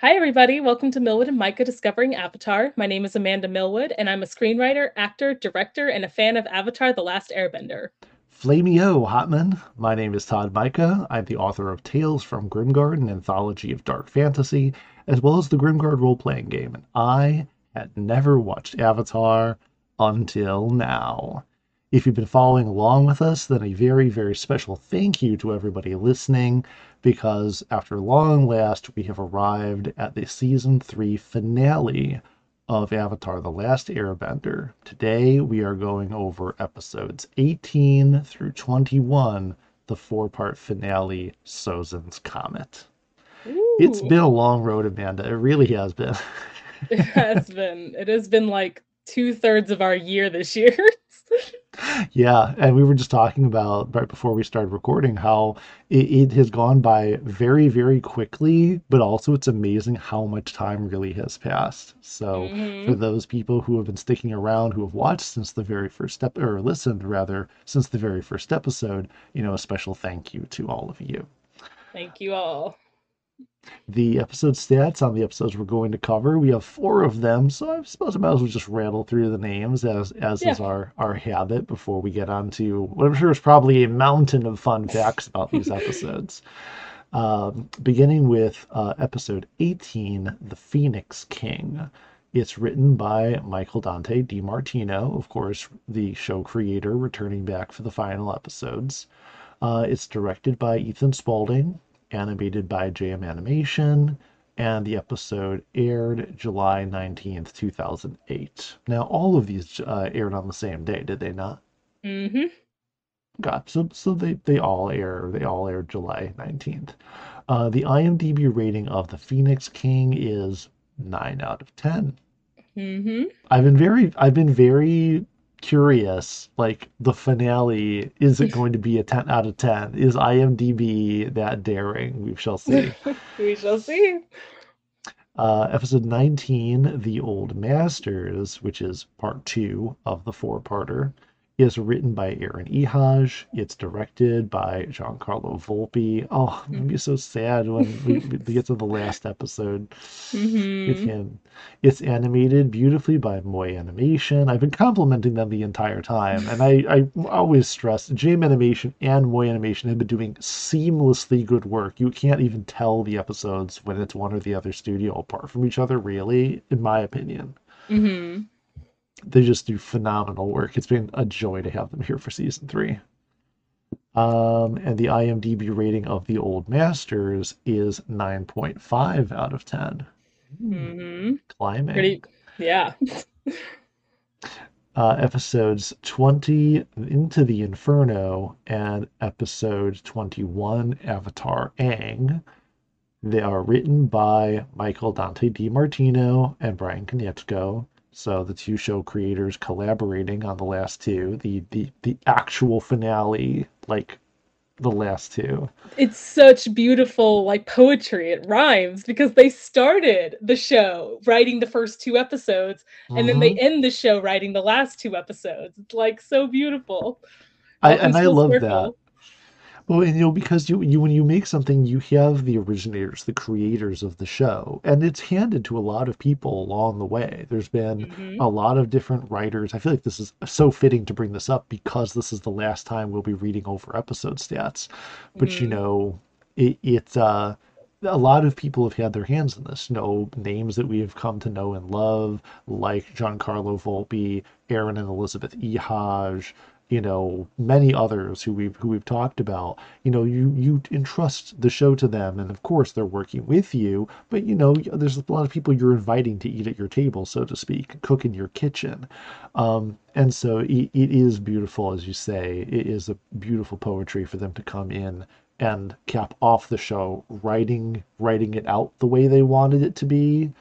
Hi, everybody. Welcome to Milwood and Mika Discovering Avatar. My name is Amanda Milwood, and I'm a screenwriter, actor, director, and a fan of Avatar The Last Airbender. Flameo Hotman. My name is Todd Mika. I'm the author of Tales from Grimgard, an anthology of dark fantasy, as well as the Grimgard role playing game. And I had never watched Avatar until now. If you've been following along with us, then a very, very special thank you to everybody listening because after long last, we have arrived at the season three finale of Avatar The Last Airbender. Today, we are going over episodes 18 through 21, the four part finale, Sozin's Comet. Ooh. It's been a long road, Amanda. It really has been. it has been. It has been like two thirds of our year this year. yeah, and we were just talking about right before we started recording how it, it, has gone by very, very quickly, but also it's amazing how much time really has passed. So Mhm. for those people who have been sticking around, who have watched since the very first step, or listened rather, since the very first episode, you know, a special thank you to all of you. Thank you all. The episode stats on the episodes we're going to cover. We have four of them, so I suppose I might as well just rattle through the names as as is our our habit before we get on to what I'm sure is probably a mountain of fun facts about these episodes. Um, beginning with uh, episode 18, The Phoenix King. It's written by Michael Dante DiMartino, of course, the show creator, returning back for the final episodes. Uh, it's directed by Ethan Spalding, animated by JM Animation, and the episode aired July 19th, 2008. Now, all of these uh, aired on the same day, did they not? Mm-hmm. God, so so they they all air they all air July 19th. Uh, the IMDb rating of The Phoenix King is nine out of ten. Mm. Hmm. I've been very I've been very curious. Like the finale, is it going to be a ten out of ten? Is IMDb that daring? We shall see. we shall see. Uh, episode 19, The Old Masters, which is part two of the four parter, is written by Aaron Ehasz. It's directed by Giancarlo Volpe. Oh, it made me so sad when we, we get to the last episode with hmm him. It's animated beautifully by MOI Animation. I've been complimenting them the entire time, and I, I always stress JM Animation and MOI Animation have been doing seamlessly good work. You can't even tell the episodes when it's one or the other studio apart from each other, really, in my opinion. hmm They just do phenomenal work. It's been a joy to have them here for season three. Um, and the IMDb rating of The Old Masters is 9.5 out of 10. hmm Climbing. Pretty. Yeah. uh, episodes 20 Into the Inferno and episode 21 Avatar Aang. They are written by Michael Dante DiMartino and Bryan Konietzko. So the two show creators collaborating on the last two, the the, the actual finale, like the last two. it's such beautiful like poetry it rhymes because they started the show writing the first two episodes and then they Mhm. end the show writing the last two episodes it's like so beautiful I, and I love that. Well, and you know, because you you when you make something, you have the originators, the creators of the show, and it's handed to a lot of people along the way. There's been Mhm. a lot of different writers. I feel like this is so fitting to bring this up because this is the last time we'll be reading over episode stats. But you Mhm. know, it it's uh a lot of people have had their hands in this. You know, names that we have come to know and love, like Giancarlo Volpe, Aaron and Elizabeth Ehasz, you know, many others who we've who we've talked about. You know, you you entrust the show to them, and of course they're working with you. But you know, there's a lot of people you're inviting to eat at your table, so to speak, cook in your kitchen. Um, and so it, it is beautiful, as you say. It is a beautiful poetry for them to come in and cap off the show, writing writing it out the way they wanted it to be,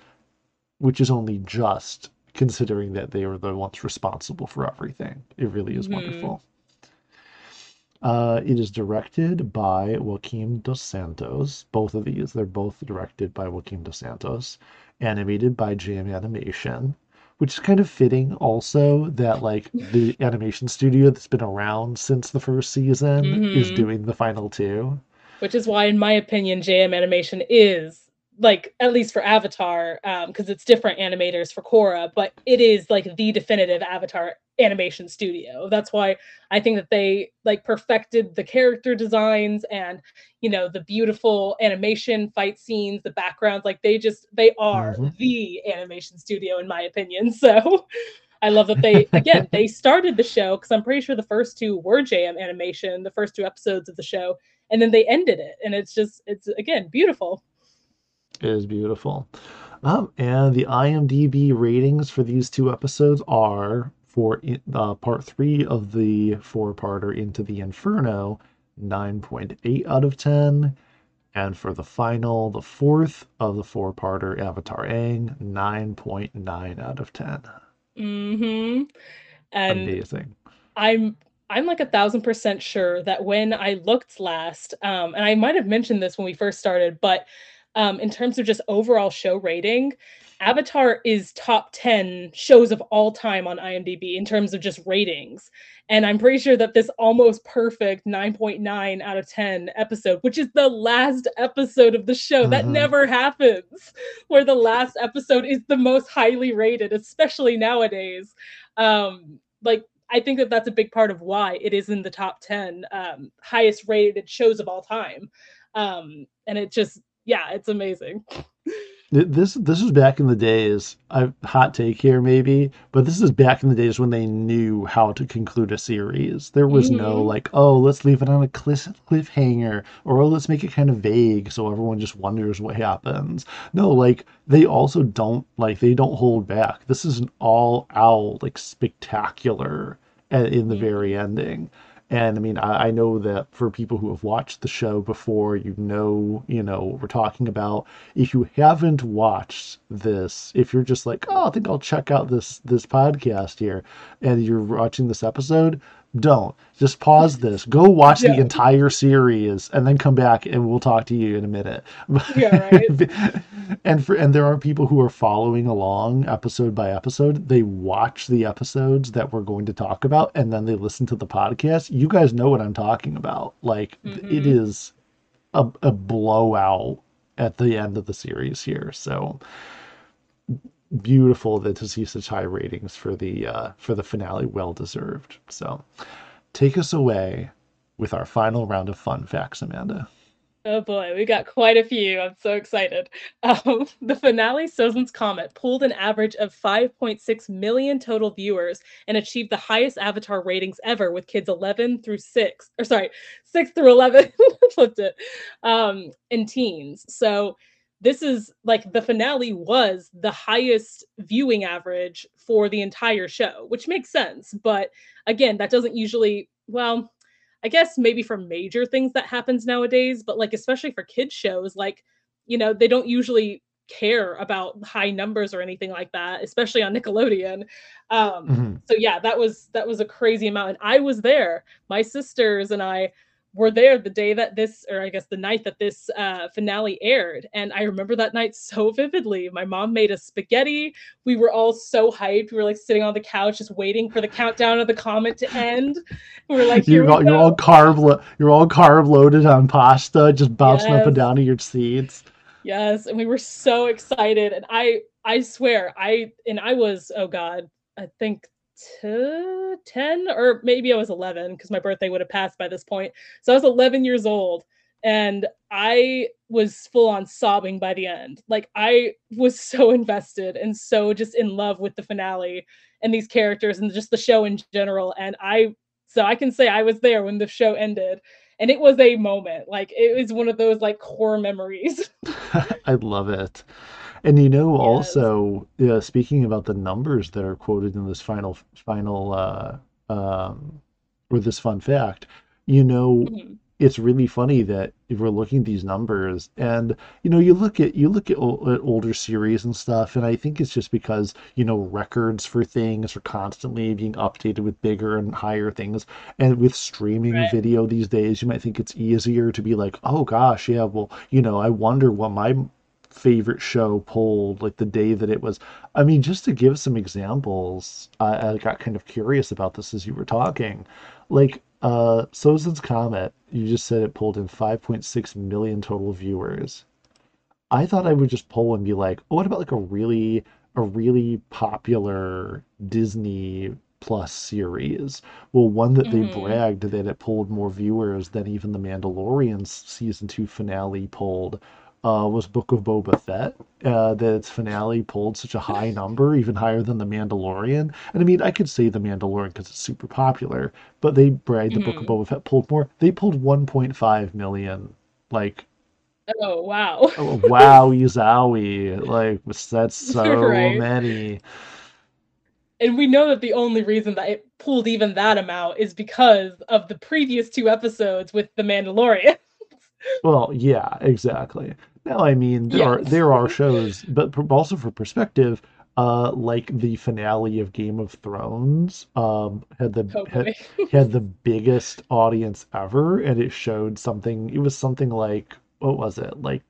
which is only just considering that they were the ones responsible for everything. It really is Mhm. wonderful. Uh, it is directed by Joaquim dos Santos. Both of these, they're both directed by Joaquim dos Santos. Animated by JM Animation, which is kind of fitting also that like the animation studio that's been around since the first season is Mhm. doing the final two. which is why in my opinion jm animation is like at least for Avatar, because um, it's different animators for Korra, but it is like the definitive Avatar animation studio. That's why I think that they like perfected the character designs and you know the beautiful animation fight scenes, the backgrounds. Like they just they are mm-hmm. the animation studio in my opinion. So I love that they again they started the show because I'm pretty sure the first two were JM animation, the first two episodes of the show, and then they ended it, and it's just it's again beautiful. Is beautiful. Um, and the IMDb ratings for these two episodes are for uh, part three of the four-parter Into the Inferno, 9.8 out of 10. And for the final, the fourth of the four-parter Avatar Aang, 9.9 out of 10. Mm-hmm. And Amazing. I'm I'm like a thousand percent sure that when I looked last, um, and I might have mentioned this when we first started, but um, in terms of just overall show rating, Avatar is top 10 shows of all time on IMDb in terms of just ratings. And I'm pretty sure that this almost perfect 9.9 out of 10 episode, which is the last episode of the show, mm-hmm. that never happens, where the last episode is the most highly rated, especially nowadays. Um, like, I think that that's a big part of why it is in the top 10 um, highest rated shows of all time. Um, and it just yeah, it's amazing. This this is back in the days. I hot take here maybe, but this is back in the days when they knew how to conclude a series. There was mm-hmm. no like, oh, let's leave it on a cliff cliffhanger, or oh, let's make it kind of vague so everyone just wonders what happens. No, like they also don't like they don't hold back. This is an all out like spectacular in the very ending. And I mean, I, I, know that for people who have watched the show before, you know, you know what we're talking about. If you haven't watched this, if you're just like, oh, I think I'll check out this this podcast here, and you're watching this episode, don't. Just pause this. Go watch yeah. the entire series and then come back and we'll talk to you in a minute. Yeah, right. and for and there are people who are following along episode by episode. They watch the episodes that we're going to talk about and then they listen to the podcast. You guys know what i'm talking about. Like mm-hmm. it is a, a blowout at the end of the series here. So beautiful that to see such high ratings for the uh, for the finale. Well deserved. So, take us away with our final round of fun facts, Amanda. Oh boy, we got quite a few. I'm so excited. Um, the finale, Sozin's Comet, pulled an average of 5.6 million total viewers and achieved the highest Avatar ratings ever with kids 11 through 6, or sorry, 6 through 11, flipped it, um, and teens. So this is like the finale was the highest viewing average for the entire show, which makes sense. But again, that doesn't usually, well, I guess maybe for major things that happens nowadays, but like especially for kids shows, like, you know, they don't usually care about high numbers or anything like that, especially on Nickelodeon. Um, mm-hmm. so yeah, that was that was a crazy amount. And I was there. My sisters and I were there the day that this, or I guess the night that this uh, finale aired. And I remember that night so vividly. My mom made us spaghetti. We were all so hyped. We were like sitting on the couch just waiting for the countdown of the comet to end. We were like, you're, all, you're all carb, lo- you're all carb loaded on pasta, just bouncing yes. up and down to your seats. Yes, and we were so excited. And I, I swear, I and I was, oh God, I think to 10 or maybe I was 11 because my birthday would have passed by this point. So I was 11 years old and I was full on sobbing by the end. Like I was so invested and so just in love with the finale and these characters and just the show in general and I so I can say I was there when the show ended and it was a moment. Like it was one of those like core memories. I love it. And you know, yes. also uh, speaking about the numbers that are quoted in this final final uh, um, or this fun fact, you know, mm-hmm. It's really funny that we're looking at these numbers, and you know, you look at you look at, at older series and stuff, and I think it's just because you know records for things are constantly being updated with bigger and higher things, and with streaming right. video these days, you might think it's easier to be like, oh gosh, yeah, well, you know, I wonder what my favorite show pulled like the day that it was. I mean just to give some examples I, I got kind of curious about this as you were talking. Like uh sozin's comet you just said it pulled in 5.6 million total viewers I thought I would just pull and be like, oh, what about like a really a really popular Disney Plus series? Well, one that they hmm bragged that it pulled more viewers than even the Mandalorian season two finale pulled. Uh, was Book of Boba Fett. Uh, that its finale pulled such a high number, even higher than The Mandalorian. And I mean, I could say The Mandalorian because it's super popular, but they bragged the Book of hmm Boba Fett pulled more. They pulled 1.5 million like Oh wow. Oh, wowie zowie. Like, that's so right. many. And we know that the only reason that it pulled even that amount is because of the previous two episodes with the Mandalorian. Well, yeah, exactly. Now, I mean, there are there are shows, but also for perspective, uh, like the finale of Game of Thrones, um, had the Oh had, had the biggest audience ever, and it showed something. It was something like what was it? Like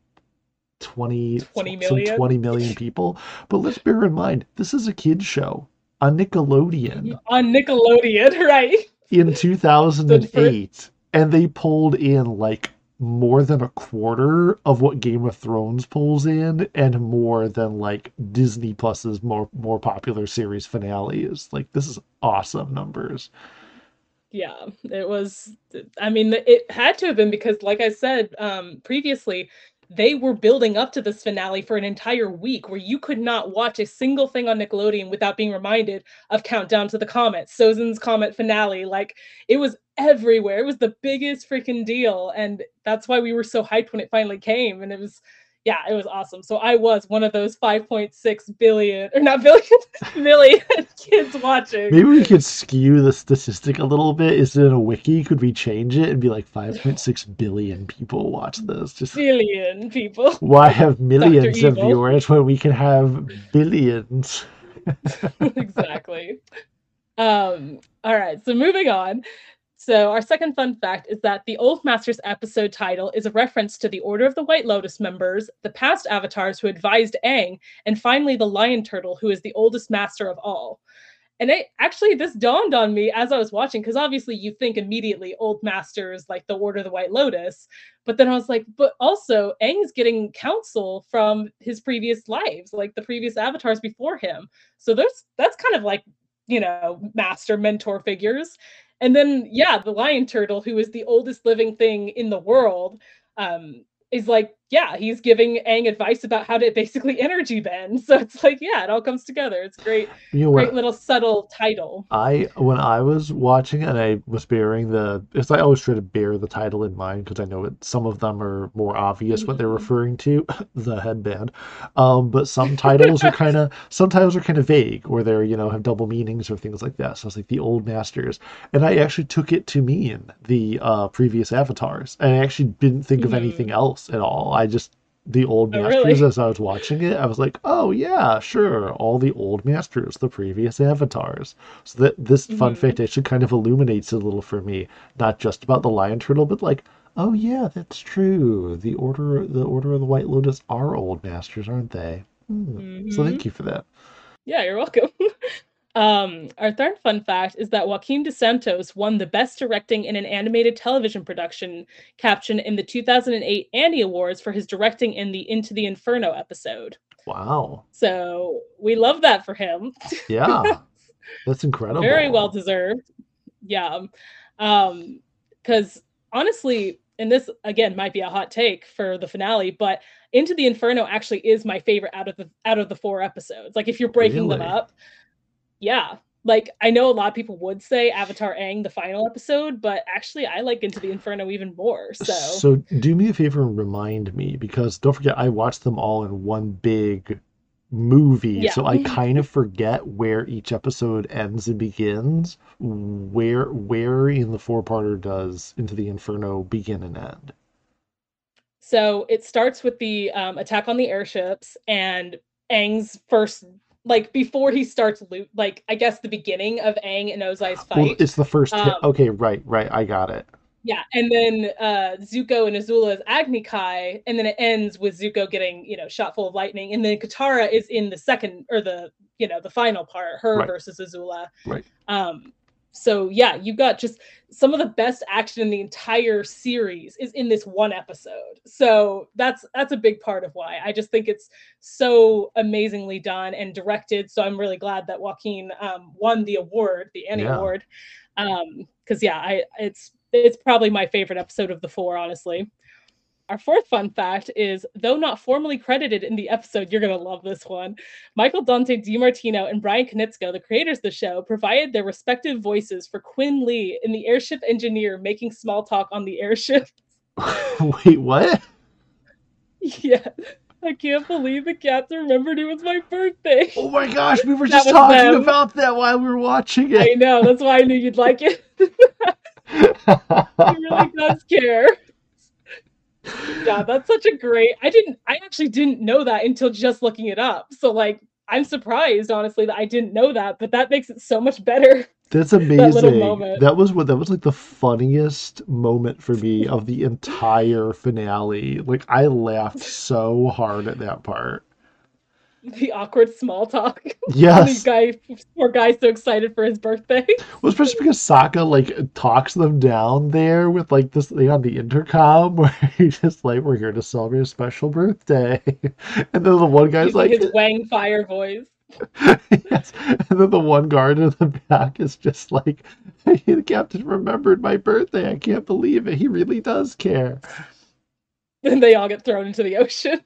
20 20 some million 20 million people. But let's bear in mind, this is a kids show on Nickelodeon. on Nickelodeon, right? in So for 2008 and they pulled in like more than a quarter of what Game of Thrones pulls in and more than like Disney Plus's more more popular series finale is. Like this is awesome numbers. yeah, it was I mean it had to have been because like I said um previously they were building up to this finale for an entire week where you could not watch a single thing on Nickelodeon without being reminded of Countdown to the Comet, Sozin's Comet finale. Like it was everywhere. It was the biggest freaking deal. And that's why we were so hyped when it finally came. And it was, yeah, it was awesome. So I was one of those 5.6 billion, or not billion, million kids watching. Maybe we could skew the statistic a little bit. Is it in a wiki? Could we change it and be like 5.6 billion people watch this? Just Billion people. why have millions of viewers when we can have billions? exactly. Um, all right, so moving on. So, our second fun fact is that the Old Masters episode title is a reference to the Order of the White Lotus members, the past avatars who advised Aang, and finally the Lion Turtle, who is the oldest master of all. And it actually this dawned on me as I was watching, because obviously you think immediately old masters like the Order of the White Lotus, but then I was like, but also Aang's getting counsel from his previous lives, like the previous avatars before him. So there's that's kind of like you know master mentor figures and then yeah the lion turtle who is the oldest living thing in the world um is like yeah he's giving Aang advice about how to basically energy bend so it's like yeah it all comes together it's great You know great what? little subtle title I when I was watching and I was bearing the, it's I always try to bear the title in mind because I know it, some of them are more obvious what they're referring to, the headband. Um, but some titles are kind of some titles are kind of vague, or they're you know have double meanings or things like that. So it's like the old masters, and I actually took it to mean the uh, previous avatars, and I actually didn't think of anything else at all. I just the old oh masters really as I was watching it, I was like, oh yeah, sure, all the old masters, the previous avatars. So that this fun hmm fact actually kind of illuminates a little for me, not just about the lion turtle, but like, oh yeah, that's true. The order, the Order of the White Lotus are old masters, aren't they? Hmm. So thank you for that. yeah you're welcome Um, our third fun fact is that Joaquin de Santos won the Best Directing in an Animated Television Production caption in the 2008 Annie Awards for his directing in the Into the Inferno episode. Wow. So we love that for him. Yeah, that's incredible. Very well deserved. Yeah. Um, because honestly, and this again might be a hot take for the finale, but Into the Inferno actually is my favorite out of the out of the four episodes. Like if you're breaking them up, Yeah. Like, I know a lot of people would say Avatar Aang, the final episode, but actually I like Into the Inferno even more. So, So do me a favor and remind me because don't forget I watched them all in one big movie, yeah. so I kind of forget where each episode ends and begins. Where where in the four-parter does Into the Inferno begin and end? So it starts with the um, attack on the airships and Aang's first, like, before he starts loot, like, I guess the beginning of Aang and Ozai's Well, fight. it's the first. Um, Okay, right, right. I got it. yeah. And then uh, Zuko and Azula's Agni Kai. And then it ends with Zuko getting, you know, shot full of lightning. And then Katara is in the second, or the, you know, the final part, her Right, versus Azula. right. Um, so yeah, you've got just some of the best action in the entire series is in this one episode. So that's that's a big part of why. I just think it's so amazingly done and directed. So I'm really glad that Joaquin um, won the award, the Annie yeah. Award. Um, because yeah, I it's it's probably my favorite episode of the four, honestly. Our fourth fun fact is though not formally credited in the episode, you're going to love this one. Michael Dante DiMartino and Bryan Konietzko, the creators of the show, provided their respective voices for Quinn Lee in the airship engineer making small talk on the airship. Wait, what? Yeah. I can't believe the captain remembered it was my birthday. Oh my gosh, we were just talking them. about that while we were watching it. I know, that's why I knew you'd like it. he really does care yeah, that's such a great. I didn't. I actually didn't know that until just looking it up. So like, I'm surprised honestly that I didn't know that, but that makes it so much better. That's amazing. that, that was what that was like the funniest moment for me of the entire finale. Like I laughed so hard at that part the awkward small talk. Yes. guy, poor guy, so excited for his birthday. Well, especially because Sokka like talks them down there with like this thing on the intercom where he's just like, "We're here to celebrate a special birthday," and then the one guy's he's like, his Wang Fire voice. yes. And then the one guard in the back is just like, hey, the captain remembered my birthday. I can't believe it. He really does care. Then they all get thrown into the ocean.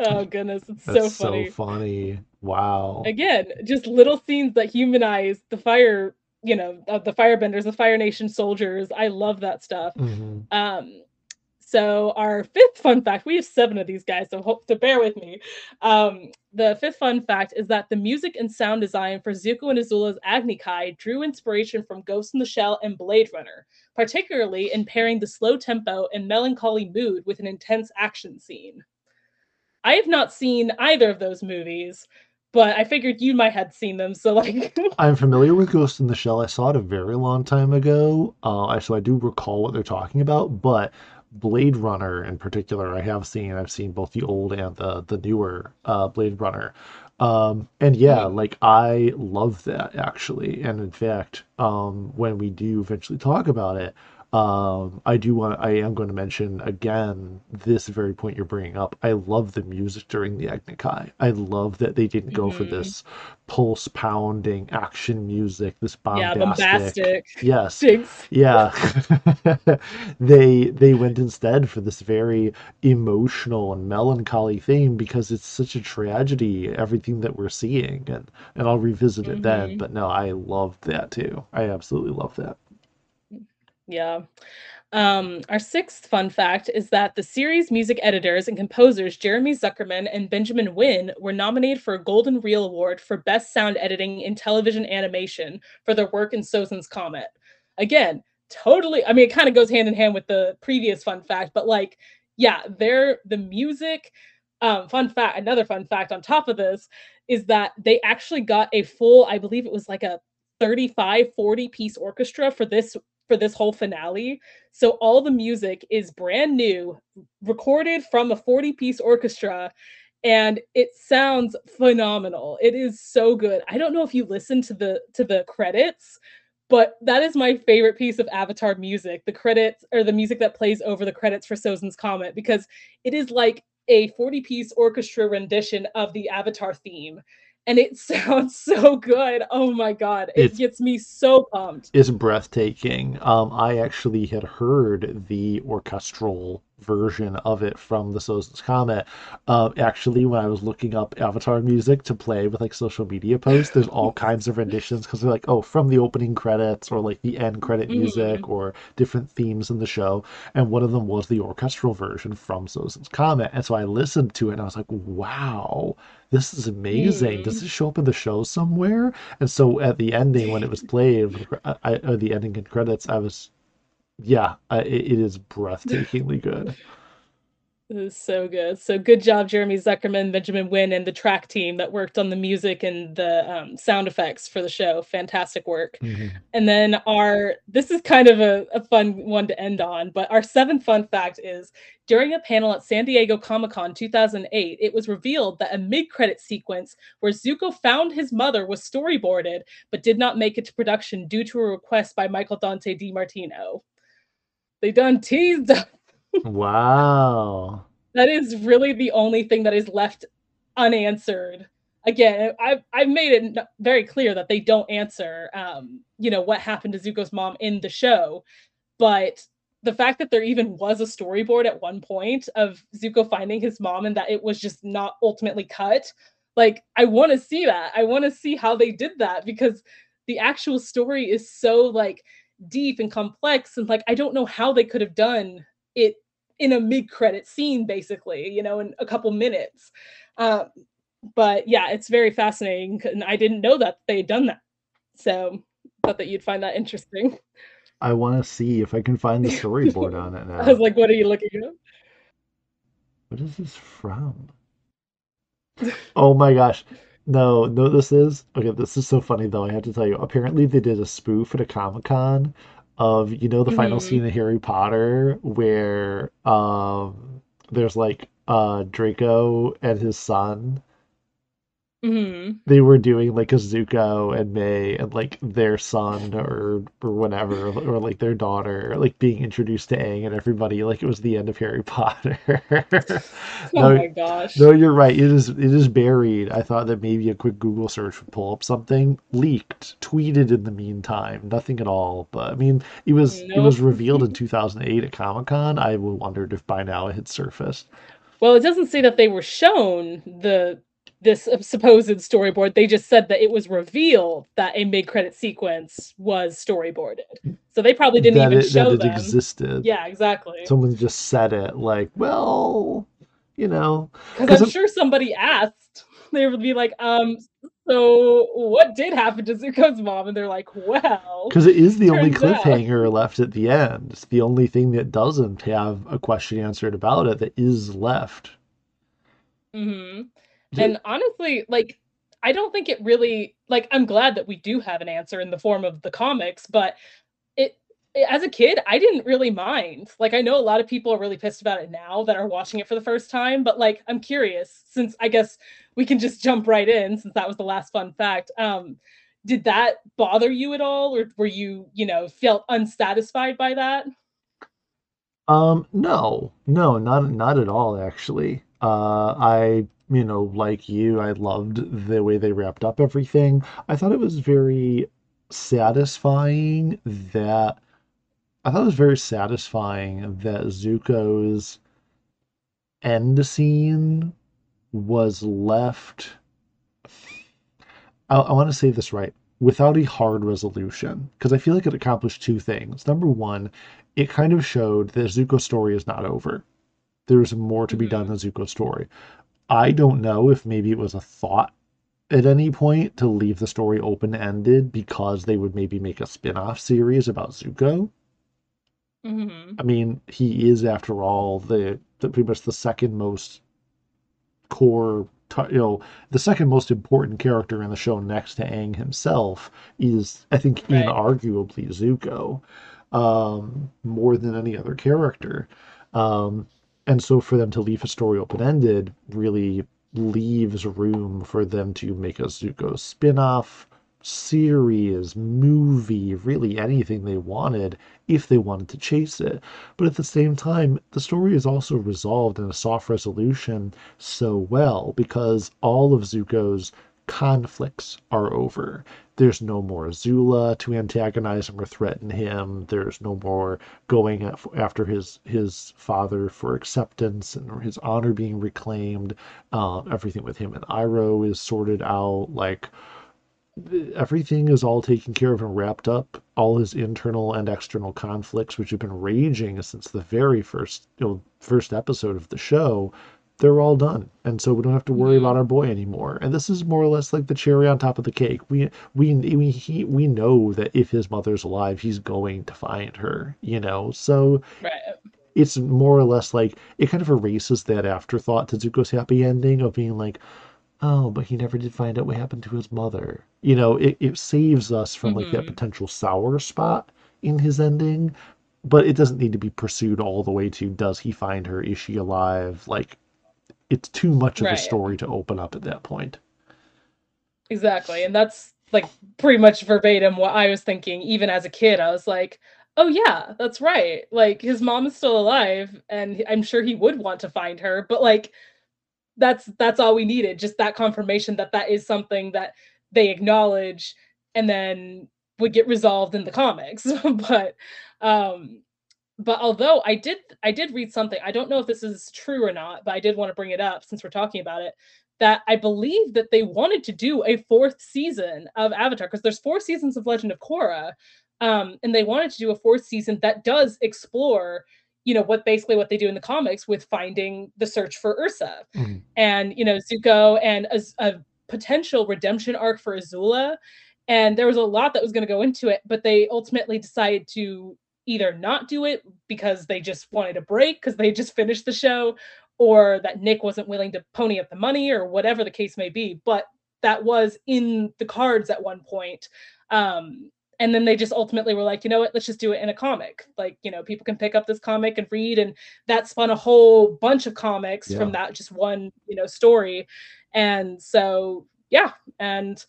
Oh goodness, it's That's so funny. So funny. Wow. Again, just little scenes that humanize the fire, you know, uh, the firebenders, the Fire Nation soldiers. I love that stuff. Mm-hmm. Um, so our fifth fun fact, we have seven of these guys, so hope to bear with me. Um, the fifth fun fact is that the music and sound design for Zuko and Azula's Agni Kai drew inspiration from Ghost in the Shell and Blade Runner, particularly in pairing the slow tempo and melancholy mood with an intense action scene. I have not seen either of those movies, but I figured you might have seen them. So like, I'm familiar with Ghost in the Shell. I saw it a very long time ago, uh, so I do recall what they're talking about. But Blade Runner in particular, I have seen. I've seen both the old and the the newer uh, Blade Runner. Um, and yeah, mm-hmm. like I love that actually. And in fact, um, when we do eventually talk about it, um, I do want. I am going to mention again this very point you're bringing up. I love the music during the Agni Kai. I love that they didn't go mm-hmm. for this pulse pounding action music. This bombastic. Yeah, bombastic. Yes. Yeah. they they went instead for this very emotional and melancholy theme because it's such a tragedy. Everything that we're seeing, and and I'll revisit it mm-hmm. then. But no, I love that too. I absolutely love that. Yeah. Um, our sixth fun fact is that the series music editors and composers Jeremy Zuckerman and Benjamin Wynn were nominated for a Golden Reel Award for Best Sound Editing in Television Animation for their work in Sozin's Comet. Again, totally, I mean, it kind of goes hand in hand with the previous fun fact, but like, yeah, they're the music. Um, fun fact, another fun fact on top of this is that they actually got a full, I believe it was like a 35, 40 piece orchestra for this for this whole finale. So all the music is brand new, recorded from a 40 piece orchestra, and it sounds phenomenal. It is so good. I don't know if you listen to the to the credits, but that is my favorite piece of Avatar music. The credits or the music that plays over the credits for Sozin's Comet because it is like a 40 piece orchestra rendition of the Avatar theme and it sounds so good. Oh my god, it gets me so pumped. It's breathtaking. Um, I actually had heard the orchestral version of it from the Sozin's Comet. Uh, actually, when I was looking up Avatar music to play with like social media posts, there's all kinds of renditions because they're like, oh, from the opening credits or like the end credit mm-hmm. music mm-hmm. or different themes in the show. And one of them was the orchestral version from Sozin's Comet. And so I listened to it and I was like, wow, this is amazing. Mm. Does this show up in the show somewhere? And so at the ending, when it was played, I, I, the ending and credits, I was yeah, uh, it, it is breathtakingly good. It was so good. So good job, Jeremy Zuckerman, Benjamin Wynn, and the track team that worked on the music and the um, sound effects for the show. Fantastic work. Mhm. And then our this is kind of a, a fun one to end on, but our seventh fun fact is during a panel at San Diego Comic Con 2008, it was revealed that a mid credit sequence where Zuko found his mother was storyboarded but did not make it to production due to a request by Michael Dante DiMartino. They done teased us. Wow. That is really the only thing that is left unanswered. Again, I've I've made it very clear that they don't answer, um, you know, what happened to Zuko's mom in the show, but the fact that there even was a storyboard at one point of Zuko finding his mom and that it was just not ultimately cut, like I want to see that. I want to see how they did that because the actual story is so like deep and complex and like I don't know how they could have done it in a mid-credit scene basically you know in a couple minutes um, but yeah it's very fascinating and i didn't know that they had done that so thought that you'd find that interesting I want to see if I can find the storyboard on it now. i was like what are you looking at What is this from? Oh my gosh. No, no, this is okay. This is so funny though. I have to tell you. Apparently, they did a spoof at a Comic Con of you know the final hmm scene of Harry Potter where um there's like uh Draco and his son hmm they were doing like a Zuko and Mai and like their son or or whatever or like their daughter like being introduced to Aang and everybody like it was the end of Harry Potter. oh No, my gosh no, you're right. It is it is buried. I thought that maybe a quick Google search would pull up something leaked, tweeted in the meantime. Nothing at all. But I mean, it was it was revealed in 2008 at Comic-Con. I wondered if by now it had surfaced. well it doesn't say that they were shown the this uh, supposed storyboard they just said that it was revealed that a mid-credit sequence was storyboarded so they probably didn't That even it that it them existed. yeah exactly Someone just said it like, well, you know, Because because I'm sure somebody asked. They would be like, um, so what did happen to Zuko's mom? And they're like, well, because it is the only turns out. cliffhanger left at the end. It's the only thing that doesn't have a question answered about it that is left. hmm And honestly, like, I don't think it really, like, I'm glad that we do have an answer in the form of the comics, but it, as a kid, I didn't really mind. Like, I know a lot of people are really pissed about it now that are watching it for the first time, but like, I'm curious since I guess we can just jump right in since that was the last fun fact. Um, did that bother you at all, or were you, you know, felt unsatisfied by that? Um, no, no, not not at all, actually. Uh, I, you know, like you, I loved the way they wrapped up everything. I thought it was very satisfying that I thought it was very satisfying that Zuko's end scene was left. I, I want to say this right. Without a hard resolution, because I feel like it accomplished two things. Number one, it kind of showed that Zuko's story is not over there's more to be done hmm in Zuko's story. I don't know if maybe it was a thought at any point to leave the story open ended because they would maybe make a spin off series about Zuko. hmm I mean, he is, after all, the, the pretty much the second most core, you know, the second most important character in the show next to Aang himself is, I think, Right. inarguably Zuko, um, more than any other character. Um, and so for them to leave a story open ended really leaves room for them to make a Zuko spin off series, movie, really anything they wanted if they wanted to chase it. But at the same time, the story is also resolved in a soft resolution so well because all of Zuko's conflicts are over. There's no more Azula to antagonize him or threaten him. There's no more going after his his father for acceptance and his honor being reclaimed. Uh, everything with him and Iroh is sorted out. Like everything is all taken care of and wrapped up. All his internal and external conflicts, which have been raging since the very first, you know, first episode of the show, they're all done, and so we don't have to worry about our boy anymore. And this is more or less like the cherry on top of the cake. We we we he, we know that if his mother's alive, he's going to find her. You know, so Right. it's more or less like it kind of erases that afterthought to Zuko's happy ending of being like, oh, but he never did find out what happened to his mother. You know, it, it saves us from like that hmm potential sour spot in his ending, but it doesn't need to be pursued all the way to does he find her? Is she alive? Like, it's too much of a story to open up at that point. Exactly. And that's like pretty much verbatim what I was thinking even as a kid. I was like, "Oh yeah, that's right. Like his mom is still alive and I'm sure he would want to find her." But like that's that's all we needed, just that confirmation that that is something that they acknowledge and then would get resolved in the comics. But um but although I did I did read something, I don't know if this is true or not, but I did want to bring it up since we're talking about it, that I believe that they wanted to do a 4th season of Avatar because there's 4 seasons of Legend of Korra, um, and they wanted to do a 4th season that does explore, you know, what basically what they do in the comics with finding the search for Ursa. Mhm. And, you know, Zuko and Az a potential redemption arc for Azula, and there was a lot that was gonna go into it, but they ultimately decided to either not do it because they just wanted a break because they just finished the show, or that Nick wasn't willing to pony up the money or whatever the case may be, but that was in the cards at one point. Um, and then they just ultimately were like, "You know what? Let's just do it in a comic." Like, you know, people can pick up this comic and read, and that spun a whole bunch of comics from that just one, you know, story. And so, yeah, and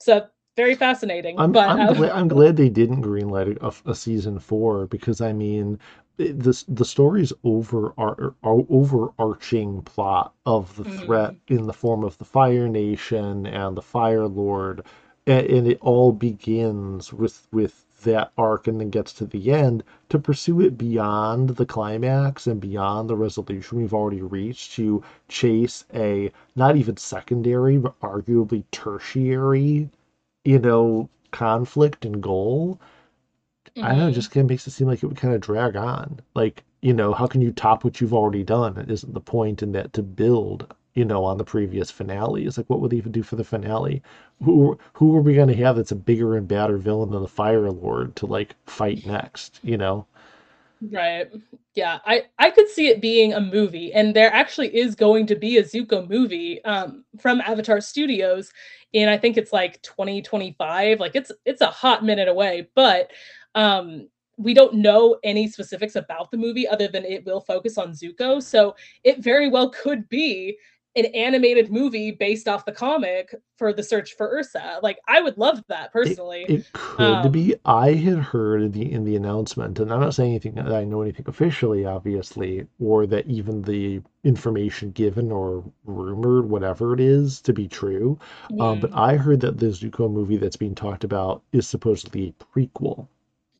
so very fascinating, I'm but, I'm um glad I'm glad they didn't greenlight a, a season four because I mean this the story's over our, ar- overarching plot of the threat Mhm, in the form of the Fire Nation and the Fire Lord, and, and it all begins with with that arc and then gets to the end to pursue it beyond the climax and beyond the resolution we've already reached to chase a not even secondary but arguably tertiary you know, conflict and goal, I don't know, it mhm. just kind of makes it seem like it would kind of drag on. Like, you know, how can you top what you've already done? Isn't the point in that to build, you know, on the previous finale? It's like, what would they even do for the finale? Who who are we going to have that's a bigger and badder villain than the Fire Lord to like fight next? You know? Right. Yeah, I I could see it being a movie, and there actually is going to be a Zuko movie, um, from Avatar Studios, and I think it's, like, 2025, like, it's it's a hot minute away, but, um, we don't know any specifics about the movie other than it will focus on Zuko, so it very well could be an animated movie based off the comic for The Search for Ursa, like, I would love that personally. it could Um be. I had heard in the in the announcement, and I'm not saying anything that I know anything officially, obviously, or that even the information given or rumored, whatever it is, to be true. Um, but. I heard that the Zuko movie that's being talked about is supposedly a prequel.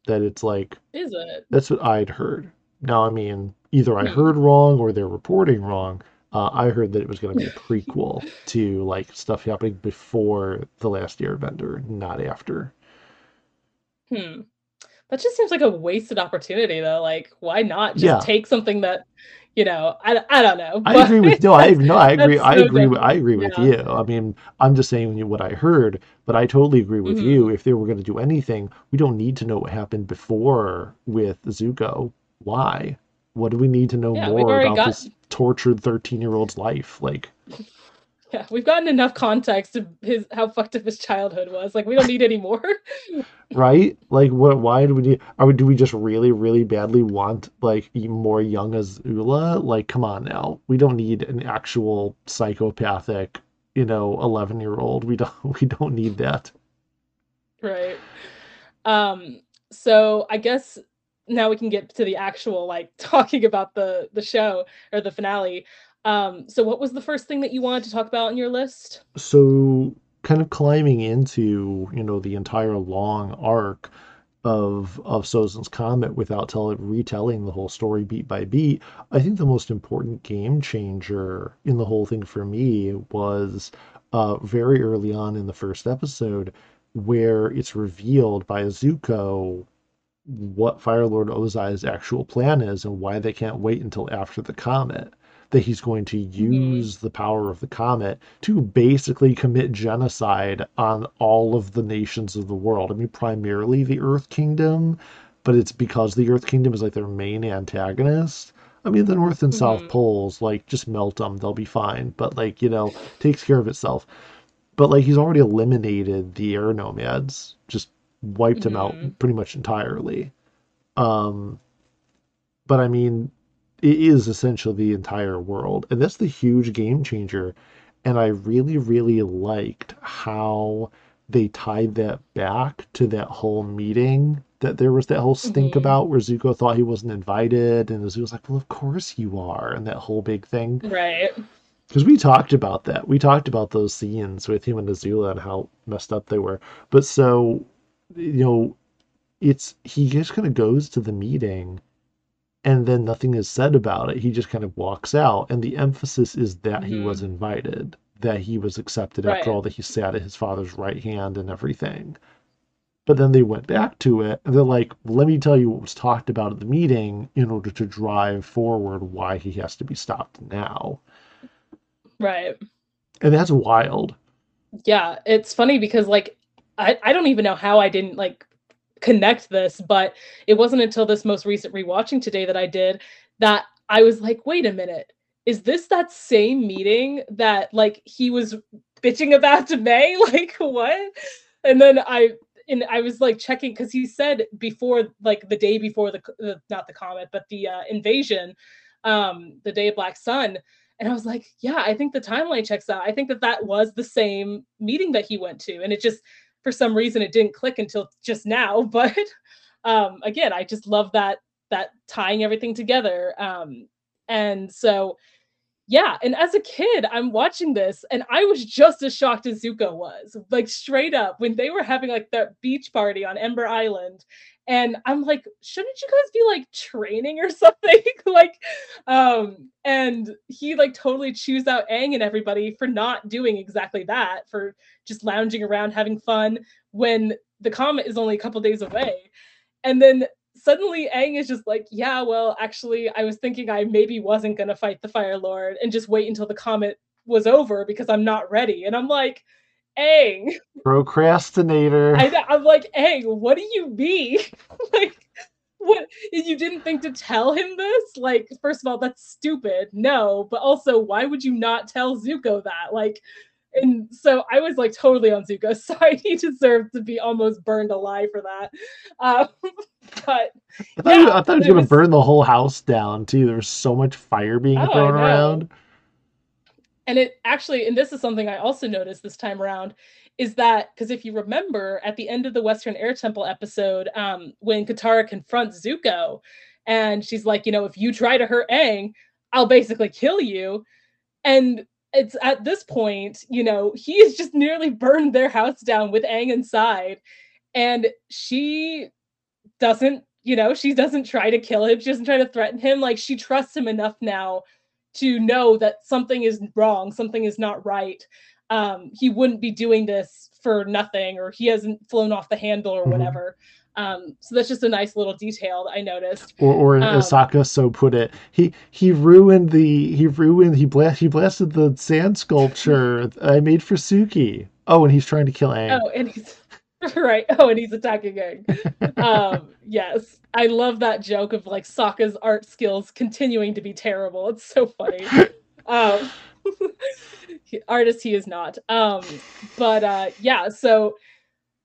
That it's like Is it? that's what I'd heard. Now, I mean, either I Hmm. heard wrong or they're reporting wrong. Uh, I heard that it was going to be a prequel to like stuff happening before The Last Airbender, not after. Hmm. That just seems like a wasted opportunity though, like, why not just Yeah, take something that, you know, I I don't know, I agree with no, I no, I agree. I agree with I agree with Yeah. you. I mean, I'm just saying what I heard, but I totally agree with you. Mhm. If they were going to do anything, we don't need to know what happened before with Zuko. Why? What do we need to know Yeah, more about got this tortured 13-year-old's life? Like, yeah, we've gotten enough context of his how fucked up his childhood was, like, we don't need any more. right? Like, what? Why do we need? Are we, do we just really, really badly want like more young Azula? Like, come on now. We don't need an actual psychopathic, you know, 11-year-old. We don't. We don't need that. Right. Um, so I guess now we can get to the actual, like, talking about the the show or the finale. Um, so what was the first thing that you wanted to talk about on your list? So, kind of climbing into, you know, the entire long arc of of Sozin's Comet without telling retelling the whole story beat by beat, I think the most important game changer in the whole thing for me was uh, very early on in the first episode, where it's revealed by Zuko what Fire Lord Ozai's actual plan is and why they can't wait until after the comet. That he's going to Mhm. use the power of the comet to basically commit genocide on all of the nations of the world. I mean, primarily the Earth Kingdom, but it's because the Earth Kingdom is like their main antagonist. I mean, the North and South Mhm. poles, like, just melt them, they'll be fine. But, like, you know, takes care of itself. But, like, he's already eliminated the air nomads, just wiped him out pretty much entirely. Um, but I mean, it is essentially the entire world. And that's the huge game changer. And I really, really liked how they tied that back to that whole meeting that there was that whole stink Mhm. about where Zuko thought he wasn't invited. And Zuko was like, well, of course you are. And that whole big thing. Right. Because we talked about that. We talked about those scenes with him and Azula and how messed up they were. But so, you know, it's he just kind of goes to the meeting and then nothing is said about it. He just kind of walks out. And the emphasis is that he was mm-hmm. invited, that he was accepted Right. after all, that he sat at his father's right hand and everything. But then they went back to it and they're like, let me tell you what was talked about at the meeting in order to drive forward why he has to be stopped now. Right. And that's wild. Yeah, it's funny because like I I don't even know how I didn't like connect this, but it wasn't until this most recent rewatching today that I did that I was like, wait a minute, is this that same meeting that like he was bitching about to Mai? Like what? And then I and I was like checking because he said before like the day before the, the not the comet but the uh, invasion, um, the day of Black Sun. And I was like, yeah, I think the timeline checks out. I think that that was the same meeting that he went to. And it just, for some reason, it didn't click until just now. But um, again, I just love that, that tying everything together. Um, and so, yeah. And as a kid, I'm watching this and I was just as shocked as Zuko was, like straight up when they were having like that beach party on Ember Island. And I'm like, shouldn't you guys be like training or something? like, um, and he like totally chews out Aang and everybody for not doing exactly that, for just lounging around having fun when the comet is only a couple days away. And then suddenly Aang is just like, yeah, well, actually, I was thinking I maybe wasn't gonna fight the Fire Lord and just wait until the comet was over because I'm not ready. And I'm like, Aang, Procrastinator. I, I'm like, Aang, what do you mean? like, what? You didn't think to tell him this? Like, first of all, that's stupid. No, but also, why would you not tell Zuko that? Like, and so I was like totally on Zuko's side. He deserved to be almost burned alive for that. Um, but I thought, he, yeah, I thought he was it going to burn the whole house down, too. There was so much fire being Oh, thrown around. And it actually and this is something i also noticed this time around is that because if you remember at the end of the western air temple episode um when katara confronts zuko and she's like you know if you try to hurt Aang, i'll basically kill you. And it's at this point you know he has just nearly burned their house down with Aang inside and she doesn't you know she doesn't try to kill him she doesn't try to threaten him like she trusts him enough now to know that something is wrong, something is not right. Um, he wouldn't be doing this for nothing, or he hasn't flown off the handle or Mhm. whatever. Um, so that's just a nice little detail that I noticed. Or, or Um, as Sokka so put it, he he ruined the he ruined he blast he blasted the sand sculpture I made for Suki. Oh, and he's trying to kill Aang. Oh, and he's right. Oh, and he's attacking Aang. um, yes, I love that joke of like Sokka's art skills continuing to be terrible. It's so funny. um, artist he is not. Um, but uh, yeah, so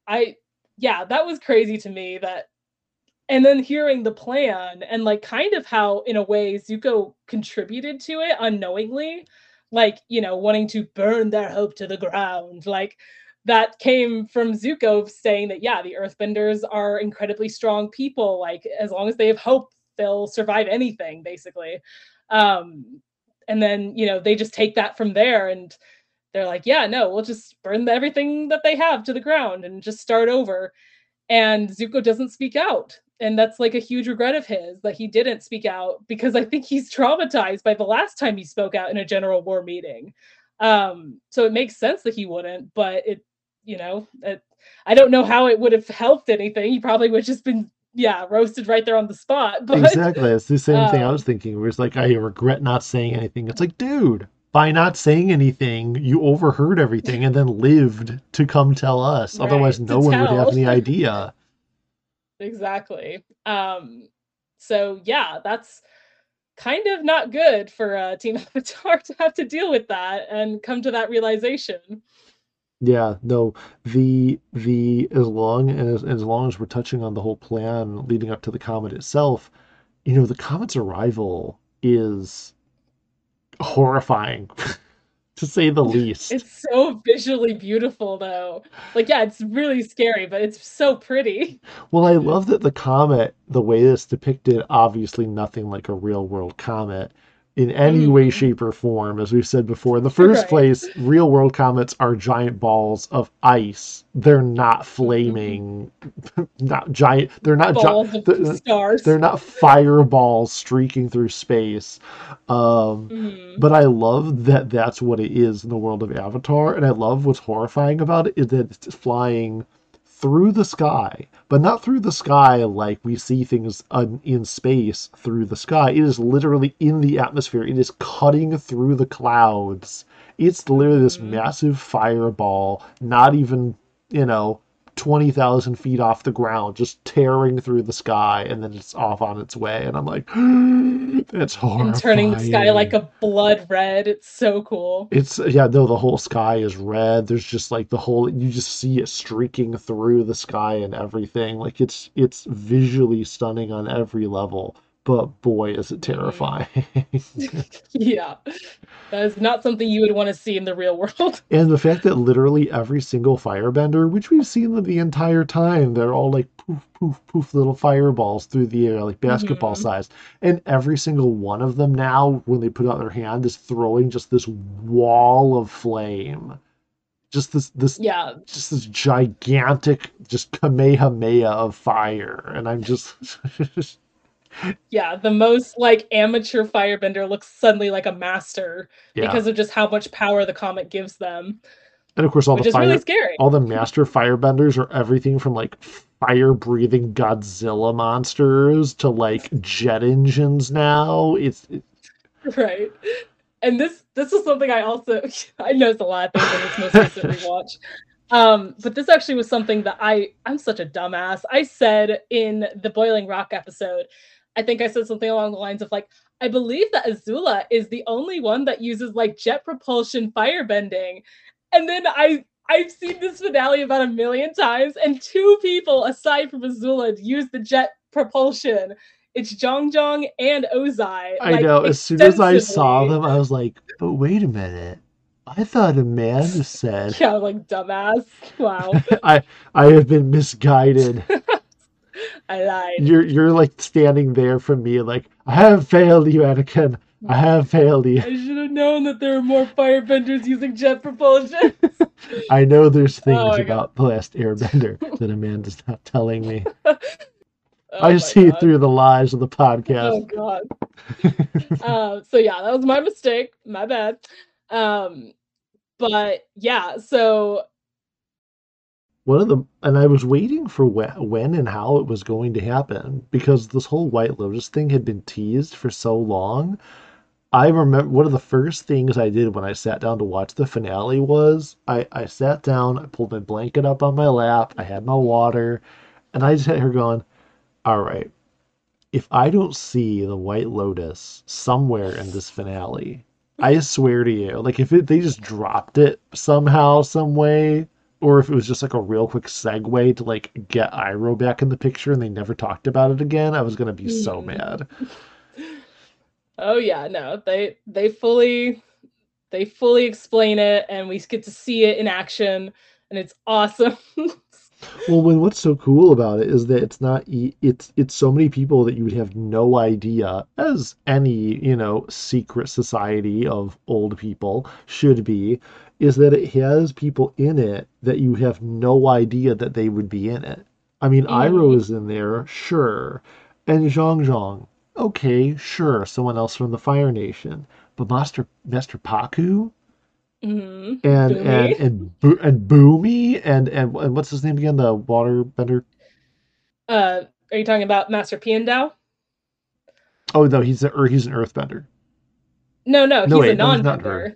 I yeah, that was crazy to me that and then hearing the plan and like kind of how in a way Zuko contributed to it unknowingly, like, you know, wanting to burn their hope to the ground. Like that came from Zuko saying that yeah, the earthbenders are incredibly strong people. Like as long as they have hope, they'll survive anything, basically. Um, and then, you know, they just take that from there and they're like, yeah, no, we'll just burn everything that they have to the ground and just start over. And Zuko doesn't speak out. And that's like a huge regret of his that he didn't speak out because I think he's traumatized by the last time he spoke out in a general war meeting. Um, so it makes sense that he wouldn't, but it, you know, it, I don't know how it would have helped anything. He probably would have just been, yeah, roasted right there on the spot. But Exactly. It's the same thing I um, was thinking. Where it's like I regret not saying anything. It's like, dude, by not saying anything, you overheard everything and then lived to come tell us. Otherwise, no one would have any idea. exactly. Um, so yeah, that's kind of not good for uh, Team Avatar to have to deal with that and come to that realization. Yeah, no, the the as long as as long as we're touching on the whole plan leading up to the comet itself, you know, the comet's arrival is horrifying, to say the least. It's so visually beautiful, though. Like, yeah, it's really scary, but it's so pretty. Well, I love that the comet, the way it's depicted, obviously nothing like a real world comet in any way, shape, or form. As we've said before, in the first Right. place, real world comets are giant balls of ice. They're not Mhm. flaming, not giant. They're not gi- they're, stars. they're not fireballs streaking through space. Um, Mhm. but I love that that's what it is in the world of Avatar, and I love what's horrifying about it is that it's flying through the sky, but not through the sky like we see things in space through the sky. It is literally in the atmosphere. It is cutting through the clouds. It's literally this Mhm. massive fireball, not even, you know, 20,000 feet off the ground, just tearing through the sky, and then it's off on its way. And I'm like, that's horrifying. and turning the sky like a blood red. It's so cool. It's yeah, no, the whole sky is red. There's just like the whole you just see it streaking through the sky and everything. Like it's it's visually stunning on every level. But boy, is it terrifying. yeah. That is not something you would want to see in the real world. and the fact that literally every single firebender, which we've seen them the entire time, they're all like poof, poof, poof little fireballs through the air, like basketball Mhm. sized. And every single one of them now, when they put out their hand, is throwing just this wall of flame. Just this this Yeah. just this gigantic just kamehameha of fire and i'm just Yeah. The most like amateur firebender looks suddenly like a master yeah because of just how much power the comet gives them, and of course all which the fire really all the master firebenders are everything from like fire breathing godzilla monsters to like jet engines now it's it- Right. And this this is something I also I noticed a lot of things in this most recent rewatch. Um, but this actually was something that I I'm such a dumbass. I said in the Boiling Rock episode, I think I said something along the lines of like, I believe that Azula is the only one that uses like jet propulsion firebending. And then I I've seen this finale about a million times, and two people aside from Azula use the jet propulsion. It's Jeong Jeong and Ozai. i like, know as soon as i saw them i was like but wait a minute i thought amanda said Yeah, like dumbass. Wow, i i have been misguided I lied. you're you're like standing there for me like i have failed you anakin i have failed you I should have known that there were more firebenders using jet propulsion. I know there's things Oh about the last Airbender that Amanda's not telling me. Oh I see God. through the lies of the podcast. Oh god. uh, so yeah, that was my mistake. My bad. Um, but yeah, so One of the and I was waiting for when, and how it was going to happen because this whole White Lotus thing had been teased for so long. I remember one of the first things I did when I sat down to watch the finale was I, I sat down, I pulled my blanket up on my lap, I had my water, and I just had her going, All right, if I don't see the White Lotus somewhere in this finale, I swear to you, like if it, they just dropped it somehow, some way, or if it was just like a real quick segue to like get Iroh back in the picture and they never talked about it again, I was gonna be so Mhm. mad. oh yeah, no, they they fully they fully explain it and we get to see it in action and it's awesome. Well, when what's so cool about it is that it's not it's it's so many people that you would have no idea, as any you know secret society of old people should be, is that it has people in it that you have no idea that they would be in it. I mean, Iroh Mhm. is in there, sure, and Jeong Jeong, okay, sure, someone else from the Fire Nation, but Master Master Pakku Mhm. and Bumi? and and Bo- and Bumi and, and and what's his name again? The waterbender. Uh, are you talking about Master Piandao? Oh no, he's a, or he's an earthbender. No, no, No, he's wait, a no, non-bender.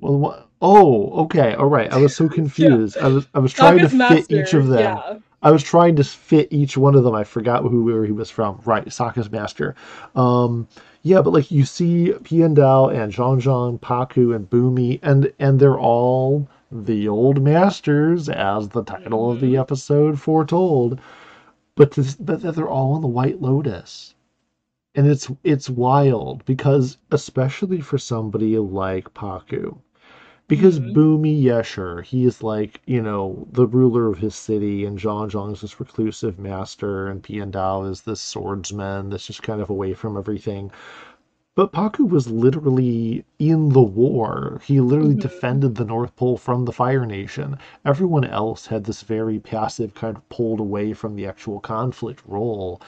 Well, what? Oh, okay, all right. I was so confused. I was I was trying to Sokka's fit each of them. Yeah. I was trying to fit each one of them. I forgot who where he was from. Right, Sokka's master. Um, yeah, but like you see Piandao and Jeong Jeong, Paku and Bumi, and and they're all the old masters, as the title of the Mhm. episode foretold. But this, but that they're all in the White Lotus, and it's it's wild because especially for somebody like Pakku, because Mhm. Bumi, yeah, sure, he is like, you know, the ruler of his city, and Jeong Jeong is this reclusive master, and Piandao is this swordsman that's just kind of away from everything. But Pakku was literally in the war. He literally Mhm. defended the North Pole from the Fire Nation. Everyone else had this very passive, kind of pulled away from the actual conflict role,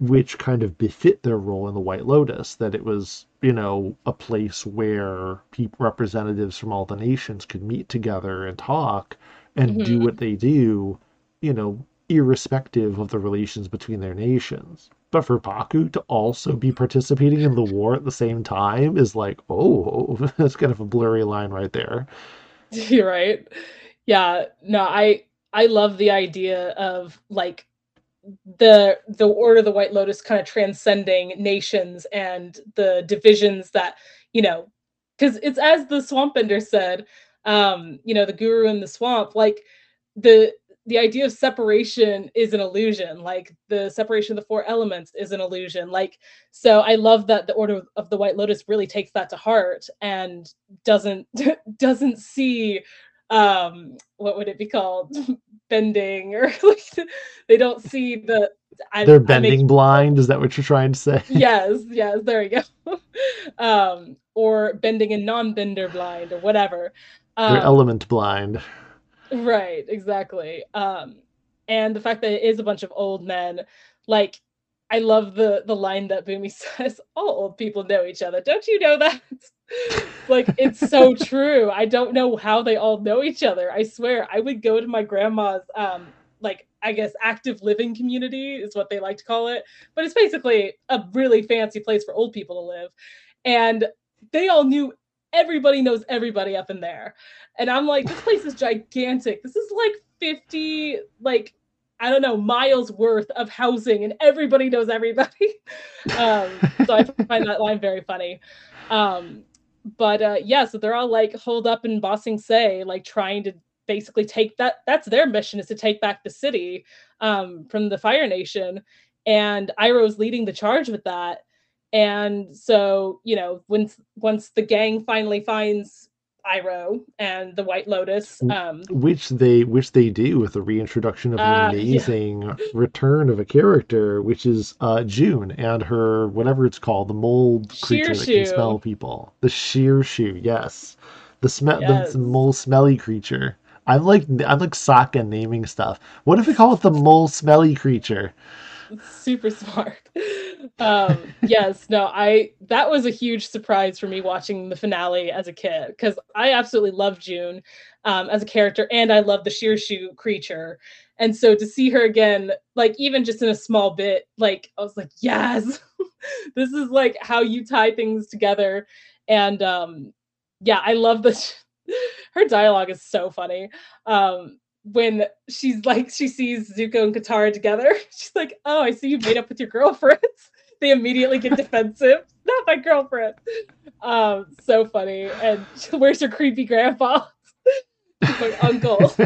which kind of befit their role in the White Lotus, that it was, you know, a place where representatives from all the nations could meet together and talk and do mm-hmm. what they do, you know, irrespective of the relations between their nations. But for Pakku to also be participating in the war at the same time is like, oh, that's kind of a blurry line right there. You're right. Yeah, no, I I love the idea of like the the Order of the White Lotus kind of transcending nations and the divisions that, you know, because it's as the Swampbender said, um, you know, the guru in the swamp, like the the idea of separation is an illusion. Like the separation of the four elements is an illusion. Like so I love that the Order of the White Lotus really takes that to heart and doesn't doesn't see um what would it be called bending or like they don't see the I, They're I make bending blind. Is that what you're trying to say? yes yes there you go um or bending and non-bender blind or whatever They're um element blind. right exactly um and the fact that it is a bunch of old men like I love the the line that Bumi says all old people know each other don't you know that like it's so true. I don't know how they all know each other. I swear I would go to my grandma's um like I guess active living community is what they like to call it. But it's basically a really fancy place for old people to live. And they all knew everybody knows everybody up in there. And i'm like this place is gigantic. This is like 50 like i don't know miles worth of housing and everybody knows everybody. Um so i find that line very funny. Um but uh yeah so they're all like holed up in Ba Sing Se like trying to basically take that that's their mission is to take back the city um from the fire nation and Iroh's leading the charge with that. And so, you know, once once the gang finally finds Iroh and the White Lotus, um, which they which they do with the reintroduction of an uh, yeah, amazing return of a character, which is uh, June and her whatever it's called, the mold creature that can smell people, the shirshu, yes, the smell, yes, the mole smelly creature. I'm like I'm like Sokka naming stuff. What if we call it the mole smelly creature? super smart. Um, yes, no, I that was a huge surprise for me watching the finale as a kid because I absolutely love June um, as a character, and I love the Shirshu creature. And so to see her again, like even just in a small bit, like I was like, yes, this is like how you tie things together. And um, yeah, I love this. Her dialogue is so funny. Um, when she's like she sees Zuko and Katara together, she's like, "Oh, I see you made up with your girlfriends." They immediately get defensive. Not my girlfriend. Um, so funny. And where's your creepy grandpa? She's like, uncle.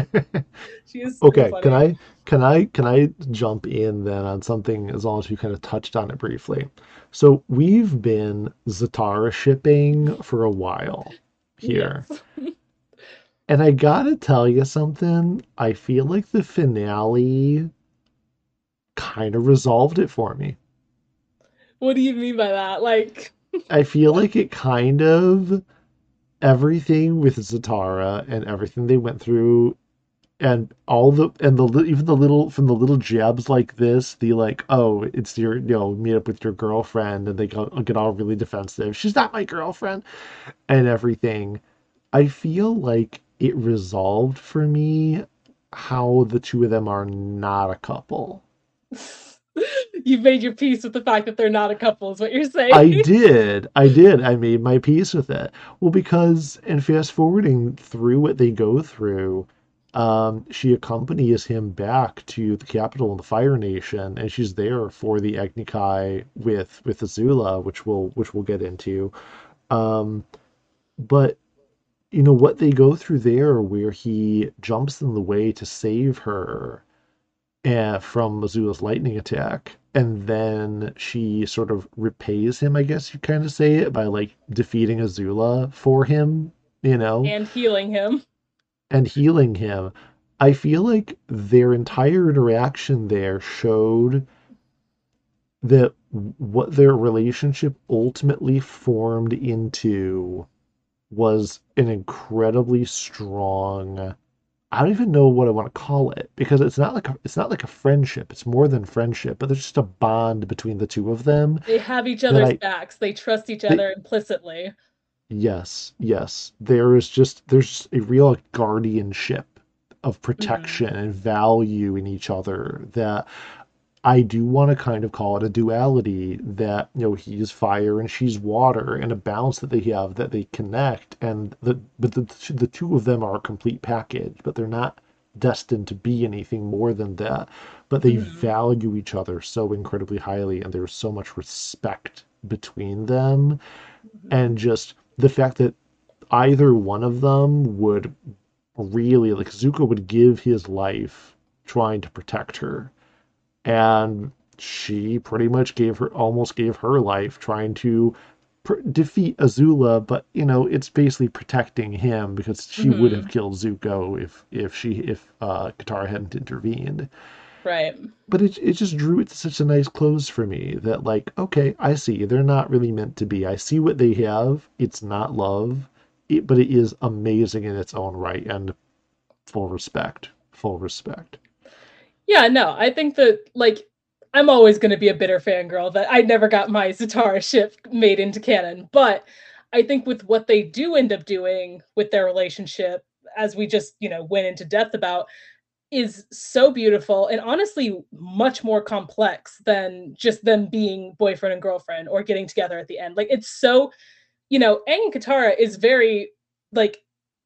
She is Okay, can. I can I can I jump in then on something as long as we kind of touched on it briefly? So we've been Zutara shipping for a while here. Yes. And I gotta tell you something, I feel like the finale kind of resolved it for me. What do you mean by that? Like, I feel like it kind of everything with Zutara and everything they went through and all the and the even the little from the little jabs like this the like oh it's your you know meet up with your girlfriend and they get all really defensive. She's not my girlfriend and everything. I feel like it resolved for me how the two of them are not a couple you've made your peace with the fact that they're not a couple, is what you're saying. I did. I did. I made my peace with it. Well, because, and fast forwarding through what they go through, um, she accompanies him back to the capital of the Fire Nation, and she's there for the Agni Kai with with Azula, which we'll which we'll get into. Um, but you know what they go through there, where he jumps in the way to save her uh, from Azula's lightning attack, and then she sort of repays him, I guess you kind of say it, by like defeating Azula for him, you know, and healing him and healing him. I feel like their entire interaction there showed that what their relationship ultimately formed into was an incredibly strong I don't even know what I want to call it because it's not like a, it's not like a friendship. It's more than friendship, but there's just a bond between the two of them. They have each other's I, backs. They trust each other implicitly. Yes, yes. There is just there's a real guardianship of protection mm-hmm. and value in each other that I do want to kind of call it a duality that you know he's fire and she's water and a balance that they have that they connect and the but the the two of them are a complete package but they're not destined to be anything more than that but they mm-hmm. value each other so incredibly highly and there's so much respect between them mm-hmm. and just the fact that either one of them would really like Zuko would give his life trying to protect her and she pretty much gave her almost gave her life trying to pr- defeat Azula, but you know it's basically protecting him because she mm-hmm. would have killed Zuko if if she if uh, Katara hadn't intervened. Right. But it it just drew it to such a nice close for me that like okay I see they're not really meant to be. I see what they have. It's not love, it, but it is amazing in its own right and full respect. Full respect. Yeah, no, I think that like I'm always going to be a bitter fangirl that I never got my Zutara ship made into canon, but I think with what they do end up doing with their relationship, as we just you know went into depth about, is so beautiful and honestly much more complex than just them being boyfriend and girlfriend or getting together at the end. Like it's so, you know, Aang and Katara is very like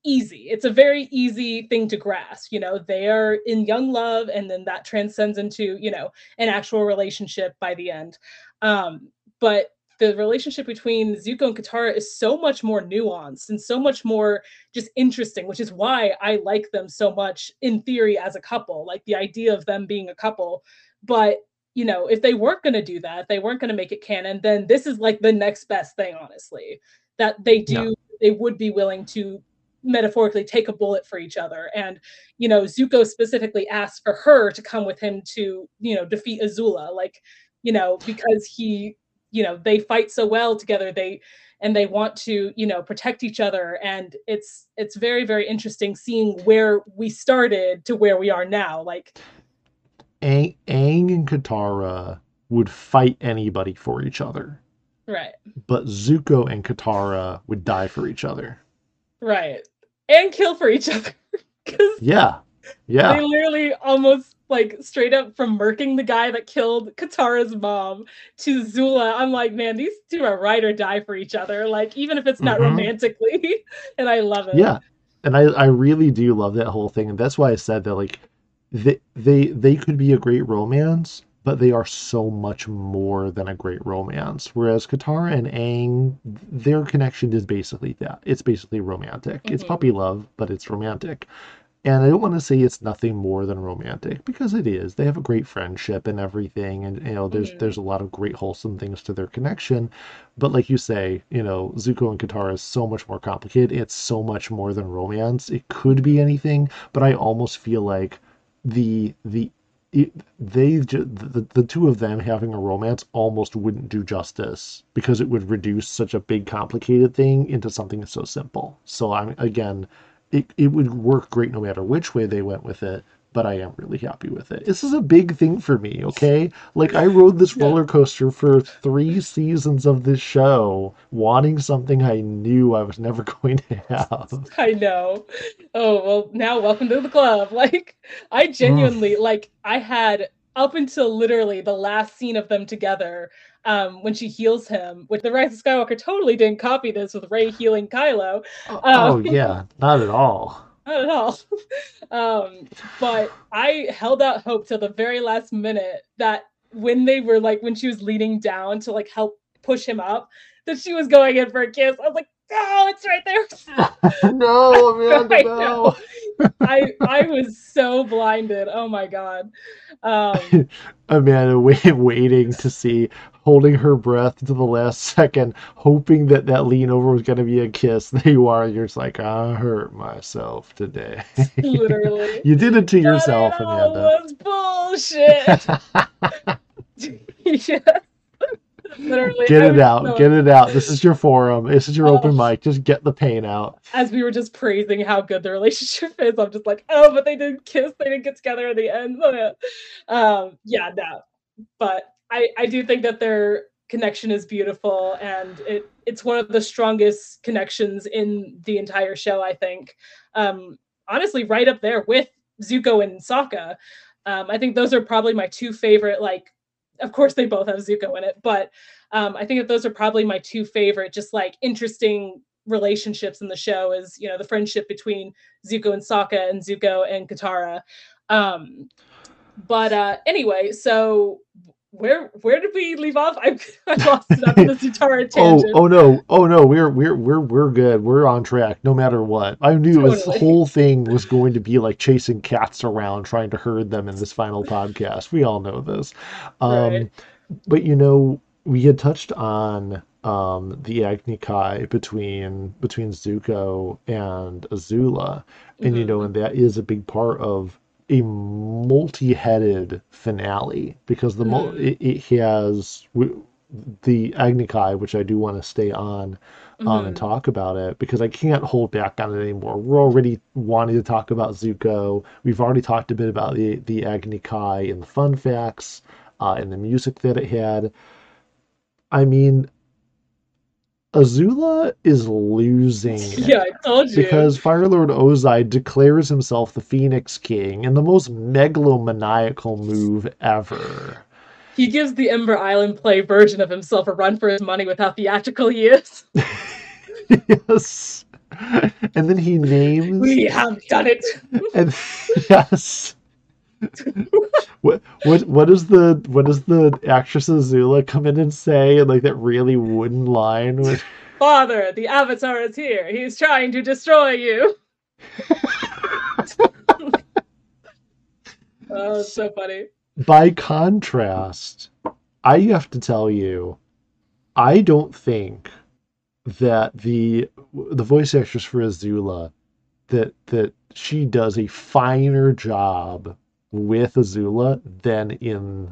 easy. It's a very easy thing to grasp. You know, they are in young love, and then that transcends into, you know, an actual relationship by the end. Um, but the relationship between Zuko and Katara is so much more nuanced and so much more just interesting, which is why I like them so much in theory as a couple, like the idea of them being a couple. But you know, if they weren't going to do that, if they weren't going to make it canon, then this is like the next best thing, honestly, that they do, yeah. they would be willing to metaphorically take a bullet for each other. And you know zuko specifically asked for her to come with him to you know defeat azula like you know because he you know they fight so well together they and they want to you know protect each other. And it's it's very very interesting seeing where we started to where we are now like Aang, Aang and Katara would fight anybody for each other. Right. But Zuko and Katara would die for each other. Right and kill for each other. Cause yeah, yeah. They literally almost like straight up from murking the guy that killed Katara's mom to Zula. I'm like, man, these two are ride or die for each other. Like, even if it's not mm-hmm. romantically, and I love it. Yeah, and I I really do love that whole thing, and that's why I said that like they they they could be a great romance but they are so much more than a great romance. Whereas Katara and Aang, their connection is basically that. It's basically romantic. Mm-hmm. It's puppy love, but it's romantic. And I don't want to say it's nothing more than romantic because it is. They have a great friendship and everything, and you know, there's mm-hmm. there's a lot of great wholesome things to their connection. But like you say, you know, Zuko and Katara is so much more complicated. It's so much more than romance. It could be anything, but I almost feel like the the it, they the, the two of them having a romance almost wouldn't do justice because it would reduce such a big complicated thing into something so simple. So i'm again it, it would work great no matter which way they went with it but I am really happy with it. This is a big thing for me, okay? Like I rode this roller coaster for 3 seasons of this show, wanting something I knew I was never going to have. I know. Oh, well, now welcome to the club. Like I genuinely like I had up until literally the last scene of them together um, when she heals him. With the Rise of Skywalker, totally didn't copy this with Rey healing Kylo. Um, oh yeah, not at all not at all. um, but I held out hope till the very last minute that when they were like when she was leaning down to like help push him up, that she was going in for a kiss. I was like, oh, it's right there. no, Amanda, no. I I was so blinded. Oh my god. Um, Amanda wait, waiting to see, holding her breath to the last second, hoping that that lean over was going to be a kiss. There you are. You're just like, I hurt myself today. Literally. you did it to yourself, that Amanda. was bullshit. yeah. Literally. Get it out. So get it out. This is your forum. This is your oh. open mic. Just get the pain out. As we were just praising how good the relationship is, I'm just like, oh, but they didn't kiss. They didn't get together at the end. um, yeah, no. But I, I do think that their connection is beautiful and it it's one of the strongest connections in the entire show, I think. Um, honestly, right up there with Zuko and Sokka. Um, I think those are probably my two favorite like of course they both have Zuko in it, but um, I think that those are probably my two favorite, just like interesting relationships in the show is you know the friendship between Zuko and Sokka and Zuko and Katara. Um, but uh, anyway, so where where did we leave off? I, I lost it after this entire oh, tangent. Oh, oh no, oh no, we're we're we're we're good. We're on track, no matter what. I knew totally. this whole thing was going to be like chasing cats around, trying to herd them in this final podcast. We all know this, um, right. but you know, we had touched on um, the Agni Kai between between Zuko and Azula, and mm-hmm. you know, and that is a big part of a multi-headed finale because the mm. it, it, has the Agni Kai, which I do want to stay on um, mm-hmm. and talk about it because I can't hold back on it anymore. We're already wanting to talk about Zuko. We've already talked a bit about the the Agni Kai and the fun facts uh, and the music that it had. I mean, Azula is losing. Yeah, I told you. Because Fire Lord Ozai declares himself the Phoenix King in the most megalomaniacal move ever. He gives the Ember Island play version of himself a run for his money with how theatrical he is. yes. And then he names. We have done it. and yes what what what does the what does the actress Azula come in and say like that really wooden line with Father, the Avatar is here. He's trying to destroy you. oh, so funny. By contrast, I have to tell you, I don't think that the the voice actress for Azula that that she does a finer job with Azula than in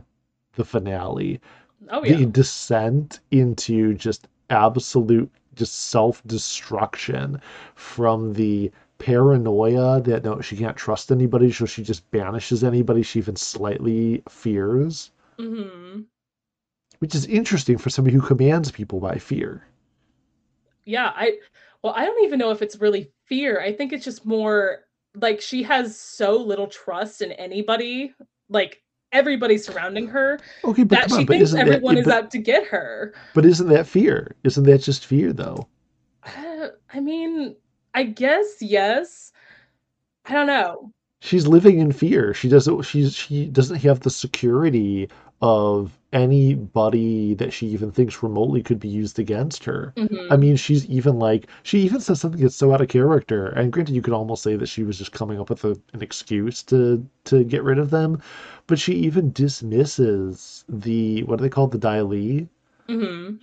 the finale. Oh yeah. The descent into just absolute just self-destruction from the paranoia that no she can't trust anybody so she just banishes anybody she even slightly fears mm-hmm. which is interesting for somebody who commands people by fear yeah i well i don't even know if it's really fear i think it's just more like she has so little trust in anybody, like everybody surrounding her, okay, but that she on, thinks everyone that, is but, out to get her. But isn't that fear? Isn't that just fear, though? Uh, I mean, I guess yes. I don't know. She's living in fear. She doesn't. She's she doesn't have the security of anybody that she even thinks remotely could be used against her. Mm-hmm. I mean, she's even like she even says something that's so out of character. And granted, you could almost say that she was just coming up with a, an excuse to to get rid of them, but she even dismisses the what are they call the Dai. Mm-hmm.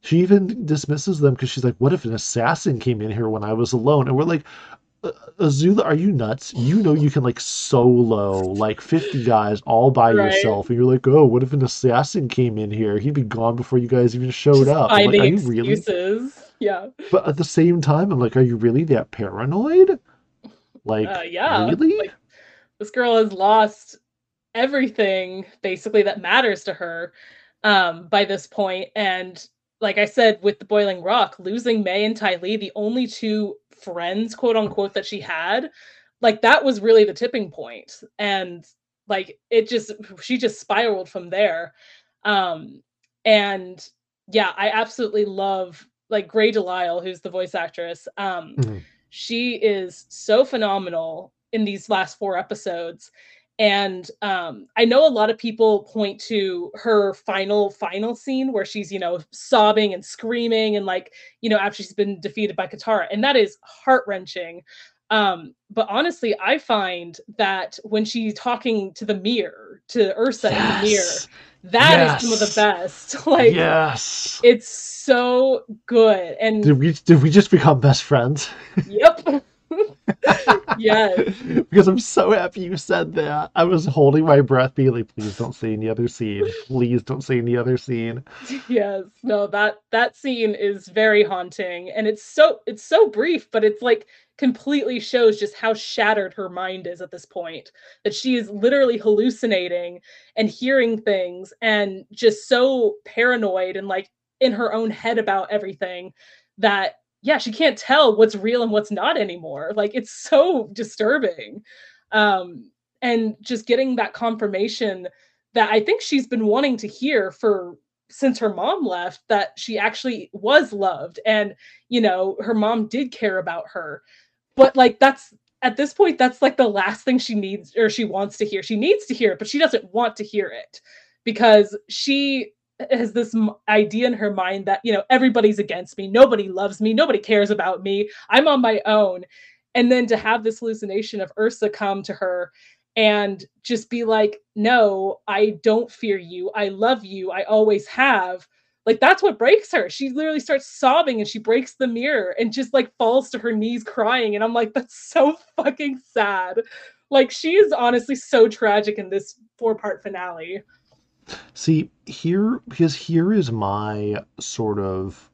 She even dismisses them because she's like, "What if an assassin came in here when I was alone?" And we're like, Azula, are you nuts? You know you can like solo like 50 guys all by right. yourself, and you're like, oh, what if an assassin came in here? He'd be gone before you guys even showed Just up. Finding like, are you excuses. really? Yeah. But at the same time, I'm like, are you really that paranoid? Like, uh, yeah. Really? Like, this girl has lost everything basically that matters to her um, by this point, and like I said with the Boiling Rock, losing Mai and Ty Lee, the only two friends, quote unquote, that she had, like that was really the tipping. And like it just she just spiraled from there. Um and yeah, I absolutely love like Grey DeLisle, who's the voice actress. Um mm-hmm. she is so phenomenal in these last four episodes and um, i know a lot of people point to her final final scene where she's you know sobbing and screaming and like you know after she's been defeated by katara and that is heart-wrenching. Um, but honestly i find that when she's talking to the mirror to ursa yes. in the mirror that yes. is some of the best. Like yes. it's so good and did we did we just become best friends? Yep yes. Because I'm so happy you said that. I was holding my breath, being like, please don't say any other scene. Please don't say any other scene. Yes. No, that that scene is very haunting. And it's so it's so brief, but it's like completely shows just how shattered her mind is at this point. That she is literally hallucinating and hearing things and just so paranoid and like in her own head about everything that yeah, she can't tell what's real and what's not anymore. Like it's so disturbing. Um, and just getting that confirmation that I think she's been wanting to hear for since her mom left that she actually was loved and you know her mom did care about her but like that's at this point that's like the last thing she needs or she wants to hear she needs to hear it but she doesn't want to hear it because she has this idea in her mind that you know everybody's against me nobody loves me nobody cares about me i'm on my own. And then to have this hallucination of ursa come to her and just be like no i don't fear you i love you i always have. Like that's what breaks her. She literally starts sobbing and she breaks the mirror and just like falls to her knees crying. And i'm like that's so fucking sad. Like she is honestly so tragic in this four part finale See, here, because here is my sort of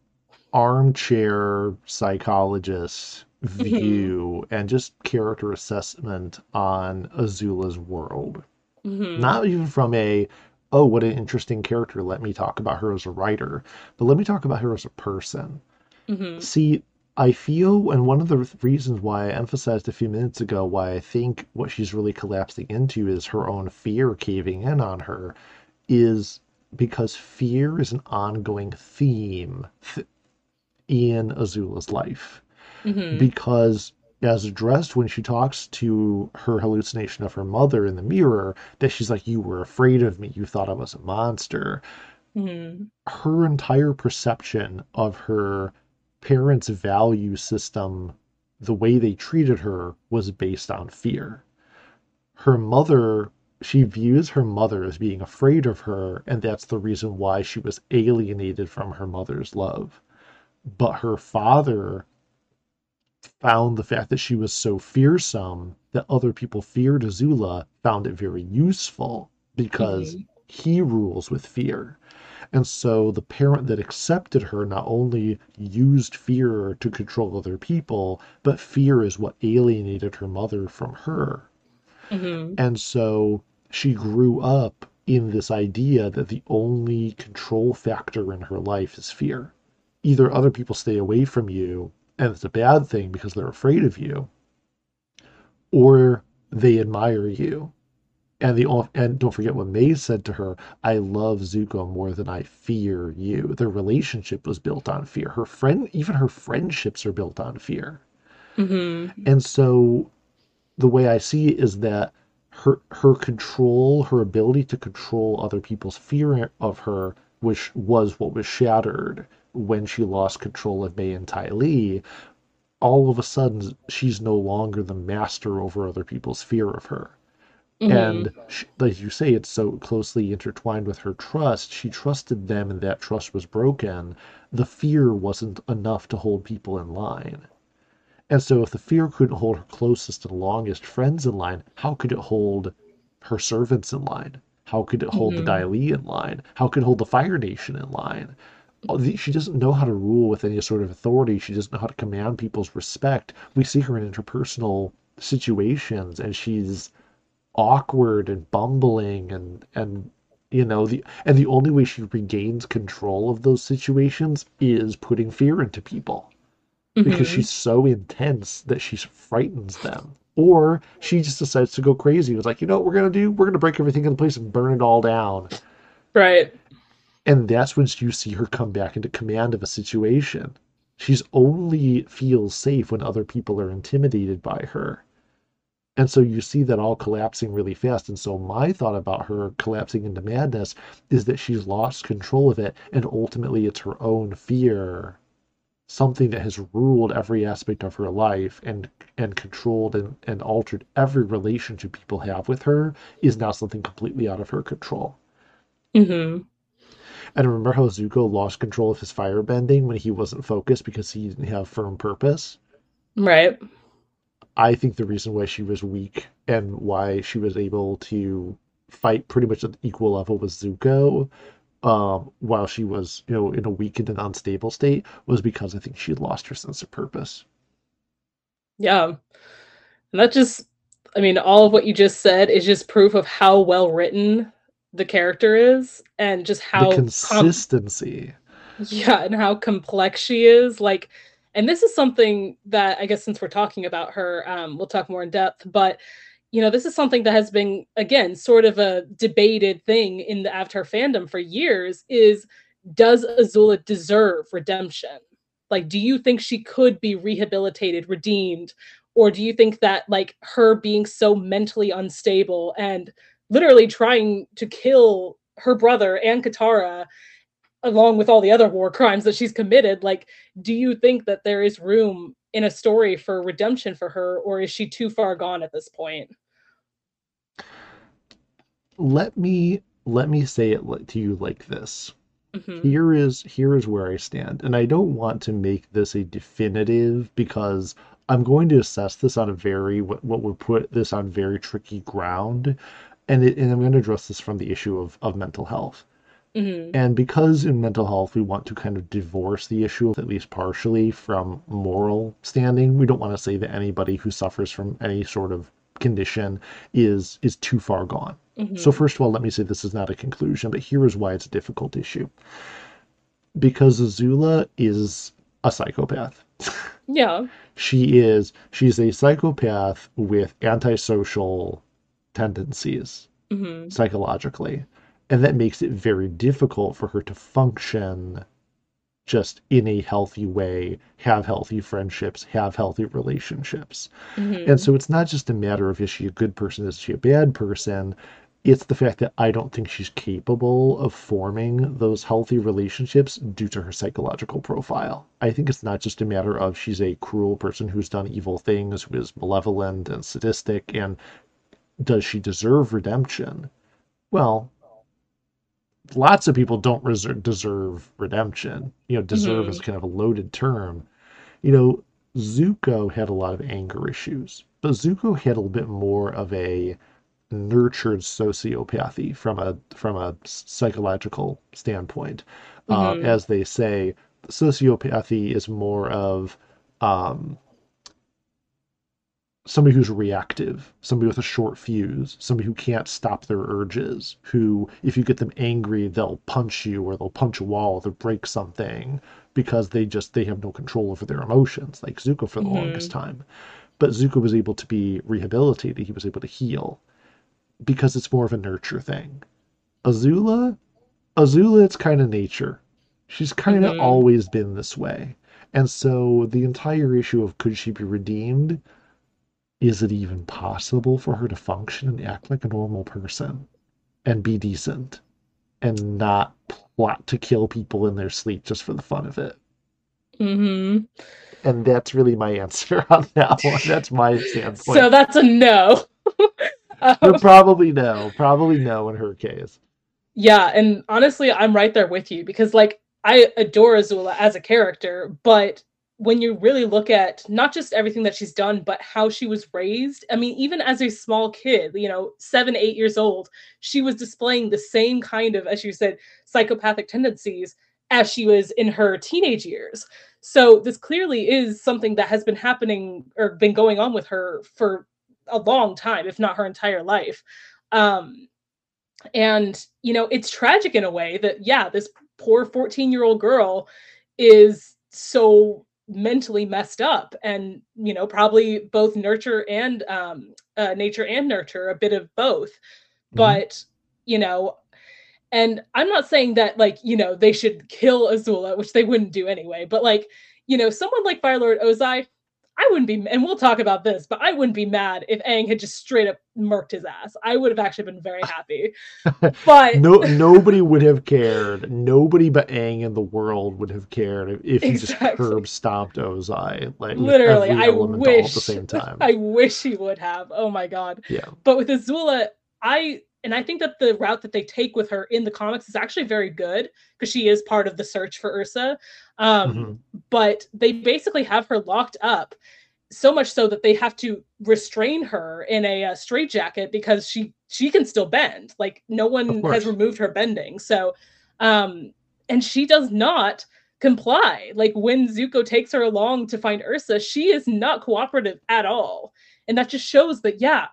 armchair psychologist mm-hmm. view and just character assessment on Azula's world. Mm-hmm. Not even from a, oh, what an interesting character. Let me talk about her as a writer, but let me talk about her as a person. Mm-hmm. See, I feel, and one of the reasons why I emphasized a few minutes ago why I think what she's really collapsing into is her own fear caving in on her is because fear is an ongoing theme in Azula's life. Mm-hmm. Because as addressed when she talks to her hallucination of her mother in the mirror, that she's like, You were afraid of me. You thought I was a monster. Mm-hmm. Her entire perception of her parents' value system, the way they treated her, was based on fear. Her mother she views her mother as being afraid of her, and that's the reason why she was alienated from her mother's love. But her father found the fact that she was so fearsome that other people feared Azula, found it very useful because mm-hmm. he rules with fear. And so the parent that accepted her not only used fear to control other people, but fear is what alienated her mother from her. Mm-hmm. And so she grew up in this idea that the only control factor in her life is fear. Either other people stay away from you, and it's a bad thing because they're afraid of you, or they admire you. And the and don't forget what Mai said to her, I love Zuko more than I fear you. Their relationship was built on fear. Her friend even her friendships are built on fear. Mm-hmm. And so the way I see it is that her her control, her ability to control other people's fear of her, which was what was shattered when she lost control of Mai and Ty Lee, all of a sudden she's no longer the master over other people's fear of her. Mm-hmm. And she, like you say, it's so closely intertwined with her trust. She trusted them, and that trust was broken. The fear wasn't enough to hold people in line. And so, if the fear couldn't hold her closest and longest friends in line, how could it hold her servants in line? How could it hold mm-hmm. the Dai Li in line? How could it hold the Fire Nation in line? She doesn't know how to rule with any sort of authority. She doesn't know how to command people's respect. We see her in interpersonal situations, and she's awkward and bumbling, and and you know the and the only way she regains control of those situations is putting fear into people mm-hmm. because she's so intense that she frightens them. Or she just decides to go crazy. It's like, you know what we're gonna do? We're gonna break everything in the place and burn it all down. Right. And that's when you see her come back into command of a situation. She's only feels safe when other people are intimidated by her. And so you see that all collapsing really fast. And so my thought about her collapsing into madness is that she's lost control of it. And ultimately, it's her own fear, something that has ruled every aspect of her life and and controlled and, and altered every relationship people have with her, is now something completely out of her control. Mm-hmm. And remember how Zuko lost control of his firebending when he wasn't focused because he didn't have firm purpose? Right. I think the reason why she was weak and why she was able to fight pretty much at equal level with Zuko, um, while she was, you know, in a weakened and unstable state, was because I think she lost her sense of purpose. Yeah. And that just, I mean, all of what you just said is just proof of how well written the character is and just how the consistency. Com- yeah, and how complex she is. Like, and this is something that I guess since we're talking about her, um, we'll talk more in depth. But you know, this is something that has been again sort of a debated thing in the Avatar fandom for years. Is does Azula deserve redemption? Like, do you think she could be rehabilitated, redeemed, or do you think that like her being so mentally unstable and literally trying to kill her brother and Katara along with all the other war crimes that she's committed like do you think that there is room in a story for redemption for her or is she too far gone at this point? Let me let me say it to you like this. Mm-hmm. here is here is where i stand and i don't want to make this a definitive because i'm going to assess this on a very what, what would put this on very tricky ground and, it, and i'm going to address this from the issue of, of mental health Mm-hmm. And because in mental health we want to kind of divorce the issue, at least partially, from moral standing, we don't want to say that anybody who suffers from any sort of condition is is too far gone. Mm-hmm. So first of all, let me say this is not a conclusion, but here is why it's a difficult issue. Because Azula is a psychopath. Yeah. she is she's a psychopath with antisocial tendencies mm-hmm. psychologically and that makes it very difficult for her to function just in a healthy way, have healthy friendships, have healthy relationships. Mm-hmm. And so it's not just a matter of is she a good person, is she a bad person? It's the fact that I don't think she's capable of forming those healthy relationships due to her psychological profile. I think it's not just a matter of she's a cruel person who's done evil things, who is malevolent and sadistic, and does she deserve redemption? Well, lots of people don't reserve, deserve redemption. You know, deserve mm-hmm. is kind of a loaded term. You know, Zuko had a lot of anger issues, but Zuko had a little bit more of a nurtured sociopathy from a from a psychological standpoint. Uh, mm-hmm. Uh, as they say, sociopathy is more of um, somebody who's reactive, somebody with a short fuse, somebody who can't stop their urges, who, if you get them angry, they'll punch you or they'll punch a wall, they'll break something because they just they have no control over their emotions, like Zuko for the mm-hmm. longest time. But Zuko was able to be rehabilitated, he was able to heal because it's more of a nurture thing. Azula, Azula, it's kind of nature. She's kind of mm-hmm. always been this way. And so the entire issue of could she be redeemed is it even possible for her to function and act like a normal person and be decent and not plot to kill people in their sleep just for the fun of it? Mm-hmm. And that's really my answer on that one. That's my standpoint. So that's a no. um, probably no. Probably no in her case. Yeah, and honestly, I'm right there with you because like I adore Azula as a character, but when you really look at not just everything that she's done, but how she was raised. I mean, even as a small kid, you know, seven, eight years old, she was displaying the same kind of, as you said, psychopathic tendencies as she was in her teenage years. So this clearly is something that has been happening or been going on with her for a long time, if not her entire life. Um, and, you know, it's tragic in a way that, yeah, this poor 14 year old girl is so mentally messed up and you know probably both nurture and um uh, nature and nurture a bit of both mm-hmm. but you know and i'm not saying that like you know they should kill azula which they wouldn't do anyway but like you know, someone like Fire Lord Ozai, I wouldn't be, and we'll talk about this, but I wouldn't be mad if Aang had just straight up murked his ass. I would have actually been very happy. But no, nobody would have cared. Nobody but Aang in the world would have cared if he just curb stomped Ozai, like literally, I all at wish the same time. I wish he would have. Oh my god. Yeah. But with Azula, I and I think that the route that they take with her in the comics is actually very good because she is part of the search for Ursa. Um, Mhm. But they basically have her locked up so much so that they have to restrain her in a, uh straitjacket because she she can still bend. Like no one has removed her bending. So, um, and she does not comply. Like when Zuko takes her along to find Ursa, she is not cooperative at all. And that just shows that, yeah,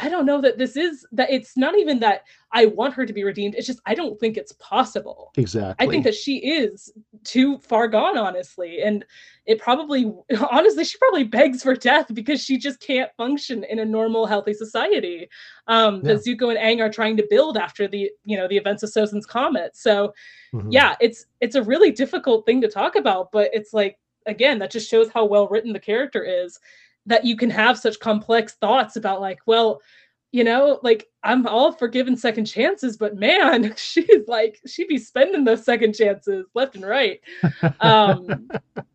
I don't know that this is that it's not even that I want her to be redeemed. It's just I don't think it's possible. Exactly. I think that she is too far gone, honestly. And it probably, honestly, she probably begs for death because she just can't function in a normal, healthy society um, that Zuko and Aang are trying to build after the, you know, the events of Sozin's Comet. So, Mhm. yeah, it's it's a really difficult thing to talk about, but it's like again, that just shows how well written the character is that you can have such complex thoughts about like, well, you know, like I'm all for giving second chances, but man, she's like she'd be spending those second chances left and right. Um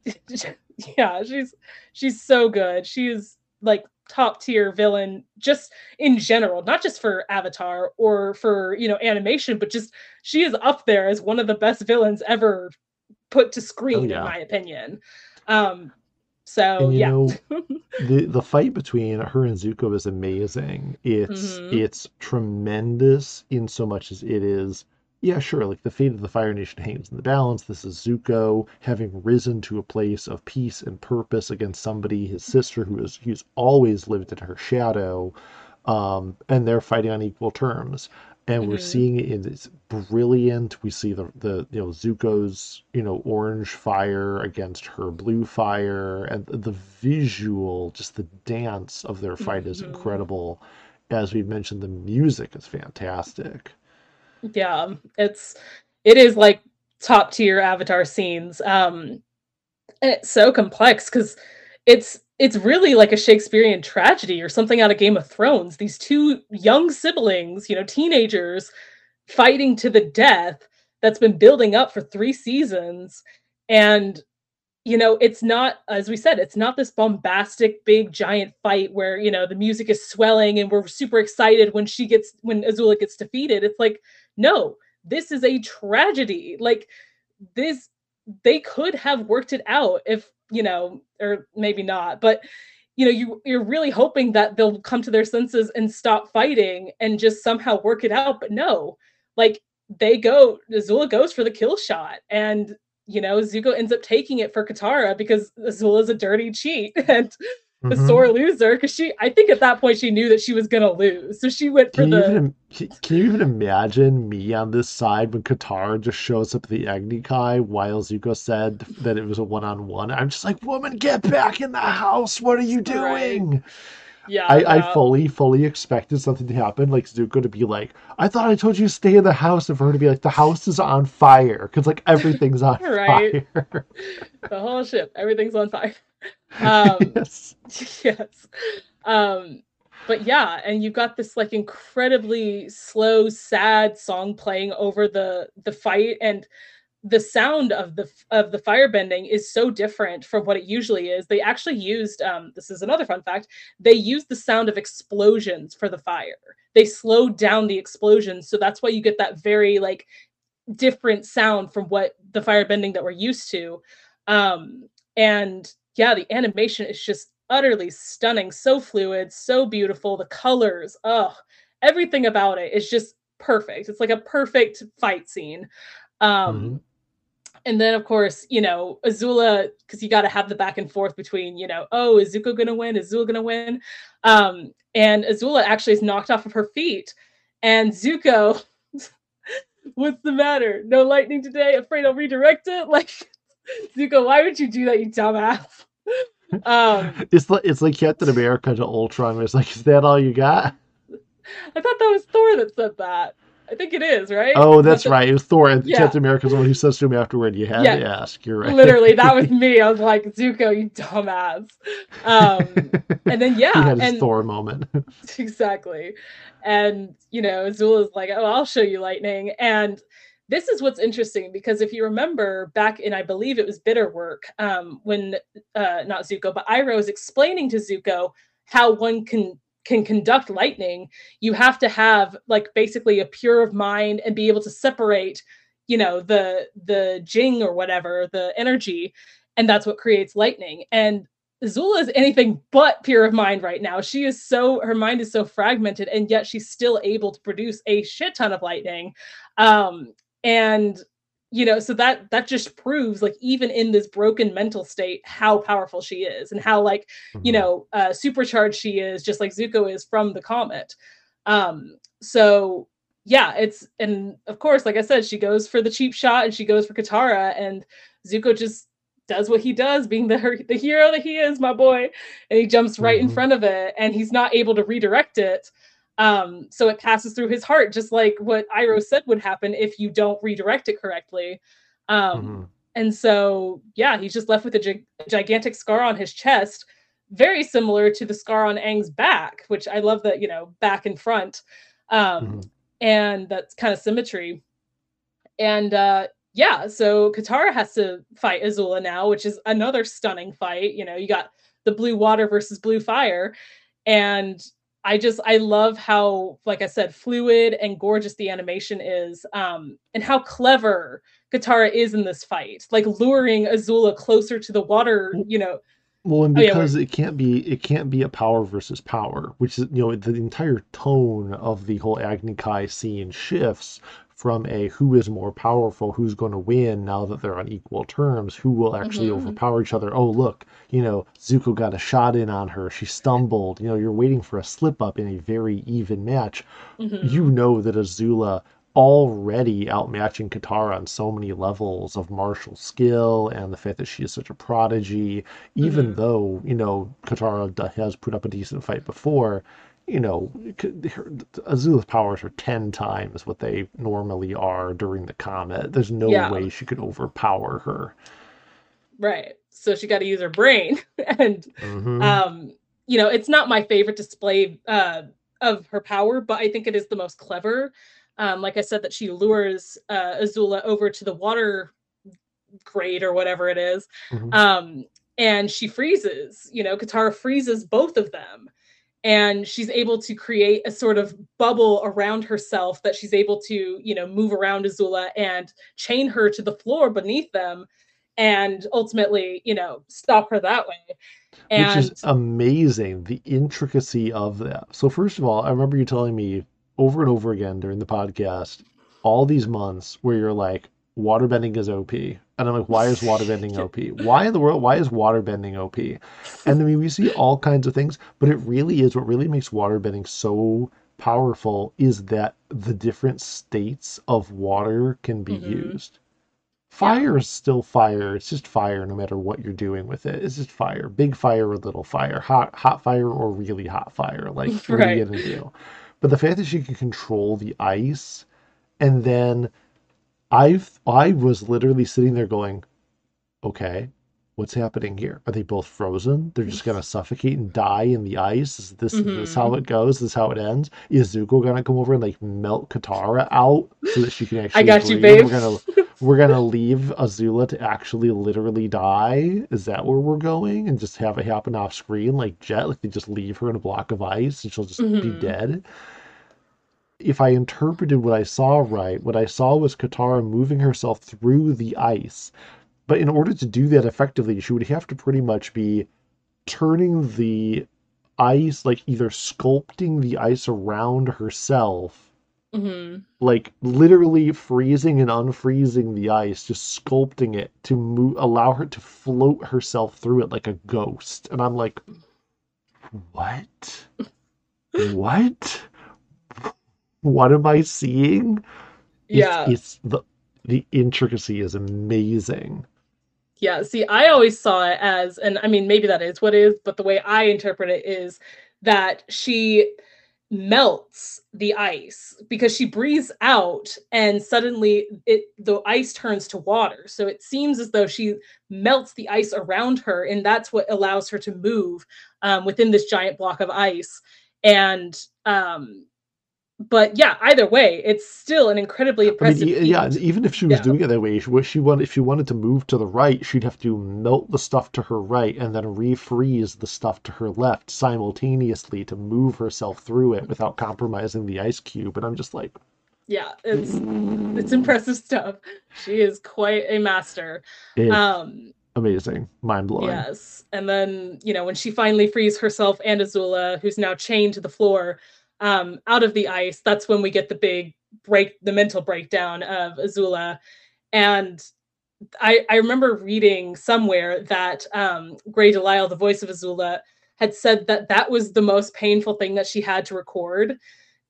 yeah, she's she's so good. She's like top tier villain just in general, not just for Avatar or for, you know, animation, but just she is up there as one of the best villains ever put to screen yeah. in my opinion. Um so yeah. know the the fight between her and Zuko is amazing. It's Mhm. it's tremendous in so much as it is yeah, sure, like the fate of the Fire Nation hangs in the balance. This is Zuko having risen to a place of peace and purpose against somebody, his sister, who is who's always lived in her shadow, um, and they're fighting on equal terms. And we're Mhm. seeing it in it's brilliant. We see the the you know Zuko's you know orange fire against her blue fire, and the visual, just the dance of their fight is Mhm. incredible. As we've mentioned, the music is fantastic. yeah it's it is like top tier avatar scenes um and it's so complex because it's it's really like a shakespearean tragedy or something out of game of thrones. These two young siblings you know teenagers fighting to the death that's been building up for three seasons. And you know it's not as we said it's not this bombastic big giant fight where you know the music is swelling and we're super excited when she gets when azula gets defeated. It's like no this is a tragedy. Like this they could have worked it out if you know or maybe not but you know you you're really hoping that they'll come to their senses and stop fighting and just somehow work it out but no like they go azula goes for the kill shot and you know zuko ends up taking it for katara because azula's a dirty cheat and a Mhm. sore loser because she i think at that point she knew that she was gonna lose so she went for Can the even, can, can you even imagine me on this side when Katara just shows up at the Agni Kai while Zuko said that it was a one on one? I'm just like, woman, get back in the house. What are you Right. doing? yeah I, I fully, fully expected something to happen, like Zuko to be like, I thought I told you to stay in the house, and for her to be like, the house is on fire. Because, like, everything's on Right. fire. the whole ship everything's on fire um yes. yes. Um but yeah and you've got this like incredibly slow sad song playing over the the fight and the sound of the of the firebending is so different from what it usually is. They actually used um this is another fun fact they used the sound of explosions for the fire. They slowed down the explosions so that's why you get that very like different sound from what the firebending that we're used to. Um and yeah the animation is just utterly stunning so fluid so beautiful the colors oh everything about it is just perfect. It's like a perfect fight scene. Um Mhm. and then of course you know azula because you got to have the back and forth between you know oh is zuko gonna win? Is azula gonna win? Um and azula actually is knocked off of her feet and zuko what's the matter? No lightning today? Afraid i'll redirect it? Like zuko why would you do that you dumbass um It's like it's like Captain America to Ultron. It's like, is that all you got? i thought that was thor that said that I think it is, right? Oh, that's right. It was Thor. And Yeah. Captain America's the one who says to him afterward, "You had Yeah. to ask." You're right. Literally, that was me. I was like, Zuko, you dumbass. Um, and then yeah, he had his and Thor moment. exactly. And you know, Azula's like, "Oh, I'll show you lightning." And this is what's interesting because if you remember back in, I believe it was Bitterwork, um, when uh, not Zuko, but Iroh was explaining to Zuko how one can can conduct lightning. You have to have like basically a pure of mind and be able to separate, you know, the the jing or whatever the energy, and that's what creates lightning. And Azula is anything but pure of mind right now. She is so her mind is so fragmented, and yet she's still able to produce a shit ton of lightning. Um, and you know, so that that just proves like even in this broken mental state, how powerful she is, and how like you Mhm. know uh, supercharged she is, just like Zuko is from the comet. Um, so yeah, it's and of course, like I said, she goes for the cheap shot and she goes for Katara, and Zuko just does what he does, being the the hero that he is, my boy, and he jumps right in Mhm. front of it, and he's not able to redirect it. Um, so it passes through his heart, just like what Iroh said would happen if you don't redirect it correctly. Um, Mhm. and so, yeah, he's just left with a gi- gigantic scar on his chest, very similar to the scar on Aang's back, which I love that, you know, back and front. Um, Mhm. And that's kind of symmetry. And uh, yeah, so Katara has to fight Azula now, which is another stunning fight. You know, you got the blue water versus blue fire. And I just I love how, like I said, fluid and gorgeous the animation is, um, and how clever Katara is in this fight, like luring Azula closer to the water. You know, Well, and Oh, yeah, because it can't be it can't be a power versus power, which is you know the entire tone of the whole Agni Kai scene shifts from a who is more powerful, who's going to win now that they're on equal terms, who will actually Mhm. overpower each other. Oh, look, you know, Zuko got a shot in on her. She stumbled. You know, you're waiting for a slip up in a very even match. Mhm. You know that Azula already outmatching Katara on so many levels of martial skill and the fact that she is such a prodigy, even Mhm. though, you know, Katara has put up a decent fight before, you know, Azula's powers are 10 times what they normally are during the comet. There's no Yeah. way she could overpower her. right. So she got to use her brain, and Mhm. um you know it's not my favorite display uh of her power but i think it is the most clever um like i said that she lures uh azula over to the water grate or whatever it is Mhm. um and she freezes you know katara freezes both of them and she's able to create a sort of bubble around herself that she's able to you know move around azula and chain her to the floor beneath them and ultimately you know stop her that way and Which is amazing, the intricacy of that. So, first of all, I remember you telling me over and over again during the podcast all these months where you're like, waterbending is OP. And I'm like, why is waterbending OP? Why in the world? Why is waterbending OP? And I mean, we see all kinds of things, but it really is what really makes waterbending so powerful is that the different states of water can be Mhm. used. Fire is still fire. It's just fire no matter what you're doing with it. It's just fire. Big fire or little fire. Hot hot fire or really hot fire. Like what are you gonna do? But the fact that she can control the ice and then I've I was literally sitting there going, Okay, what's happening here? Are they both frozen? They're just gonna suffocate and die in the ice? Is this is this how it goes? Is this how it ends? Is Zuko gonna come over and like melt Katara out so that she can actually I got you, babe. We're gonna we're gonna leave Azula to actually literally die. Is that where we're going? And just have it happen off screen like Jet, like they just leave her in a block of ice and she'll just be Mhm. dead. If I interpreted what I saw right, what I saw was Katara moving herself through the ice. But in order to do that effectively, she would have to pretty much be turning the ice, like either sculpting the ice around herself hmm like literally freezing and unfreezing the ice, just sculpting it to move, allow her to float herself through it like a ghost. And I'm like, what? what? What am I seeing? It's, Yeah. it's the the intricacy is amazing. Yeah, see, I always saw it as, and I mean, maybe that is what it is, but the way I interpret it is that she, melts the ice because she breathes out and suddenly it the ice turns to water so it seems as though she melts the ice around her and that's what allows her to move um, within this giant block of ice and um, but yeah, either way, it's still an incredibly impressive. I mean, yeah, even if she was yeah. doing it that way, she wanted, if she wanted to move to the right, she'd have to melt the stuff to her right and then refreeze the stuff to her left simultaneously to move herself through it without compromising the ice cube. And I'm just like, yeah, it's it's impressive stuff. She is quite a master. um, amazing, mind blowing. Yes, and then you know when she finally frees herself and Azula, who's now chained to the floor um, out of the ice, that's when we get the big break, the mental breakdown of Azula. And I, I remember reading somewhere that um, Grey DeLisle, the voice of Azula, had said that that was the most painful thing that she had to record.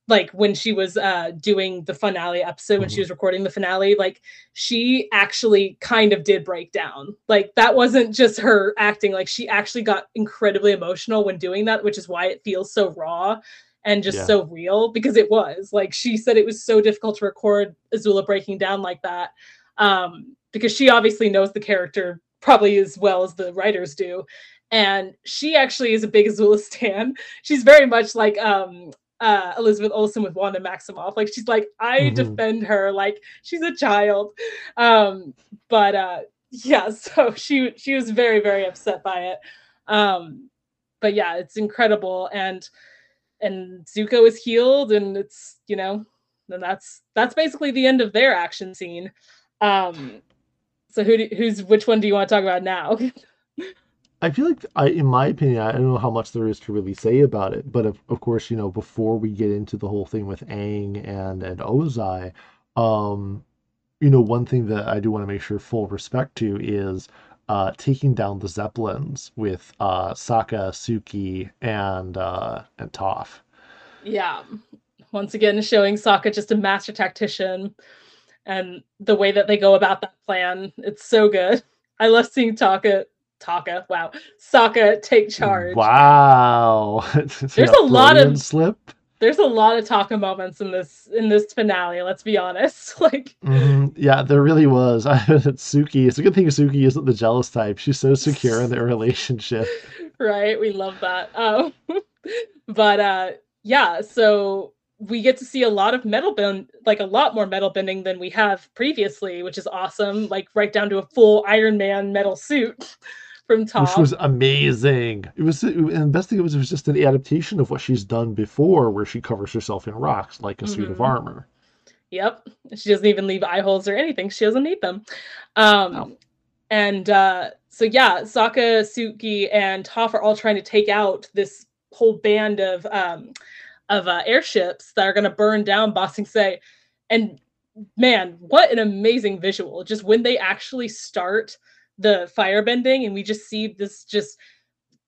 Like when she was uh, doing the finale episode, mm-hmm. when she mm-hmm. was recording the finale, like she actually kind of did break down. Like that wasn't just her acting, like she actually got incredibly emotional when doing that, which is why it feels so raw and just yeah. so real because it was like she said it was so difficult to record Azula breaking down like that um, because she obviously knows the character probably as well as the writers do and she actually is a big Azula stan she's very much like um, uh, Elizabeth Olsen with Wanda Maximoff like she's like I mm-hmm. defend her like she's a child um, but uh, yeah so she she was very very upset by it um, but yeah it's incredible and and Zuko is healed, and it's you know, then that's that's basically the end of their action scene. Um, so who do, who's which one do you want to talk about now? I feel like, I, in my opinion, I don't know how much there is to really say about it, but of, of course, you know, before we get into the whole thing with Aang and and Ozai, um, you know, one thing that I do want to make sure full respect to is uh, taking down the Zeppelins with uh, Sokka, Suki, and uh, and Toph. Yeah, once again showing Sokka just a master tactician, and the way that they go about that plan, it's so good. I love seeing Tokka. Tokka, wow, Sokka take charge. Wow, there's a lot of slip there's a lot of Tokka moments in this in this finale. Let's be honest. Like, mm, yeah, there really was. Suki. It's a good thing Suki isn't the jealous type. She's so secure in their relationship. Right. We love that. Um, but uh, yeah. So we get to see a lot of metal bend, like a lot more metal bending than we have previously, which is awesome. Like right down to a full Iron Man metal suit from Toph, which was amazing. It was, and the best thing was, it was just an adaptation of what she's done before, where she covers herself in rocks like a mm-hmm. suit of mm-hmm. armor. Yep, she doesn't even leave eye holes or anything. She doesn't need them. Um, no. and uh, so yeah, Sokka, Suki, and Toph are all trying to take out this whole band of um, of uh, airships that are going to burn down Bossing Sing Se. And man, what an amazing visual! Just when they actually start the firebending and we just see this just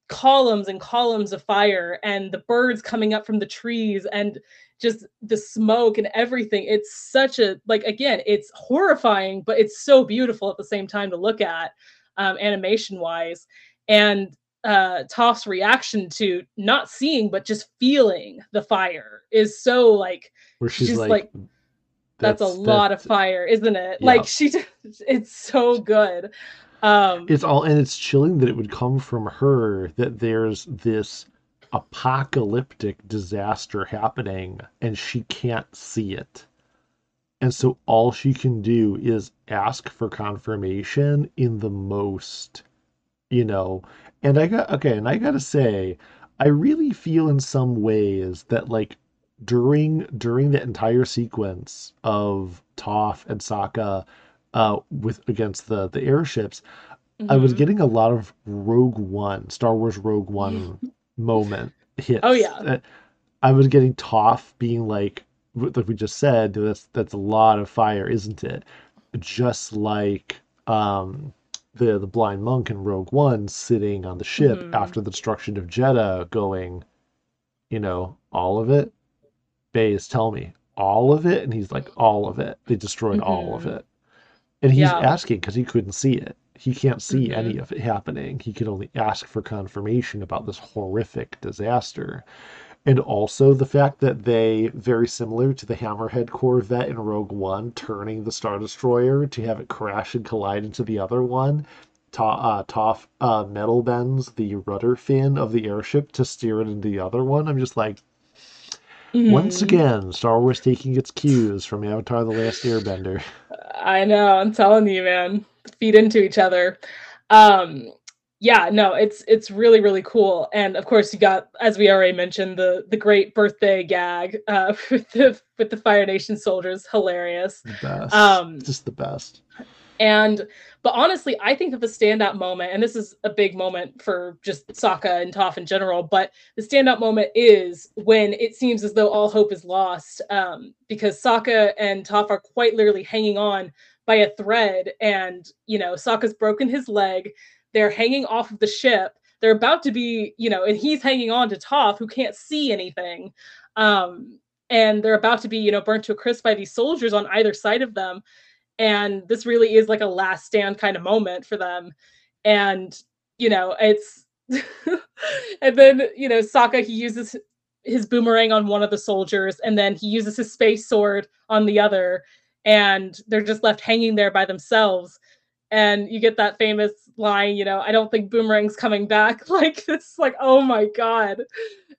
columns and columns of fire and the birds coming up from the trees and just the smoke and everything. It's such a like again it's horrifying but it's so beautiful at the same time to look at um, animation wise and uh Toph's reaction to not seeing but just feeling the fire is so like where she's just like, like that's, that's, a lot of fire isn't it? Yeah. like she just, it's so good um, it's all, and it's chilling that it would come from her that there's this apocalyptic disaster happening and she can't see it. And so all she can do is ask for confirmation in the most, you know. And I got, okay, and I gotta say, I really feel in some ways that like during during the entire sequence of Toph and Sokka uh, with against the the airships, mm-hmm. I was mm-hmm. getting a lot of Rogue One, Star Wars Rogue One moment hits. Oh yeah. I was getting Toph being like, like we just said, that's that's a lot of fire, isn't it? Just like um, the the blind monk in Rogue One sitting on the ship mm-hmm. after the destruction of Jedha, going, you know, all of it. Baze, tell me, all of it, and he's like, all of it. They destroyed mm-hmm. all of mm-hmm. it. And he's yeah. asking because he couldn't see it. He can't see mm-hmm. any of it happening. He can only ask for confirmation about this horrific disaster. And also the fact that they, very similar to the Hammerhead Corvette in Rogue One, turning the Star Destroyer to have it crash and collide into the other one, Ta- uh, Toph uh, metal bends the rudder fin of the airship to steer it into the other one. I'm just like, Mm-hmm. once again, Star Wars taking its cues from Avatar: The Last Airbender. I know, I'm telling you, man. Feed into each other. Um yeah, no, it's it's really really cool. And of course, you got as we already mentioned the the great birthday gag uh with the with the Fire Nation soldiers, hilarious. The best. Um just the best. And but honestly, I think that the standout moment, and this is a big moment for just Sokka and Toph in general, but the standout moment is when it seems as though all hope is lost, um, because Sokka and Toph are quite literally hanging on by a thread, and you know Sokka's broken his leg. They're hanging off of the ship. They're about to be, you know, and he's hanging on to Toph, who can't see anything. Um, and they're about to be, you know, burnt to a crisp by these soldiers on either side of them and this really is like a last stand kind of moment for them. And you know it's and then you know Sokka he uses his boomerang on one of the soldiers and then he uses his space sword on the other and they're just left hanging there by themselves and you get that famous line you know i don't think boomerang's coming back like it's like oh my god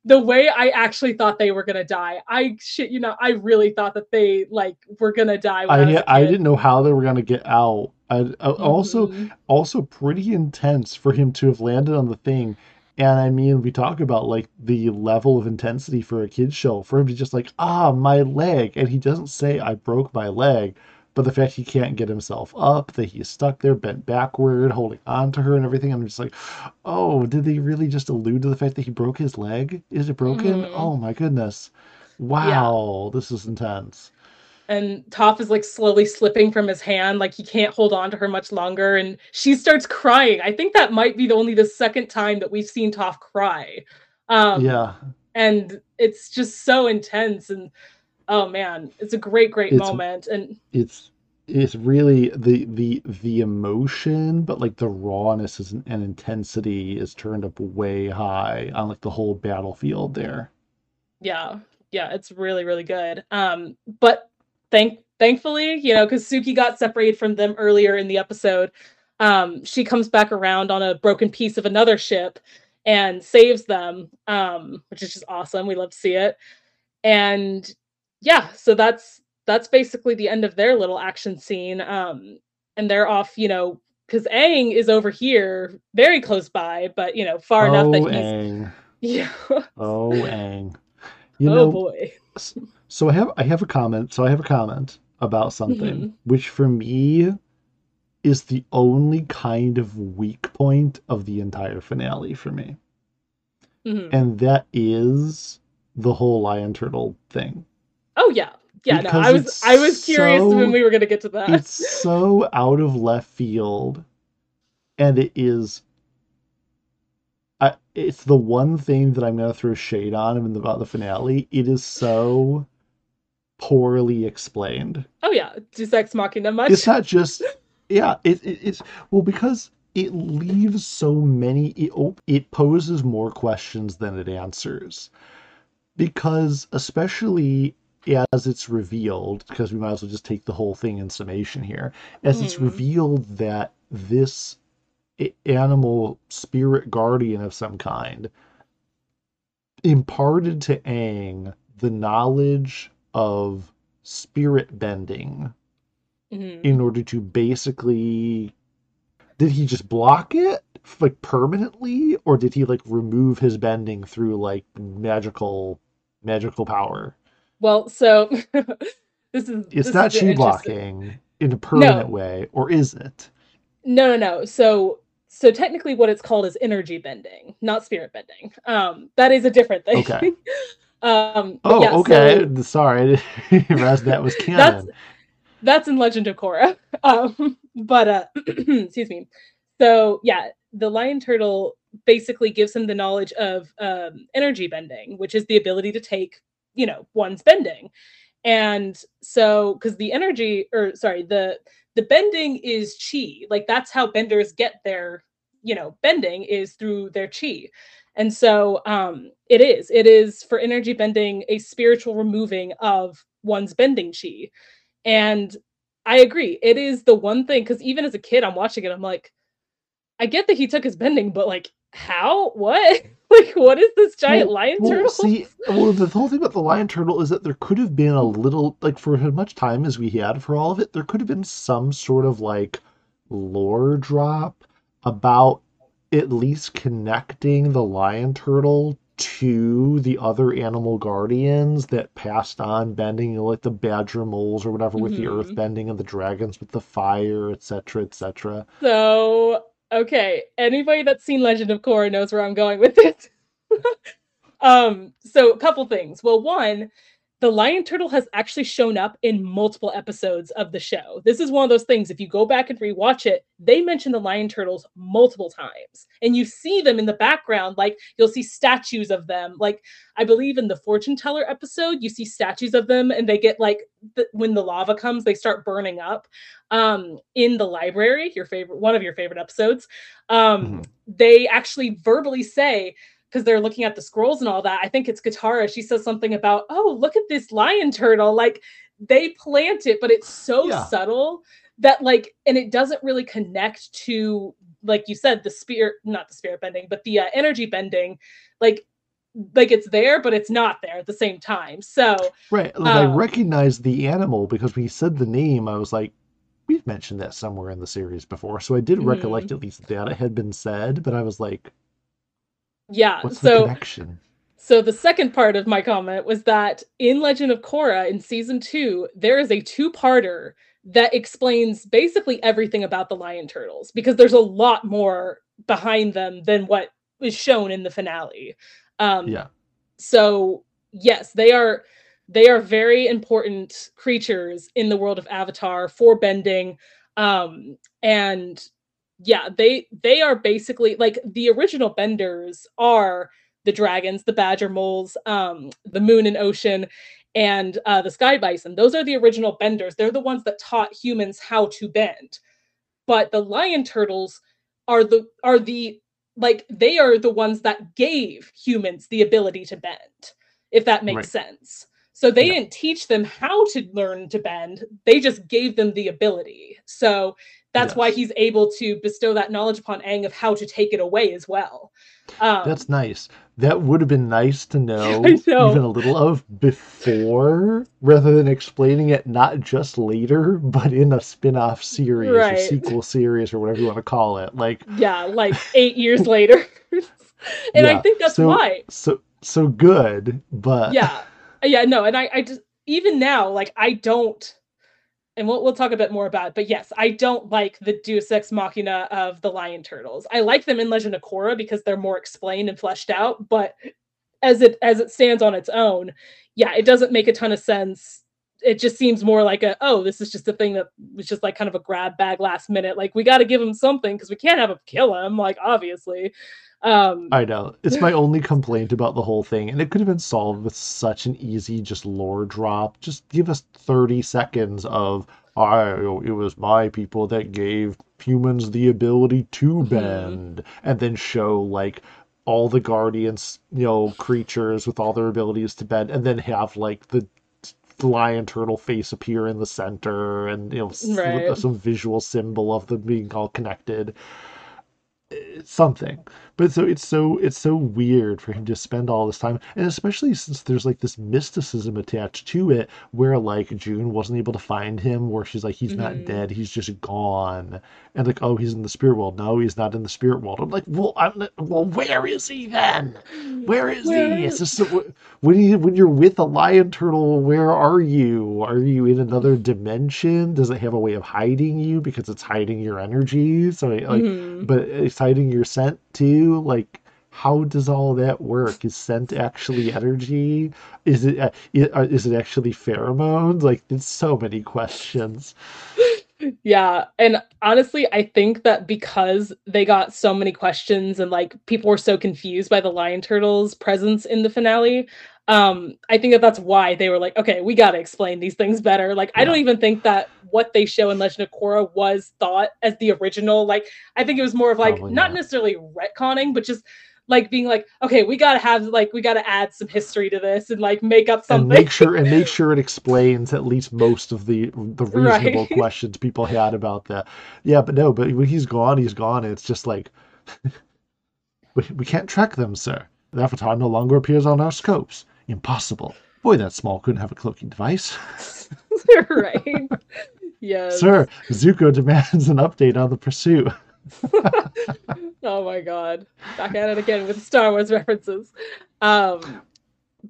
the way I actually thought they were gonna die. I shit, you know, I really thought that they like were gonna die. I I, I didn't know how they were gonna get out. I, I mm-hmm. also also pretty intense for him to have landed on the thing. And I mean, we talk about like the level of intensity for a kid's show. For him to just like, ah, my leg, and he doesn't say I broke my leg but the fact he can't get himself up, that he's stuck there, bent backward, holding on to her and everything, I'm just like, oh, did they really just allude to the fact that he broke his leg? Is it broken? Mm-hmm. Oh my goodness. Wow, yeah. this is intense. And Toph is like slowly slipping from his hand, like he can't hold on to her much longer. And she starts crying. I think that might be the, only the second time that we've seen Toph cry. Um, yeah. And it's just so intense. And oh man, it's a great, great it's, moment. And it's it's really the the the emotion, but like the rawness is, and intensity is turned up way high on like the whole battlefield there. Yeah, yeah, it's really, really good. Um, but thank thankfully, you know, because Suki got separated from them earlier in the episode. Um, she comes back around on a broken piece of another ship and saves them, um, which is just awesome. We love to see it. And yeah, so that's that's basically the end of their little action scene. Um, and they're off, you know, because Aang is over here, very close by, but you know, far oh, enough that he's Aang. yeah. oh, Aang. You oh know, boy. so I have I have a comment. So I have a comment about something mm-hmm. which for me is the only kind of weak point of the entire finale for me. Mm-hmm. And that is the whole lion turtle thing. Oh yeah. Yeah, because no, I was I was curious so, when we were gonna get to that. It's so out of left field. And it is I, it's the one thing that I'm gonna throw shade on him about the finale. It is so poorly explained. Oh yeah, Deus Ex Machina much. It's not just yeah. It, it, it's well because it leaves so many. It oh, it poses more questions than it answers because especially as it's revealed, because we might as well just take the whole thing in summation here, as mm. it's hmm. revealed that this animal spirit guardian of some kind imparted to Aang the knowledge of spirit bending mm-hmm. in order to basically did he just block it like permanently or did he like remove his bending through like magical magical power well, so this is it's this not chi blocking in a permanent no. way, or is it? No, no, no. So so technically what it's called is energy bending, not spirit bending. Um that is a different thing. Okay. um Oh, yeah, okay. So, Sorry, that was canon. That's, that's in Legend of Korra. Um but uh excuse me. So yeah, the lion turtle basically gives him the knowledge of um, energy bending, which is the ability to take you know one's bending and so because the energy or sorry the the bending is chi like that's how benders get their you know bending is through their chi And so um, it is. It is for energy bending a spiritual removing of one's bending chi. And I agree. It is the one thing because even as a kid, I'm watching it. I'm like, I get that he took his bending, but like, how? What? like, what is this giant Well, lion well, turtle? see, well, the whole thing about the lion turtle is that there could have been a little, like, for as much time as we had for all of it, there could have been some sort of like lore drop about at least connecting the lion turtle to the other animal guardians that passed on bending, you know, like the badger moles or whatever with the earth Mhm. bending and the dragons with the fire, etc., etc. So, okay, anybody that's seen Legend of Korra knows where I'm going with this. um, so a couple things. Well, one, the lion turtle has actually shown up in multiple episodes of the show. This is one of those things, if you go back and rewatch it, they mention the lion turtles multiple times. And you see them in the background, like you'll see statues of them. Like I believe in the fortune teller episode, you see statues of them and they get like the, when the lava comes, they start burning up. Um, in the library, your favorite one of your favorite episodes, um, Mhm. they actually verbally say, because they're looking at the scrolls and all that. I think it's Katara. She says something about, oh, look at this lion turtle. Like they plant it, but it's so Yeah. subtle that like, and it doesn't really connect to, like you said, the spirit, not the spirit bending, but the uh, energy bending. Like, like it's there, but it's not there at the same time. So Right. Like I Um, recognized the animal because when he said the name, I was like, we've mentioned that somewhere in the series before. So I did Mhm. recollect at least that it had been said, but I was like, yeah, what's the so connection? So the second part of my comment was that in Legend of Korra in season 2 there is a two-parter that explains basically everything about the lion turtles because there's a lot more behind them than what is shown in the finale. Um Yeah. so yes, they are they are very important creatures in the world of Avatar for bending um and yeah, they they are basically like the original benders are the dragons, the badger moles, um, the moon and ocean, and uh, the sky bison. Those are the original benders. They're the ones that taught humans how to bend. But the lion turtles are the are the like they are the ones that gave humans the ability to bend, if that makes Right. sense. So they Yeah. didn't teach them how to learn to bend. They just gave them the ability. So that's why he's able to bestow that knowledge upon Aang of how to take it away as well. Um, That's nice. That would have been nice to know, know. even a little of before, rather than explaining it not just later, but in a spin-off series or sequel series or whatever you want to call it. Like, yeah, like eight years later. and I think that's so why. so so good, but Yeah. Yeah, no, and I, I just even now, like I don't and we'll we'll talk a bit more about it, but yes, I don't like the Deus Ex Machina of the Lion Turtles. I like them in Legend of Korra because they're more explained and fleshed out, but as it as it stands on its own, yeah, it doesn't make a ton of sense. It just seems more like a oh, this is just a thing that was just like kind of a grab bag last minute. Like we got to give him something because we can't have him kill him. Like obviously, um, I know. It's my only complaint about the whole thing, and it could have been solved with such an easy just lore drop. Just give us 30 seconds of I it was my people that gave humans the ability to Mhm. bend and then show like all the guardians, you know, creatures with all their abilities to bend and then have like the lion turtle face appear in the center and you know Right. some visual symbol of them being all connected it's something but so it's so it's so weird for him to spend all this time and especially since there's like this mysticism attached to it where like june wasn't able to find him where she's like he's not Mhm. dead he's just gone. And like oh he's in the spirit world. No he's not in the spirit world. I'm like well i'm not- well where is he then? Where is Where he is- just when you when you're with a lion turtle where are you? Are you in another dimension? Does it have a way of hiding you because it's hiding your energy? So like mhm. but it's hiding your scent too like how does all that work? Is scent actually energy? Is it uh, uh, is it actually pheromones? Like there's so many questions. Yeah, and honestly, I think that because they got so many questions and like people were so confused by the lion turtles' presence in the finale, um, I think that that's why they were like, okay, we got to explain these things better. Like, I don't even think that what they show in Legend of Korra was thought as the original. Like, I think it was more of like Probably not not. necessarily retconning, but just like being like, okay, we gotta have like we gotta add some history to this and like make up something. And make sure and make sure it explains at least most of the the reasonable right. questions people had about that. Yeah, but no, but when he's gone, he's gone. And it's just like we, we can't track them, sir. The avatar no longer appears on our scopes. Impossible. Boy, that small couldn't have a cloaking device. right. Yes. Sir, Zuko demands an update on the pursuit. oh my god. Back at it again with Star Wars references. Um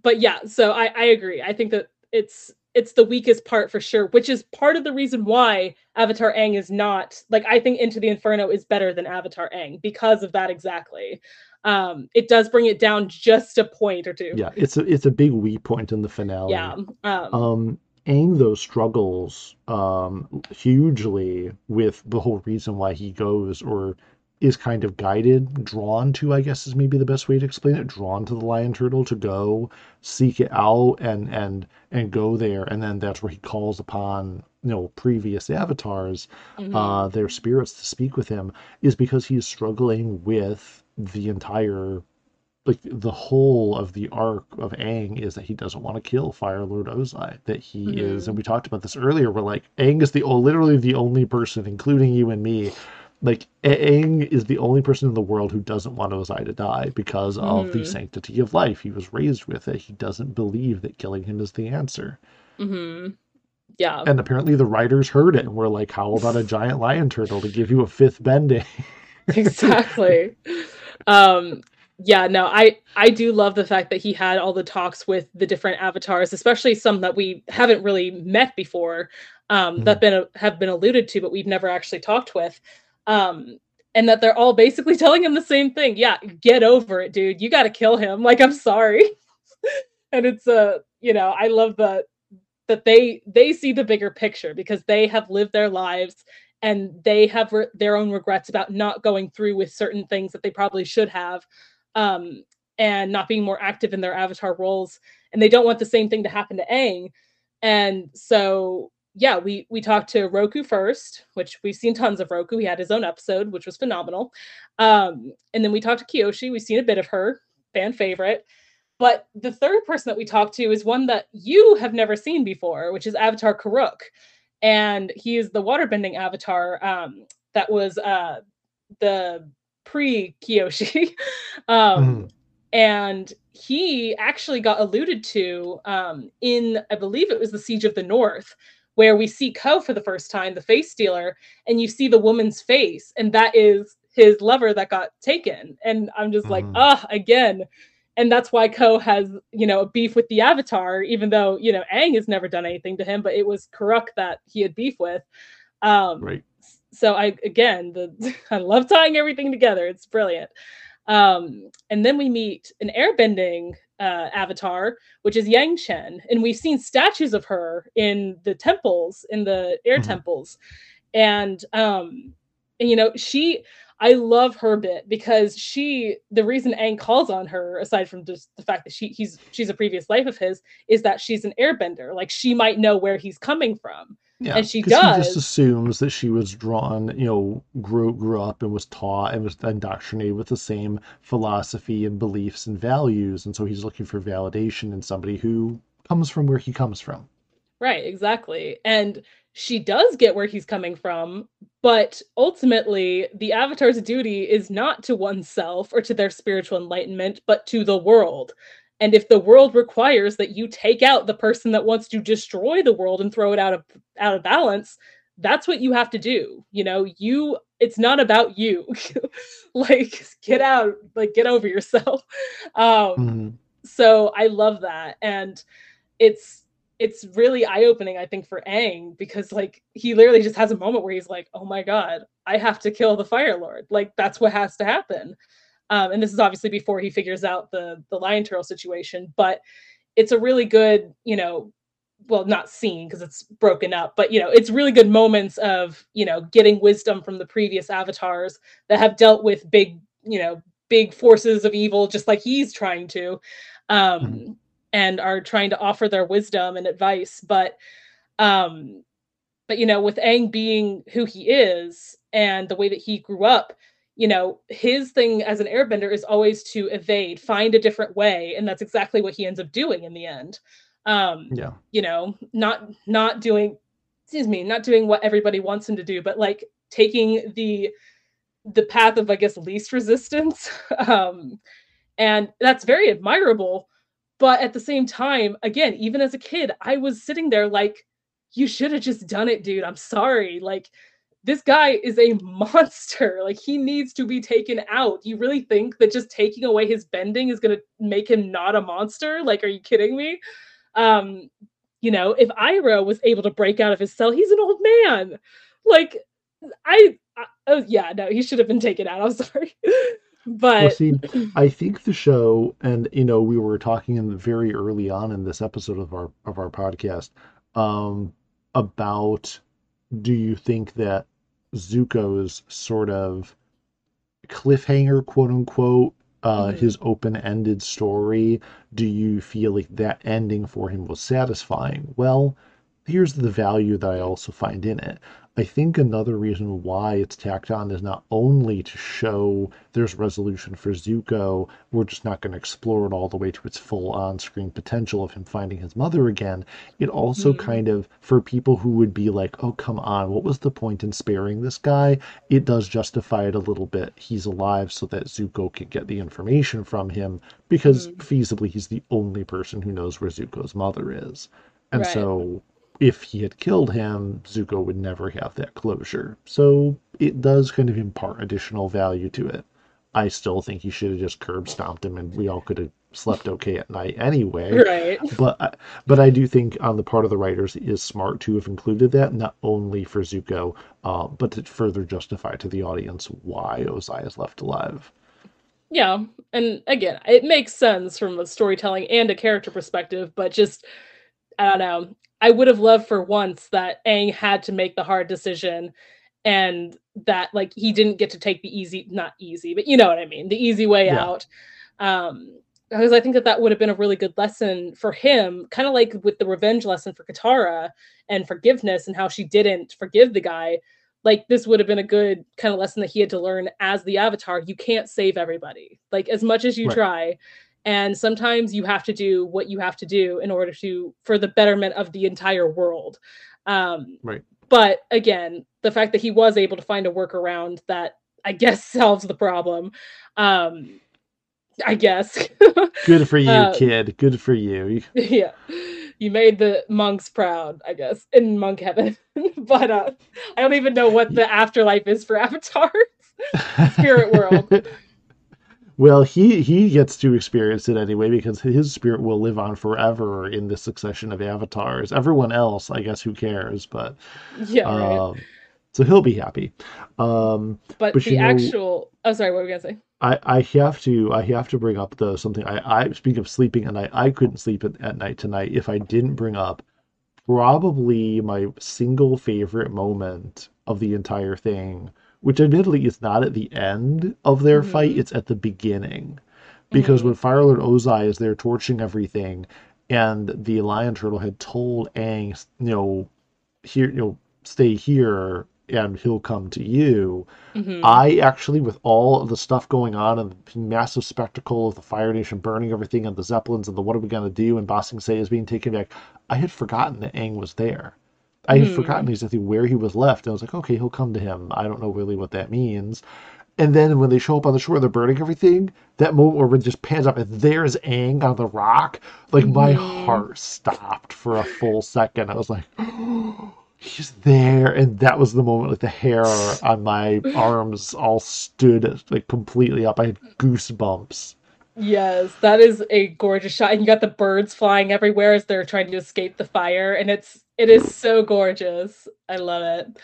but yeah, so I, I agree. I think that it's it's the weakest part for sure, which is part of the reason why Avatar Aang is not like I think Into the Inferno is better than Avatar Aang because of that exactly. Um, it does bring it down just a point or two. Yeah, it's a it's a big weak point in the finale. Yeah. Um, um Aang though struggles um hugely with the whole reason why he goes or is kind of guided, drawn to, I guess is maybe the best way to explain it, drawn to the lion turtle to go seek it out and and and go there, and then that's where he calls upon you know previous avatars, mm-hmm. uh, their spirits to speak with him, is because he's struggling with the entire like the whole of the arc of Aang is that he doesn't want to kill Fire Lord Ozai. That he mm-hmm. is, and we talked about this earlier. We're like Aang is the literally the only person, including you and me, like Aang is the only person in the world who doesn't want Ozai to die because of the mm-hmm. sanctity of life. He was raised with it. He doesn't believe that killing him is the answer. Mm-hmm. Yeah. And apparently the writers heard it and were like, "How about a giant lion turtle to give you a fifth bending?" exactly. Um, yeah, no, I I do love the fact that he had all the talks with the different avatars, especially some that we haven't really met before, um, mm-hmm. that been have been alluded to, but we've never actually talked with. Um, and that they're all basically telling him the same thing. Yeah, get over it, dude. You got to kill him. Like, I'm sorry. and it's a, uh, you know, I love that that they they see the bigger picture because they have lived their lives and they have re- their own regrets about not going through with certain things that they probably should have um, and not being more active in their avatar roles and they don't want the same thing to happen to Aang and so yeah, we we talked to Roku first, which we've seen tons of Roku. He had his own episode, which was phenomenal. Um, and then we talked to Kyoshi. We've seen a bit of her, fan favorite. But the third person that we talked to is one that you have never seen before, which is Avatar Kuruk. And he is the waterbending avatar um, that was uh, the pre Kyoshi. um, mm. And he actually got alluded to um, in, I believe it was the Siege of the North, where we see Koh for the first time, the face stealer, and you see the woman's face, and that is his lover that got taken. And I'm just mm. like, ah, again. And that's why Koh has, you know, a beef with the Avatar, even though, you know, Aang has never done anything to him, but it was Kuruk that he had beef with. Um, right. So I, again, the I love tying everything together. It's brilliant. Um, and then we meet an airbending uh, avatar, which is Yangchen, and we've seen statues of her in the temples, in the air mm-hmm. temples, and um, and you know she. I love her bit because she the reason Aang calls on her, aside from just the fact that she he's she's a previous life of his, is that she's an airbender. Like she might know where he's coming from. Yeah, and she does. He just assumes that she was drawn, you know, grew grew up and was taught and was indoctrinated with the same philosophy and beliefs and values, and so he's looking for validation in somebody who comes from where he comes from. Right, exactly. And she does get where he's coming from, but ultimately, the avatar's duty is not to oneself or to their spiritual enlightenment, but to the world. And if the world requires that you take out the person that wants to destroy the world and throw it out of out of balance, that's what you have to do. You know, you it's not about you. like get out, like get over yourself. Um mm-hmm. so I love that and it's it's really eye-opening i think for Aang because like he literally just has a moment where he's like oh my god i have to kill the fire lord. Like that's what has to happen. Um, and this is obviously before he figures out the the lion turtle situation, but it's a really good, you know, well, not scene because it's broken up, but you know, it's really good moments of, you know, getting wisdom from the previous avatars that have dealt with big, you know, big forces of evil, just like he's trying to, um, mm-hmm. And are trying to offer their wisdom and advice. But, um, but you know, with Aang being who he is and the way that he grew up, you know, his thing as an airbender is always to evade, find a different way, and that's exactly what he ends up doing in the end. Um, Yeah. you know, not not doing excuse me, not doing what everybody wants him to do, but like taking the the path of I guess least resistance. um and that's very admirable, but at the same time, again, even as a kid, I was sitting there like you should have just done it, dude. I'm sorry. Like this guy is a monster. Like he needs to be taken out. You really think that just taking away his bending is going to make him not a monster? Like are you kidding me? Um you know, if Iroh was able to break out of his cell, he's an old man. Like I, I oh yeah, no, he should have been taken out. I'm sorry. Well, but see, I think the show, and you know, we were talking in very early on in this episode of our of our podcast, um, about do you think that Zuko's sort of cliffhanger, quote unquote, uh, Mhm. his open-ended story, do you feel like that ending for him was satisfying? Well, here's the value that I also find in it. I think another reason why it's tacked on is not only to show there's resolution for Zuko, we're just not going to explore it all the way to its full on screen potential of him finding his mother again. It also Mhm. kind of, for people who would be like, oh, come on, what was the point in sparing this guy? It does justify it a little bit. He's alive so that Zuko can get the information from him because Mhm. feasibly he's the only person who knows where Zuko's mother is. And Right. so if he had killed him, Zuko would never have that closure. So it does kind of impart additional value to it. I still think he should have just curb stomped him and we all could have slept okay at night anyway. right. But I- but I do think on the part of the writers it is smart to have included that not only for Zuko, uh, but to further justify to the audience why Ozai is left alive. Yeah, and again, it makes sense from a storytelling and a character perspective, but just I don't know. I would have loved for once that Aang had to make the hard decision and that like he didn't get to take the easy not easy, but you know what I mean, the easy way Yeah. out. Um because I think that that would have been a really good lesson for him, kind of like with the revenge lesson for Katara and forgiveness and how she didn't forgive the guy. Like this would have been a good kind of lesson that he had to learn as the avatar. You can't save everybody. Like as much as you Right. try, and sometimes you have to do what you have to do in order to for the betterment of the entire world. Um Right. but again, the fact that he was able to find a workaround that I guess solves the problem. Um I guess. Good for you, Uh, kid. Good for you. yeah. You made the monks proud, I guess, in monk heaven. but uh I don't even know what the afterlife is for avatars. Spirit world. Well, he he gets to experience it anyway because his spirit will live on forever in this succession of avatars. Everyone else, I guess, who cares? But Yeah, right. um, so he'll be happy. Um, But, but the you know- actual oh sorry, what were we gonna say? I I have to I have to bring up though something I I speak of sleeping and night. I couldn't sleep at, at night tonight if I didn't bring up probably my single favorite moment of the entire thing, which admittedly is not at the end of their fight, Mhm. it's at the beginning. Because Mhm. when Firelord Ozai is there torching everything, and the Lion Turtle had told Aang, you know, here, you know, stay here, and he'll come to you. Mhm. I actually, with all of the stuff going on and the massive spectacle of the Fire Nation burning everything and the Zeppelins and the what are we going to do and Ba Sing Se is being taken back, I had forgotten that Aang was there. I had Hmm. forgotten exactly where he was left. I was like, okay, he'll come to him. I don't know really what that means. And then when they show up on the shore, they're burning everything. That moment where it just pans up and there's Aang on the rock. Like my Mhm. heart stopped for a full second. I was like, oh, he's there. And that was the moment like the hair on my arms all stood like completely up. I had goosebumps. Yes, that is a gorgeous shot. And you got the birds flying everywhere as they're trying to escape the fire, and it's it is so gorgeous. I love it.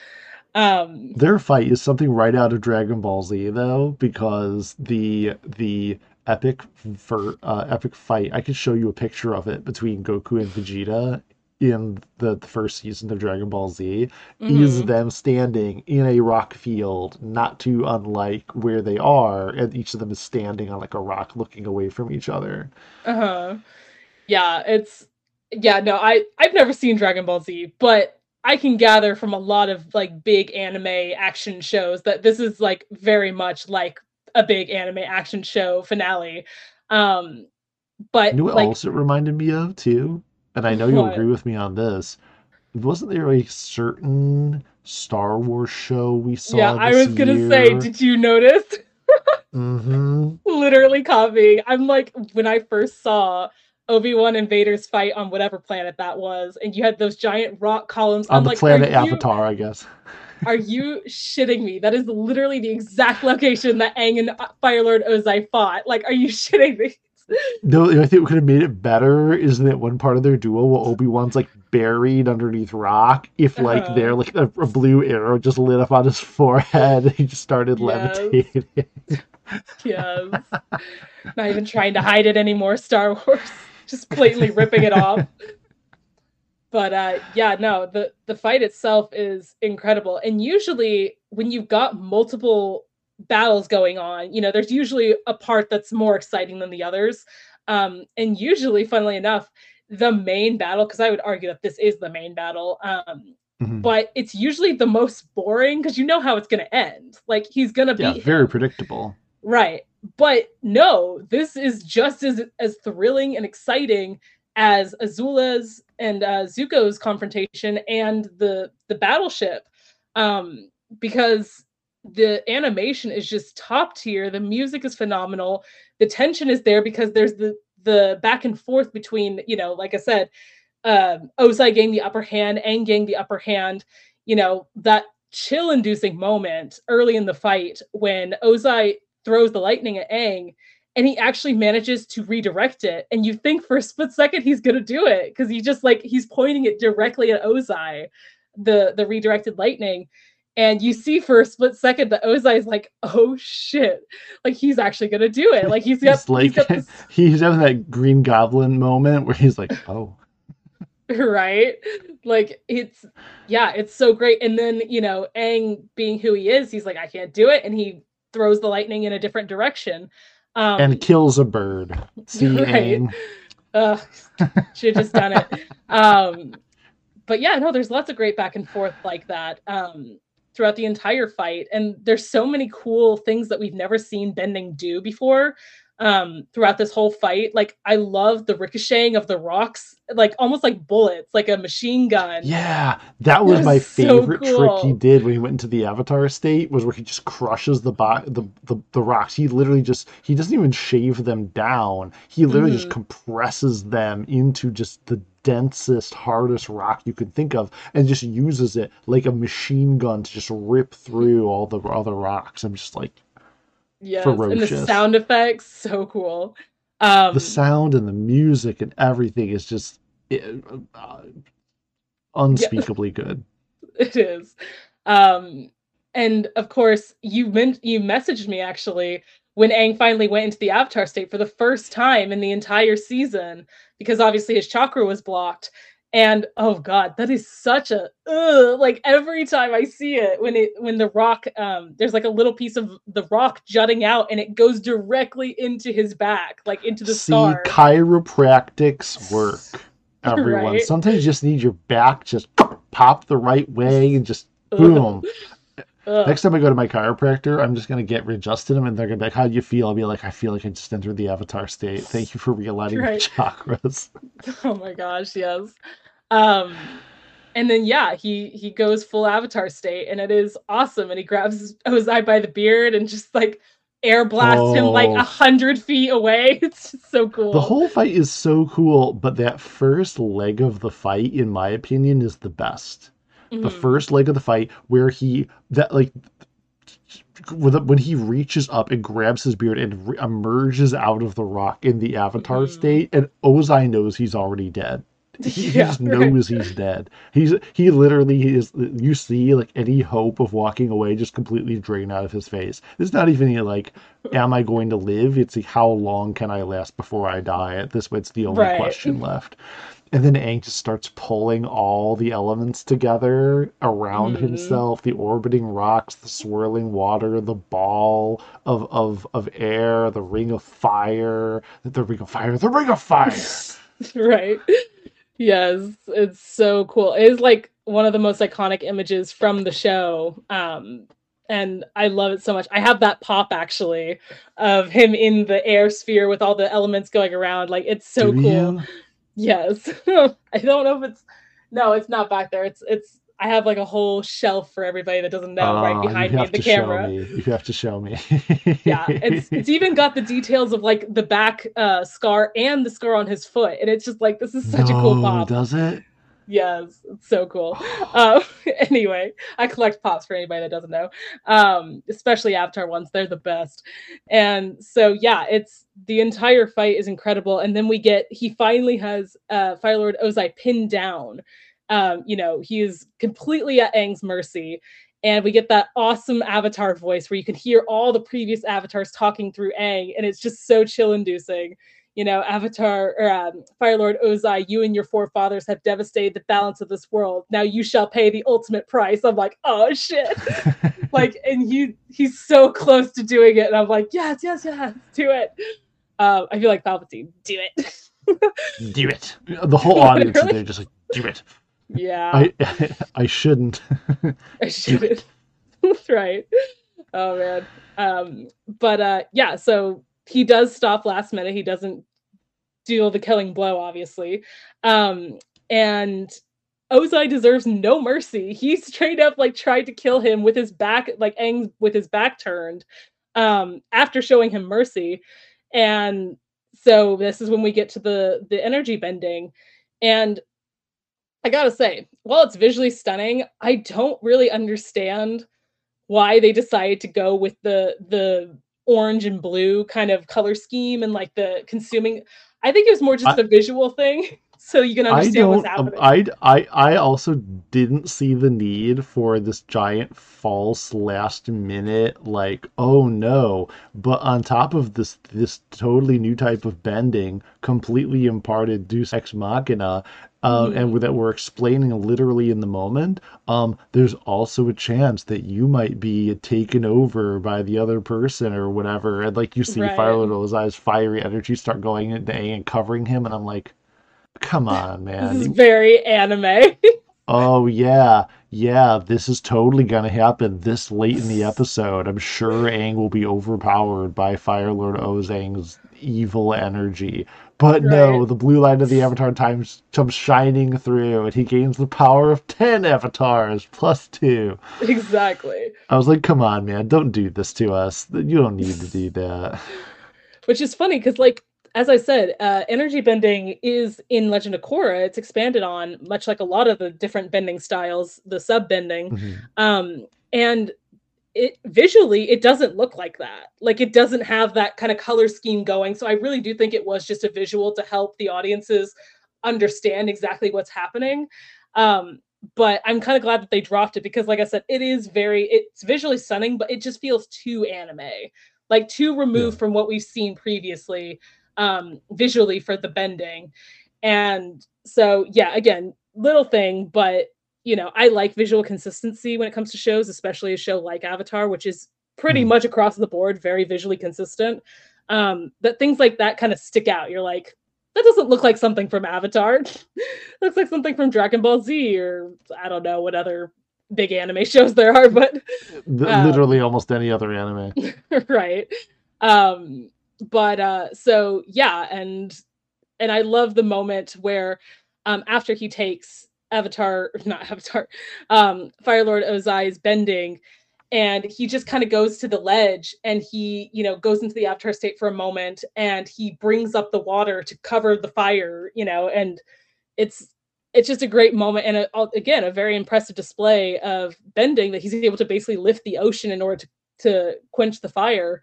Um Their fight is something right out of Dragon Ball Z though, because the the epic for uh, epic fight. I could show you a picture of it between Goku and Vegeta in the, the first season of Dragon Ball Z. Is mhm. them standing in a rock field, not too unlike where they are, and each of them is standing on like a rock, looking away from each other. Uh-huh. Yeah, it's yeah, no, I I've never seen Dragon Ball Z, but I can gather from a lot of like big anime action shows that this is like very much like a big anime action show finale. Um but You know what like also it reminded me of too? And I know you'll agree with me on this. Wasn't there a certain Star Wars show we saw? Yeah, I was gonna say, did you notice? Mm-hmm. Literally copying. I'm like, when I first saw Obi-Wan and Vader's fight on whatever planet that was, and you had those giant rock columns, On I'm the like, planet are you Avatar, I guess. are you shitting me? That is literally the exact location that Aang and uh, Fire Lord Ozai fought. Like, are you shitting me? No, I think what could have made it better is that one part of their duel where Obi-Wan's like buried underneath rock. If like Uh-huh. there, like a, a blue arrow just lit up on his forehead, and he just started Yes. levitating. Yes. Not even trying to hide it anymore, Star Wars. Just blatantly ripping it off. But uh yeah, no, the the fight itself is incredible. And usually when you've got multiple battles going on, you know, there's usually a part that's more exciting than the others. Um and usually funnily enough, the main battle because I would argue that this is the main battle. Um Mhm. but it's usually the most boring because you know how it's going to end. Like he's going to Yeah, very predictable. Right. But no, this is just as as thrilling and exciting as Azula's and uh, Zuko's confrontation and the the battleship, um, because the animation is just top tier. The music is phenomenal. The tension is there because there's the the back and forth between you know, like I said, um, Ozai getting the upper hand, Aang getting the upper hand. You know that chill-inducing moment early in the fight when Ozai throws the lightning at Aang and he actually manages to redirect it. And you think for a split second he's gonna do it because he just like he's pointing it directly at Ozai, the the redirected lightning. And you see for a split second that Ozai is like, oh shit, like he's actually gonna do it. Like he's got He's like he's got this he's having that Green Goblin moment where he's like, "Oh, right? Like it's yeah, it's so great. And then, you know, Aang being who he is, he's like, I can't do it, and he throws the lightning in a different direction. Um and kills a bird." See, Right. Ugh, should have just done it. Um, but yeah, no, there's lots of great back and forth like that um, throughout the entire fight, and there's so many cool things that we've never seen Bending do before um, throughout this whole fight. Like, I love the ricocheting of the rocks, like almost like bullets, like a machine gun. Yeah, that was That my was so favorite trick he did when he went into the Avatar state was where he just crushes the bo- the, the the rocks. He literally just he doesn't even shave them down. He literally just Mhm. compresses them into just the densest, hardest rock you could think of, and just uses it like a machine gun to just rip through all the other rocks. I'm just like Yes, and the sound effects, so cool. Um, the sound and the music and everything is just it, uh, unspeakably good. it is um and of course you meant you messaged me actually when Aang finally went into the avatar state for the first time in the entire season because obviously his chakra was blocked and oh god that is such a ugh, like every time i see it when it when the rock um there's like a little piece of the rock jutting out and it goes directly into his back like into the See, scar chiropractics work, everyone. Right? Sometimes you just need your back just pop the right way and just boom. Ugh. Next time I go to my chiropractor, I'm just gonna get readjusted them, and they're gonna be like, "How do you feel?" I'll be like, "I feel like I just entered the Avatar state. Thank you for realigning my Right. chakras." Oh my gosh, yes. Um and then yeah, he he goes full avatar state and it is awesome and he grabs Ozai by the beard and just like air blasts him like Oh. a hundred feet away. It's just so cool. The whole fight is so cool, but that first leg of the fight, in my opinion, is the best. The Mhm. first leg of the fight where he that like when he reaches up and grabs his beard and re- emerges out of the rock in the avatar Mhm. state and Ozai knows he's already dead. He, Yeah, just right. knows he's dead. He's he literally is. You see, like any hope of walking away just completely drain out of his face. It's not even like, am I going to live? It's like, how long can I last before I die? At this, it's the only Right. question left. And then Aang just starts pulling all the elements together around Mhm. himself: the orbiting rocks, the swirling water, the ball of of of air, the ring of fire, the ring of fire, the ring of fire. right. Yes, it's so cool. It is like one of the most iconic images from the show. Um, and I love it so much. I have that pop actually of him in the air sphere with all the elements going around. Like it's so Do cool. you? Yes. I don't know if it's no, it's not back there. It's it's I have like a whole shelf for everybody that doesn't know right Oh, behind you me the camera. show me. You have to show me. Yeah, it's it's even got the details of like the back uh scar and the scar on his foot. And it's just like this is such a cool No, pop. Does it? Yes, it's so cool. Um, anyway, I collect pops for anybody that doesn't know, um, especially Avatar ones. They're the best. And so, yeah, it's the entire fight is incredible. And then we get he finally has uh, Fire Lord Ozai pinned down. Um, you know, he is completely at Aang's mercy. And we get that awesome Avatar voice where you can hear all the previous avatars talking through Aang, and it's just so chill inducing you know, Avatar or um, Fire Lord Ozai, you and your forefathers have devastated the balance of this world. Now you shall pay the ultimate price. I'm like, oh shit! like, and he he's so close to doing it, and I'm like, yes, yes, yes, do it. Um, I feel like Palpatine, do it. do it. The whole audience is Literally. there just like, do it. yeah, I I shouldn't. I should. That's right. Oh man. Um, but uh, yeah, so he does stop last minute. He doesn't deal the killing blow, obviously. Um, and Ozai deserves no mercy. He straight up like tried to kill him with his back, like Aang with his back turned, um, after showing him mercy. And so this is when we get to the the energy bending. And I gotta say, while it's visually stunning, I don't really understand why they decided to go with the the orange and blue kind of color scheme and like the consuming. I think it was more just I- a visual thing, so you can understand what's um, happening. I I I also didn't see the need for this giant false last minute like oh no. But on top of this this totally new type of bending, completely imparted Deus Ex Machina. Uh, and that we're explaining literally in the moment. Um, there's also a chance that you might be taken over by the other person or whatever, and like you see Right. Fire Lord Ozai's fiery energy start going into Aang and covering him, and I'm like, come on, man. This is very anime. Oh yeah, yeah. This is totally gonna happen this late in the episode. I'm sure Aang will be overpowered by Fire Lord Ozang's evil energy. But no, the blue light of the Avatar times comes shining through, and he gains the power of ten avatars plus two. exactly. I was like, come on, man, don't do this to us. You don't need to do that. Which is funny because, like, as I said, uh, energy bending is in Legend of Korra. It's expanded on, much like a lot of the different bending styles, the sub bending. Mhm. um and it visually it doesn't look like that. Like it doesn't have that kind of color scheme going. So i really do think it was just a visual to help the audiences understand exactly what's happening. Um but i'm kind of glad that they dropped it because like i said it is very it's visually stunning but it just feels too anime. Like too removed Yeah. from what we've seen previously um visually for the bending. And so yeah again little thing but you know, I like visual consistency when it comes to shows, especially a show like Avatar, which is pretty Mhm. much across the board very visually consistent. Um, that things like that kind of stick out. You're like, that doesn't look like something from Avatar. looks like something from Dragon Ball Z or I don't know what other big anime shows there are, but Um, Literally almost any other anime. right. Um, but uh, so yeah, and and I love the moment where um, after he takes Avatar, not Avatar, um, Fire Lord Ozai's bending, and he just kind of goes to the ledge and he, you know, goes into the Avatar state for a moment and he brings up the water to cover the fire, you know, and it's it's just a great moment and a, again a very impressive display of bending that he's able to basically lift the ocean in order to to quench the fire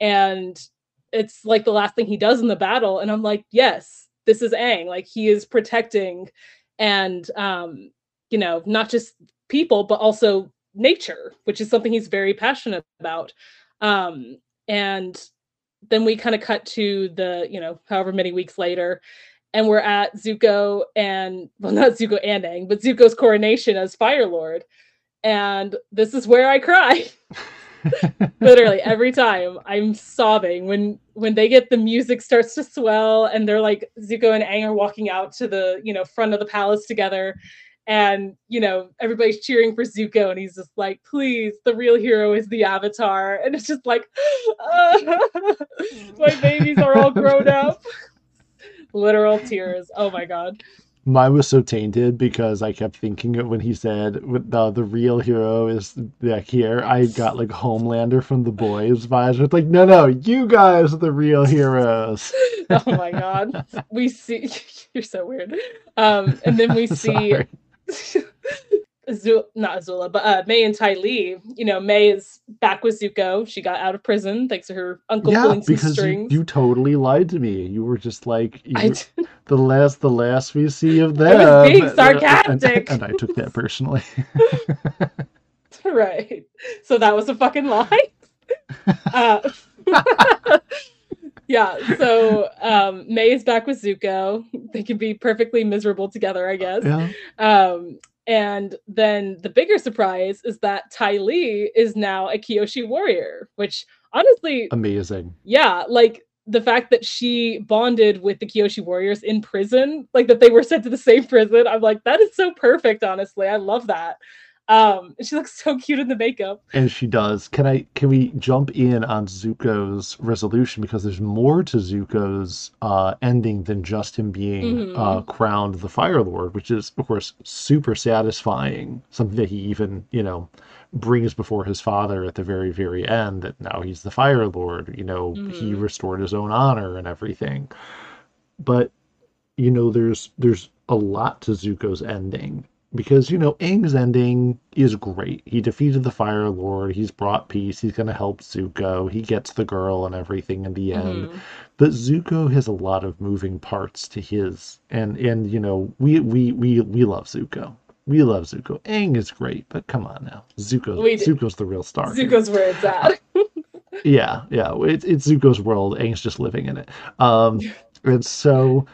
and it's like the last thing he does in the battle and i'm like yes this is Aang. Like he is protecting and um you know not just people but also nature which is something he's very passionate about. Um and then we kind of cut to the you know however many weeks later and we're at Zuko and well not Zuko and Aang but Zuko's coronation as Fire Lord and this is where I cry literally every time i'm sobbing when when they get the music starts to swell and they're like zuko and Aang are walking out to the you know front of the palace together and you know everybody's cheering for Zuko, and he's just like, "Please, the real hero is the Avatar," and it's just like, uh, my babies are all grown up. Literal tears. Oh my god. Mine was so tainted because I kept thinking it when he said the the real hero is back here. I got like Homelander from the boys vibes. It's like, no, no, you guys are the real heroes. oh my god. We see you're so weird. Um, and then we see Azula, not Azula, but uh, Mai and Ty Lee. You know, Mai is back with Zuko. She got out of prison thanks to her uncle yeah, pulling some because you, strings. you totally lied to me. You were just like you, I the last the last we see of them. was being uh, and- sarcastic. and, I took that personally. right. So that was a fucking lie. uh, yeah. So um, Mai is back with Zuko. They can be perfectly miserable together, I guess. yeah. Um, and then the bigger surprise is that Ty Lee is now a Kyoshi warrior, which honestly, Amazing. yeah, like the fact that she bonded with the Kyoshi warriors in prison, like that they were sent to the same prison. I'm like, that is so perfect, honestly. I love that. Um, she looks so cute in the makeup. And she does. Can I can we jump in on Zuko's resolution because there's more to Zuko's uh, ending than just him being Mhm. uh, crowned the Fire Lord, which is of course super satisfying. Something that he even you know brings before his father at the very very end. That now he's the Fire Lord. You know he Mhm. restored his own honor and everything. But you know there's there's a lot to Zuko's ending because you know Aang's ending is great. He defeated the Fire Lord. He's brought peace. He's going to help Zuko. He gets the girl and everything in the end. Mhm. But Zuko has a lot of moving parts to his, and and you know we we we we love Zuko. We love Zuko. Aang is great, but come on now, Zuko. Zuko's the real star. here. Zuko's where it's at. Yeah, yeah. It's it's Zuko's world. Aang's just living in it. Um, and so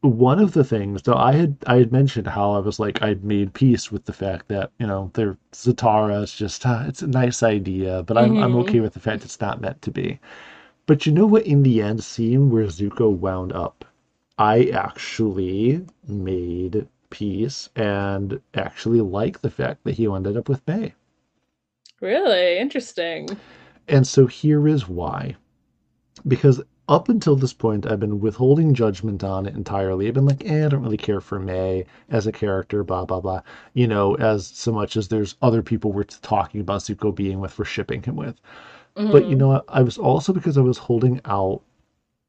one of the things, though, I had I had mentioned how I was like I'd made peace with the fact that you know they're Zutara. It's just uh, it's a nice idea, but I'm I'm Mhm. okay with the fact it's not meant to be. But you know what? In the end scene where Zuko wound up, I actually made peace and actually like the fact that he ended up with Mai. really interesting. And so here is why. Because up until this point, I've been withholding judgment on it entirely. I've been like, eh, I don't really care for Mai as a character, blah, blah, blah. You know, as so much as there's other people we're talking about Zuko being with, we're shipping him with. But you Mhm. know what? I was also because I was holding out,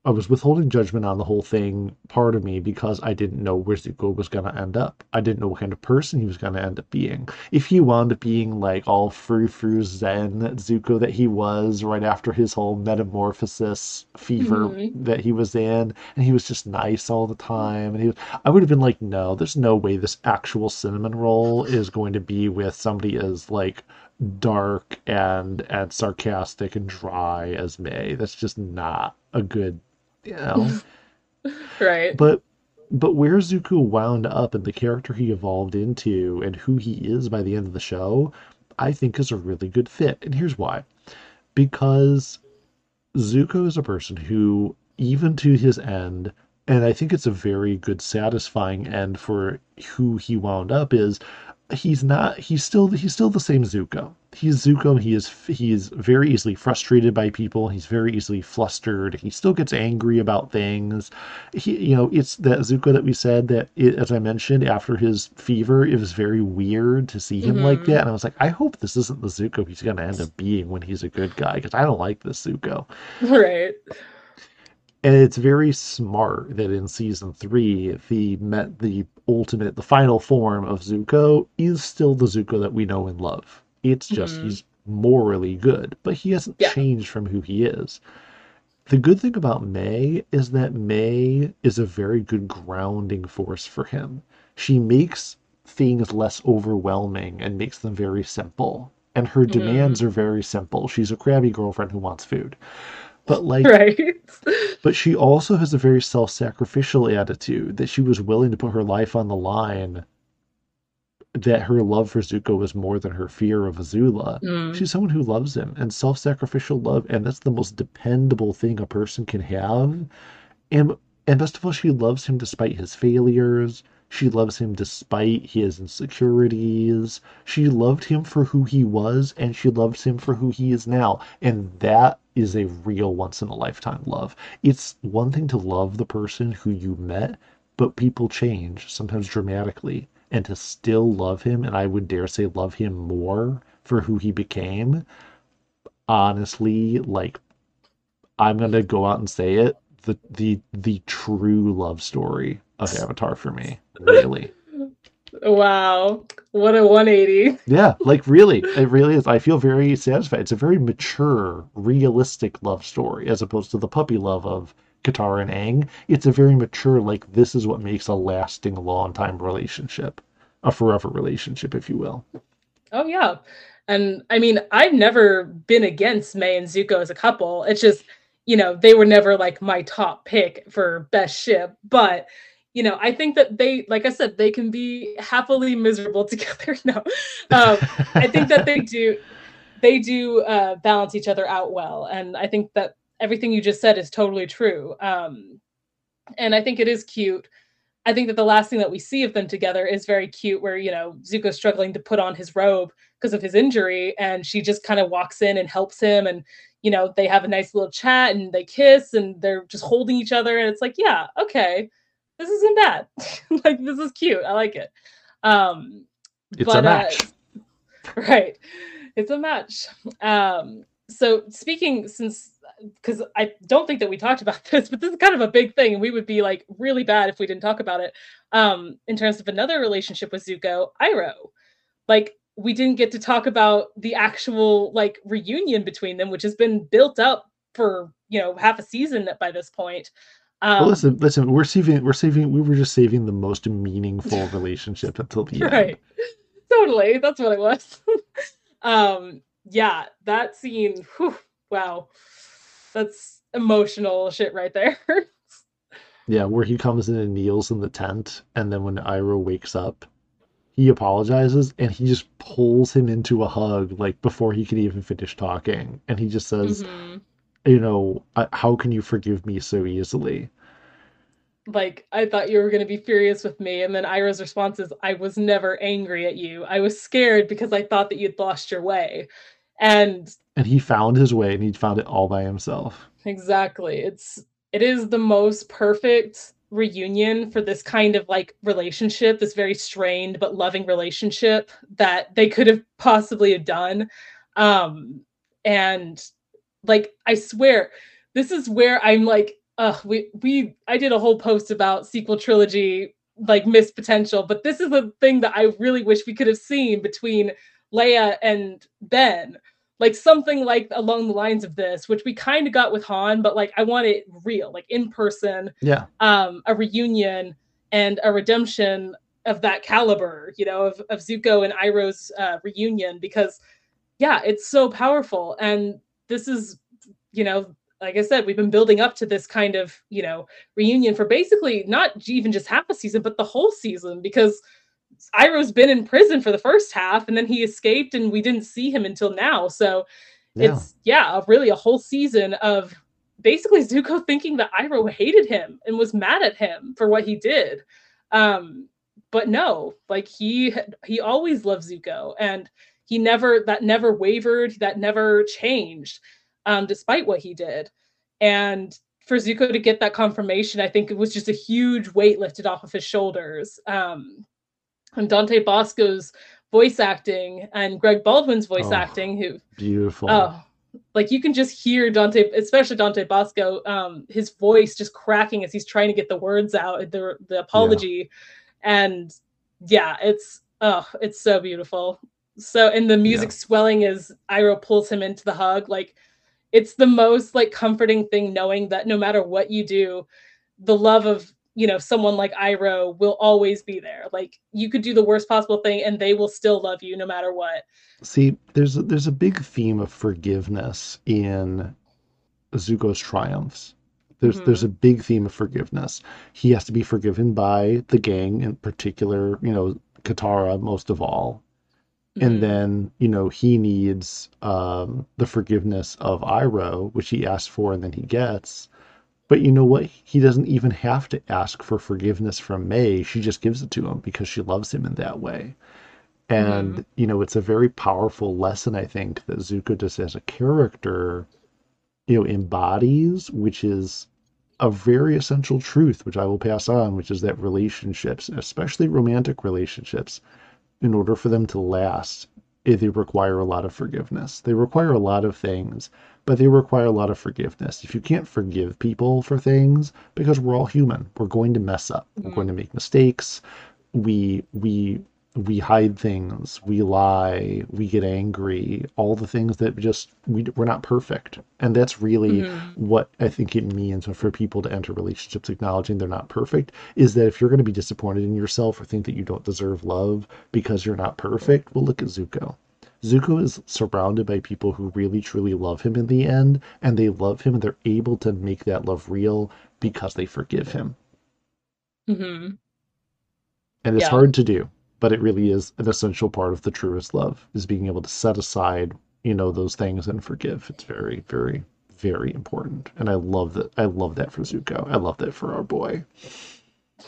I was withholding judgment on the whole thing, part of me, because I didn't know where Zuko was going to end up. I didn't know what kind of person he was going to end up being. If he wound up being like all frou frou zen Zuko that he was right after his whole metamorphosis fever Mhm. that he was in, and he was just nice all the time, and he was, I would have been like, no, there's no way this actual cinnamon roll is going to be with somebody as like dark and and sarcastic and dry as Mai. That's just not a good, you know. Right. but but where Zuko wound up and the character he evolved into and who he is by the end of the show, I think is a really good fit. And here's why. Because Zuko is a person who, even to his end, and I think it's a very good, satisfying end for who he wound up is he's not he's still he's still the same Zuko. He's Zuko. He is he is very easily frustrated by people. He's very easily flustered. He still gets angry about things. He you know it's that Zuko that we said that it, as I mentioned after his fever, it was very weird to see him like Mhm. that. And I was like, I hope this isn't the Zuko he's going to end up being when he's a good guy because I don't like this Zuko. Right. And it's very smart that in season three, the met the ultimate, the final form of Zuko is still the Zuko that we know and love. It's just Mhm. he's morally good, but he hasn't Yeah. changed from who he is. The good thing about Mai is that Mai is a very good grounding force for him. She makes things less overwhelming and makes them very simple. And her demands are very simple. She's a crabby girlfriend who wants food. But like Right. but she also has a very self sacrificial attitude that she was willing to put her life on the line, that her love for Zuko was more than her fear of Azula. Mm. She's someone who loves him and self sacrificial love, and that's the most dependable thing a person can have. And and best of all, she loves him despite his failures. She loves him despite his insecurities. She loved him for who he was, and she loves him for who he is now. And that is a real once in a lifetime love. It's one thing to love the person who you met, but people change, sometimes dramatically. And to still love him, and I would dare say love him more for who he became, honestly, like I'm gonna go out and say it, the the the true love story of Avatar for me. Really. Wow. What a 180. Yeah, like really. It really is. I feel very satisfied. It's a very mature, realistic love story as opposed to the puppy love of Katara and Aang. It's a very mature, like this is what makes a lasting, long time relationship. A forever relationship, if you will. Oh yeah. And I mean, I've never been against Mai and Zuko as a couple. It's just, you know, they were never like my top pick for best ship. But, you know, I think that they, like I said, they can be happily miserable together. no, um, I think that they do, they do uh, balance each other out well. And I think that everything you just said is totally true. Um, and I think it is cute. I think that the last thing that we see of them together is very cute, where you know Zuko's struggling to put on his robe because of his injury, and she just kind of walks in and helps him, and you know they have a nice little chat and they kiss and they're just holding each other, and it's like, yeah, okay, this isn't bad. like this is cute. I like it. Um, it's but, a match, uh, right? It's a match. Um, so speaking since because I don't think that we talked about this, but this is kind of a big thing, and we would be like really bad if we didn't talk about it. Um, in terms of another relationship with Zuko, Iroh, like we didn't get to talk about the actual like reunion between them, which has been built up for you know half a season by this point. Um, well, listen, listen, we're saving, we're saving, we were just saving the most meaningful relationship until the right. end. Right. Totally, that's what it was. um, yeah, that scene. Whew, wow that's emotional shit right there. yeah, where he comes in and kneels in the tent, and then when Iroh wakes up, he apologizes and he just pulls him into a hug like before he can even finish talking, and he just says, mm-hmm. "You know, how can you forgive me so easily?" like I thought you were going to be furious with me and then Iroh's response is I was never angry at you. I was scared because I thought that you'd lost your way. And and he found his way and he found it all by himself. Exactly. It's it is the most perfect reunion for this kind of like relationship, this very strained but loving relationship that they could have possibly have done. Um and like I swear this is where I'm like uh we we I did a whole post about sequel trilogy like missed potential, but this is the thing that I really wish we could have seen between Leia and Ben like something like along the lines of this, which we kind of got with Han, but like I want it real, like in person. Yeah. Um, a reunion and a redemption of that caliber, you know, of, of Zuko and Iroh's uh, reunion, because yeah, it's so powerful. And this is, you know, like I said, we've been building up to this kind of, you know, reunion for basically not even just half a season, but the whole season, because Iroh's been in prison for the first half and then he escaped and we didn't see him until now. So yeah. it's yeah, really a whole season of basically Zuko thinking that Iroh hated him and was mad at him for what he did. Um, but no, like he he always loved Zuko and he never that never wavered, that never changed, um, despite what he did. And for Zuko to get that confirmation, I think it was just a huge weight lifted off of his shoulders. Um, and Dante Basco's voice acting and Greg Baldwin's voice oh, acting, who beautiful. Oh, like you can just hear Dante, especially Dante Basco, um, his voice just cracking as he's trying to get the words out, the the apology, yeah. and yeah, it's oh, it's so beautiful. So and the music yeah. swelling as Iroh pulls him into the hug, like it's the most like comforting thing knowing that no matter what you do, the love of you know someone like Iroh will always be there. Like you could do the worst possible thing and they will still love you no matter what. See, there's a, there's a big theme of forgiveness in Zuko's triumphs. There's mm-hmm. there's a big theme of forgiveness. He has to be forgiven by the gang, in particular, you know, Katara most of all. Mm-hmm. And then, you know, he needs um, the forgiveness of Iroh, which he asks for and then he gets But you know what? He doesn't even have to ask for forgiveness from Mai. She just gives it to him because she loves him in that way. And, hmm you know, it's a very powerful lesson, I think, that Zuko just as a character, you know, embodies, which is a very essential truth, which I will pass on, which is that relationships, especially romantic relationships, in order for them to last, eh, they require a lot of forgiveness. They require a lot of things, but they require a lot of forgiveness. If you can't forgive people for things, because we're all human, we're going to mess up. We're going to make mistakes. We we we hide things, we lie, we get angry, all the things that just we we're not perfect. And that's really hmm what I think it means for people to enter relationships acknowledging they're not perfect is that if you're going to be disappointed in yourself or think that you don't deserve love because you're not perfect, well look at Zuko. Zuko is surrounded by people who really truly love him in the end, and they love him and they're able to make that love real because they forgive him. hmm And it's Yeah. hard to do, but it really is an essential part of the truest love is being able to set aside, you know, those things and forgive. It's very, very, very important. And I love that. I love that for Zuko. I love that for our boy.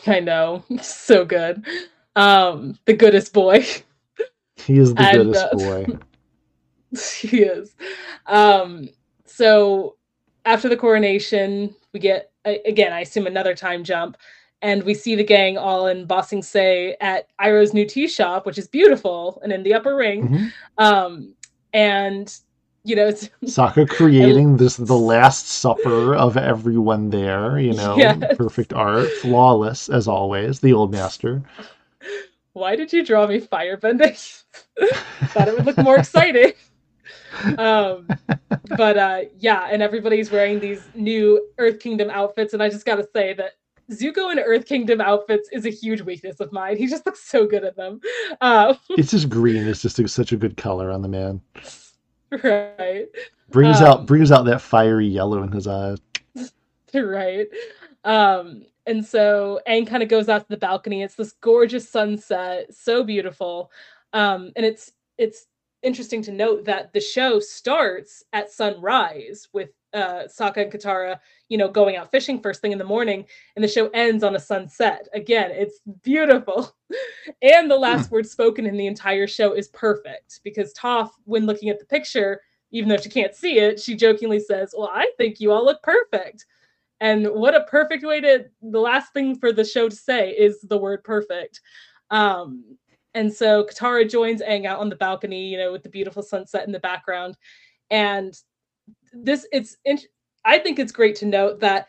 I know. So good. Um, the goodest boy. He is the And goodest uh, boy. he is. Um, so after the coronation, we get again, I assume another time jump, and we see the gang all in Ba Sing Se at Iroh's new tea shop, which is beautiful and in the upper ring. hmm Um, and you know, it's Sokka creating this the last supper of everyone there, you know, yes. perfect art, flawless as always, the old master. Why did you draw me firebending? Thought it would look more exciting. Um, but uh, yeah, and everybody's wearing these new Earth Kingdom outfits, and I just gotta say that Zuko in Earth Kingdom outfits is a huge weakness of mine. He just looks so good at them. Uh, It's just green. It's just such a good color on the man. right, Brings out um, brings out that fiery yellow in his eyes. right. Um, and so Aang kind of goes out to the balcony. It's this gorgeous sunset, so beautiful. Um, and it's it's interesting to note that the show starts at sunrise with uh Sokka and Katara, you know, going out fishing first thing in the morning, and the show ends on a sunset. Again, it's beautiful. and the last word spoken in the entire show is perfect because Toph, when looking at the picture, even though she can't see it, she jokingly says, Well, I think you all look perfect. And what a perfect way to the last thing for the show to say is the word perfect. Um, and so Katara joins Aang out on the balcony, you know, with the beautiful sunset in the background. And this it's I think it's great to note that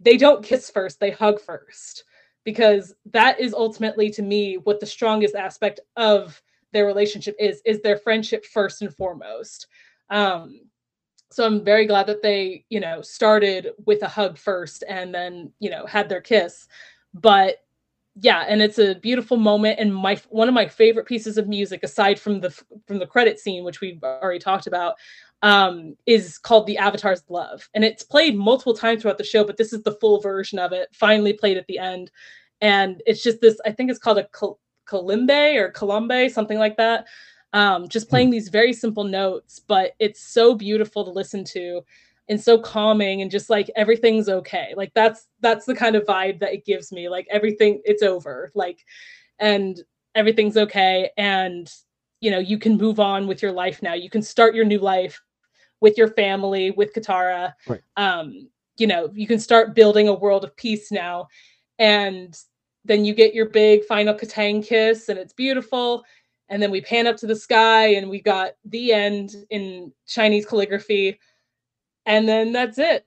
they don't kiss first, they hug first. Because that is ultimately to me what the strongest aspect of their relationship is, is their friendship first and foremost. Um, so I'm very glad that they, you know, started with a hug first and then, you know, had their kiss. But yeah, and it's a beautiful moment and my one of my favorite pieces of music aside from the from the credit scene which we've already talked about um is called The Avatar's Love. And it's played multiple times throughout the show, but this is the full version of it, finally played at the end. And it's just this I think it's called a kal- kalimbe or kalambe, something like that um, just playing these very simple notes, but it's so beautiful to listen to and so calming and just like everything's okay. Like that's that's the kind of vibe that it gives me. Like everything it's over. Like and everything's okay and you know, you can move on with your life now. You can start your new life with your family, with Katara. Right. Um, you know, you can start building a world of peace now. And then you get your big final Kataang kiss, and it's beautiful. And then we pan up to the sky, and we got the end in Chinese calligraphy. And then that's it.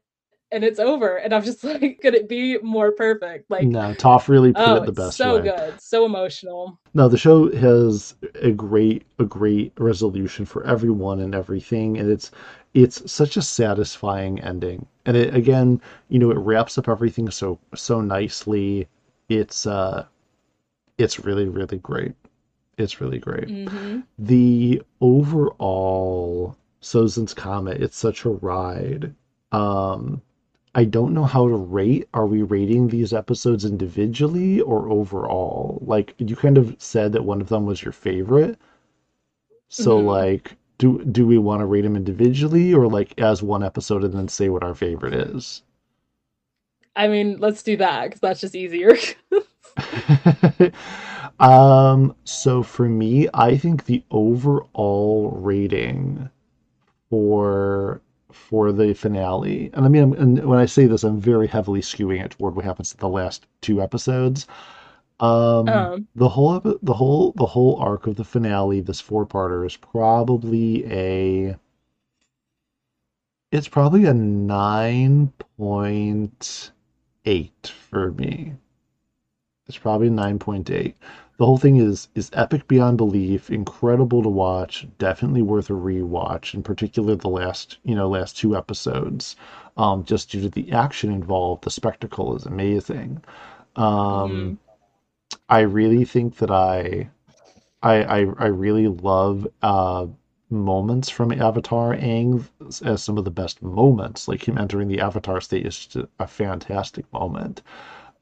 And it's over. And I'm just like, could it be more perfect? Like, No, Toph really put oh, it the best so way. good, so emotional. No, the show has a great a great resolution for everyone and everything, and it's it's such a satisfying ending. And it again, you know, it wraps up everything so so nicely. It's uh it's really, really great. It's really great. hmm The overall Sozin's Comet, it's such a ride. Um I don't know how to rate. Are we rating these episodes individually or overall? Like you kind of said that one of them was your favorite. So hmm like do do we want to rate them individually or like as one episode and then say what our favorite is? I mean, let's do that because that's just easier. um, so for me, I think the overall rating for for the finale, and I mean, I'm, and when I say this, I'm very heavily skewing it toward what happens to the last two episodes. Um, um, the whole the whole the whole arc of the finale, this four-parter, is probably a it's probably a 9.8 for me. It's probably 9.8. The whole thing is is epic beyond belief, incredible to watch, definitely worth a rewatch, in particular the last, you know, last two episodes. Um, just due to the action involved, the spectacle is amazing. Um, I really think that I I I, I really love uh moments from Avatar Aang as some of the best moments. Like him entering the Avatar state is just a, a fantastic moment.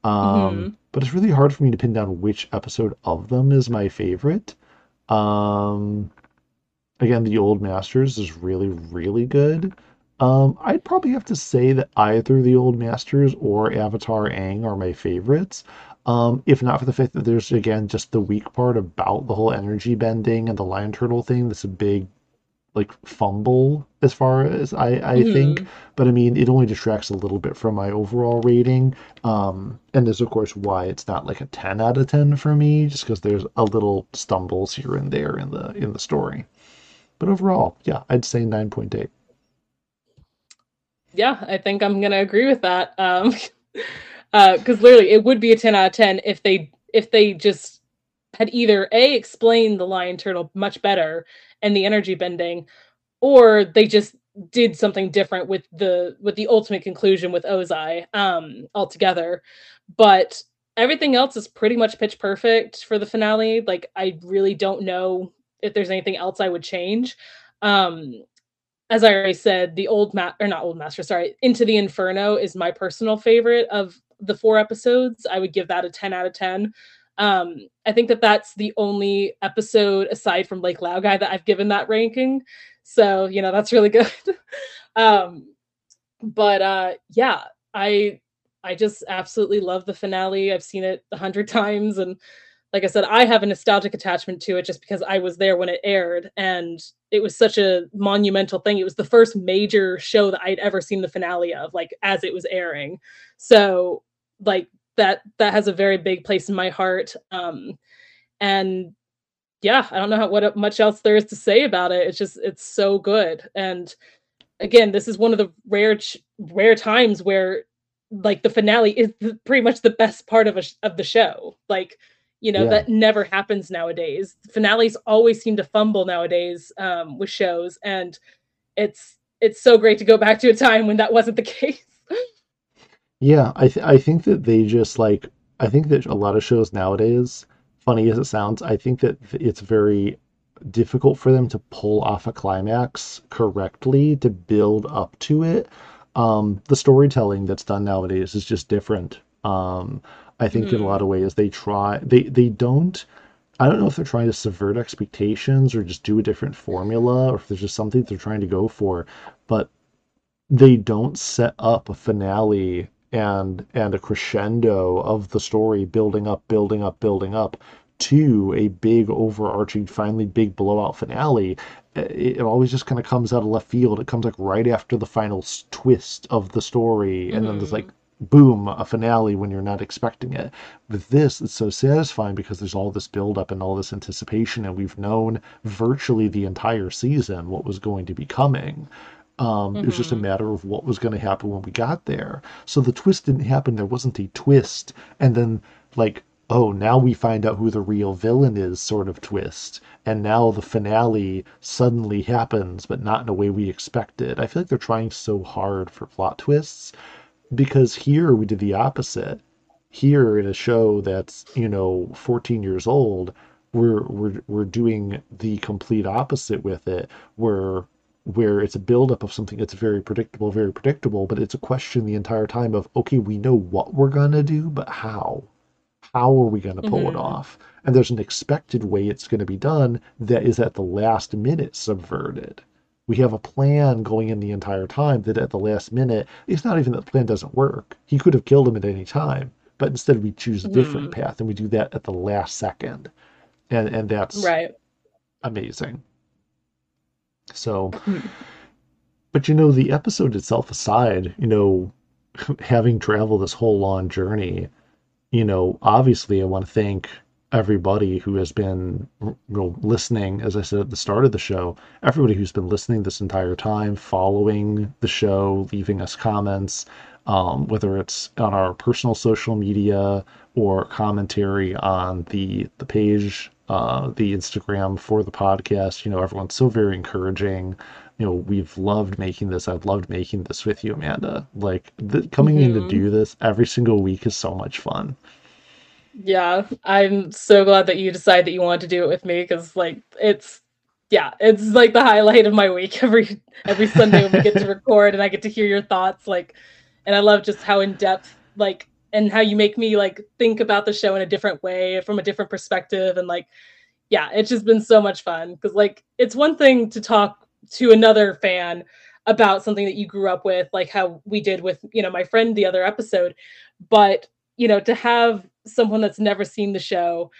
Um, mhm, but it's really hard for me to pin down which episode of them is my favorite. Um, again, the Old Masters is really, really good. Um, I'd probably have to say that either the Old Masters or Avatar Aang are my favorites. Um, if not for the fact that there's again just the weak part about the whole energy bending and the lion turtle thing that's a big like fumble as far as I I think. mhm. But I mean, it only detracts a little bit from my overall rating. Um, and is of course why it's not like a 10 out of 10 for me, just because there's a little stumbles here and there in the in the story. But overall, yeah, I'd say 9.8. Yeah, I think I'm gonna agree with that. Um, uh, because literally, it would be a 10 out of 10 if they if they just had either a explained the lion turtle much better and the energy bending, or they just did something different with the with the ultimate conclusion with Ozai um altogether. But everything else is pretty much pitch perfect for the finale. Like I really don't know if there's anything else I would change. Um as I already said, the old ma or not old master, sorry, Into the Inferno is my personal favorite of the 4 episodes. I would give that a 10 out of 10. Um, I think that that's the only episode aside from Lake Laogai that I've given that ranking. So, you know, that's really good. Um, but, uh, yeah, I I just absolutely love the finale. I've seen it a 100 times, and like I said, I have a nostalgic attachment to it just because I was there when it aired, and it was such a monumental thing. It was the first major show that I'd ever seen the finale of, like, as it was airing. So, like, that that has a very big place in my heart. Um, and yeah, I don't know how, what much else there is to say about it. It's just it's so good. And again, this is one of the rare ch- rare times where like the finale is the, pretty much the best part of a sh- of the show. Like, you know, Yeah. that never happens nowadays. Finales always seem to fumble nowadays um, with shows, and it's it's so great to go back to a time when that wasn't the case. Yeah, I th I think that they just like I think that a lot of shows nowadays, funny as it sounds, I think that it's very difficult for them to pull off a climax correctly to build up to it. Um, the storytelling that's done nowadays is just different. Um, I think in a lot Mhm, of ways they try they they don't I don't know if they're trying to subvert expectations or just do a different formula or if there's just something they're trying to go for, but they don't set up a finale and and a crescendo of the story building up building up building up to a big overarching finally big blowout finale. It, it always just kind of comes out of left field. It comes like right after the final twist of the story and then there's like mhm, boom a finale when you're not expecting it. With this it's so satisfying because there's all this build up and all this anticipation and we've known virtually the entire season what was going to be coming um, it was just a mhm, matter of what was going to happen when we got there. So the twist didn't happen. There wasn't a twist. And then, like, oh, now we find out who the real villain is, sort of twist. And now the finale suddenly happens, but not in a way we expected. I feel like they're trying so hard for plot twists because here we did the opposite. Here in a show that's, you know, 14 years old, we're we're we're doing the complete opposite with it. Where where it's a buildup of something that's very predictable, very predictable, but it's a question the entire time of, okay, we know what we're gonna do, but how? How are we gonna pull it mhm. off? And there's an expected way it's gonna be done that is at the last minute subverted. we have a plan going in the entire time that at the last minute, it's not even that the plan doesn't work. He could have killed him at any time, but instead we choose a different mm-hmm. path and we do that at the last second. And and that's right. amazing. So hmm. but you know, the episode itself aside, you know, having traveled this whole long journey, you know, obviously I want to thank everybody who has been you know, listening, as I said at the start of the show, everybody who's been listening this entire time, following the show, leaving us comments, um, whether it's on our personal social media or commentary on the the page, uh, the Instagram for the podcast. You know, everyone's so very encouraging. You know, we've loved making this. I've loved making this with you, Amanda. Like the, coming mm-hmm. in to mm-hmm. do this every single week is so much fun. Yeah, I'm so glad that you decided that you wanted to do it with me because, like, it's yeah, it's like the highlight of my week every every Sunday when we get to record and I get to hear your thoughts. Like, and I love just how in depth, like, and how you make me like think about the show in a different way from a different perspective, and like, yeah, it's just been so much fun because like it's one thing to talk to another fan about something that you grew up with, like how we did with you know my friend the other episode, but you know to have someone that's never seen the show,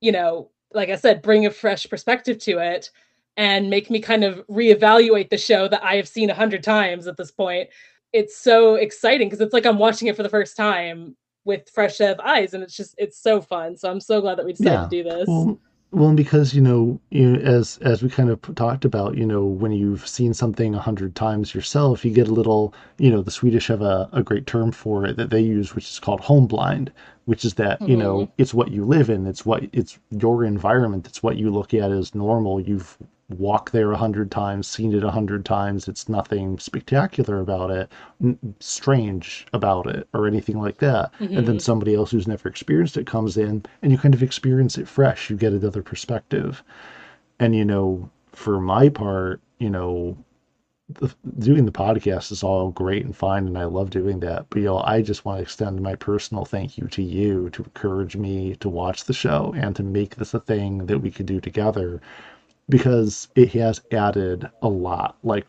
you know, like I said, bring a fresh perspective to it and make me kind of reevaluate the show that I have seen a hundred times at this point. It's so exciting because it's like I'm watching it for the first time with fresh set of eyes, and it's just it's so fun. So I'm so glad that we decided yeah. to do this. Well, well, because you know, you know, as as we kind of talked about, you know, when you've seen something a hundred times yourself, you get a little, you know, the Swedish have a, a great term for it that they use, which is called home blind, which is that mm-hmm. you know mm-hmm. it's what you live in, it's what it's your environment, it's what you look at as normal. You've walk there a hundred times, seen it a hundred times. It's nothing spectacular about it, n- strange about it, or anything like that. Mm-hmm. And then mm-hmm. somebody else who's never experienced it comes in, and you kind of experience it fresh. You get another perspective. And you know, for my part, you know, the, doing the podcast is all great and fine, and I love doing that. But you know, I just want to extend my personal thank you to you to encourage me to watch the show and to make this a thing that we could do together because it has added a lot like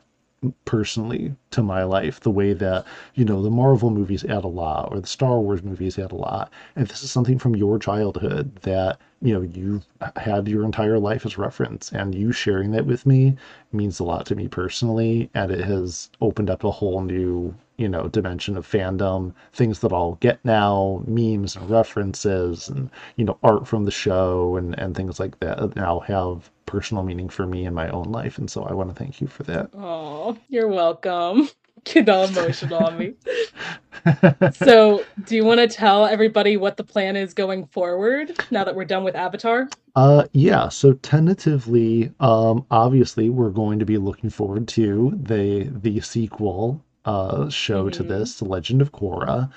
personally to my life the way that you know the marvel movies add a lot or the star wars movies add a lot and this is something from your childhood that you know you've had your entire life as reference and you sharing that with me means a lot to me personally and it has opened up a whole new you know dimension of fandom things that i'll get now memes and references and you know art from the show and and things like that now have personal meaning for me in my own life. And so I want to thank you for that. Oh, you're welcome. Get all emotional on me. so, do you want to tell everybody what the plan is going forward now that we're done with Avatar? Uh, yeah. So tentatively, um, obviously, we're going to be looking forward to the the sequel uh show mm-hmm. to this, The Legend of Korra.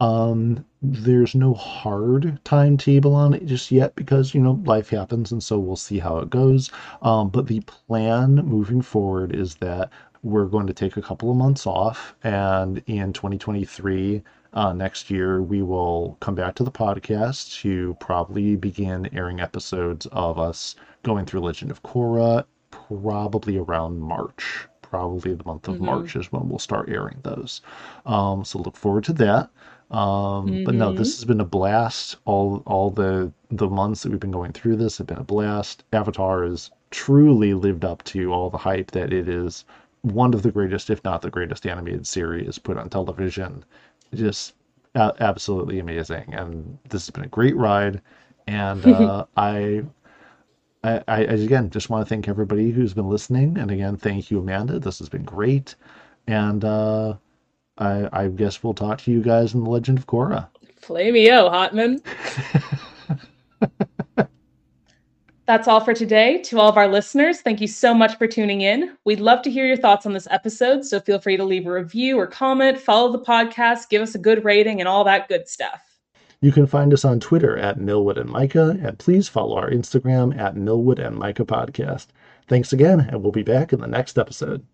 Um, there's no hard timetable on it just yet because you know life happens, and so we'll see how it goes. Um, but the plan moving forward is that we're going to take a couple of months off, and in 2023. Uh, next year, we will come back to the podcast to probably begin airing episodes of us going through Legend of Korra, probably around March. Probably the month of mm-hmm. March is when we'll start airing those. Um, so look forward to that. Um, mm-hmm. But no, this mm-hmm. has been a blast. All all the the months that we've been going through this have been a blast. Avatar has truly lived up to all the hype that it is one of the greatest, if not the greatest, animated series put on television. Just uh, absolutely amazing, and this has been a great ride. And uh, I I, I, again just want to thank everybody who's been listening, and again, thank you, Amanda. This has been great, and uh, I, I guess we'll talk to you guys in the Legend of Korra. Flameo, Hotman. That's all for today. To all of our listeners, thank you so much for tuning in. We'd love to hear your thoughts on this episode, so feel free to leave a review or comment, follow the podcast, give us a good rating, and all that good stuff. You can find us on Twitter at Milwood and Mika, and please follow our Instagram at Milwood and Mika Podcast. Thanks again, and we'll be back in the next episode.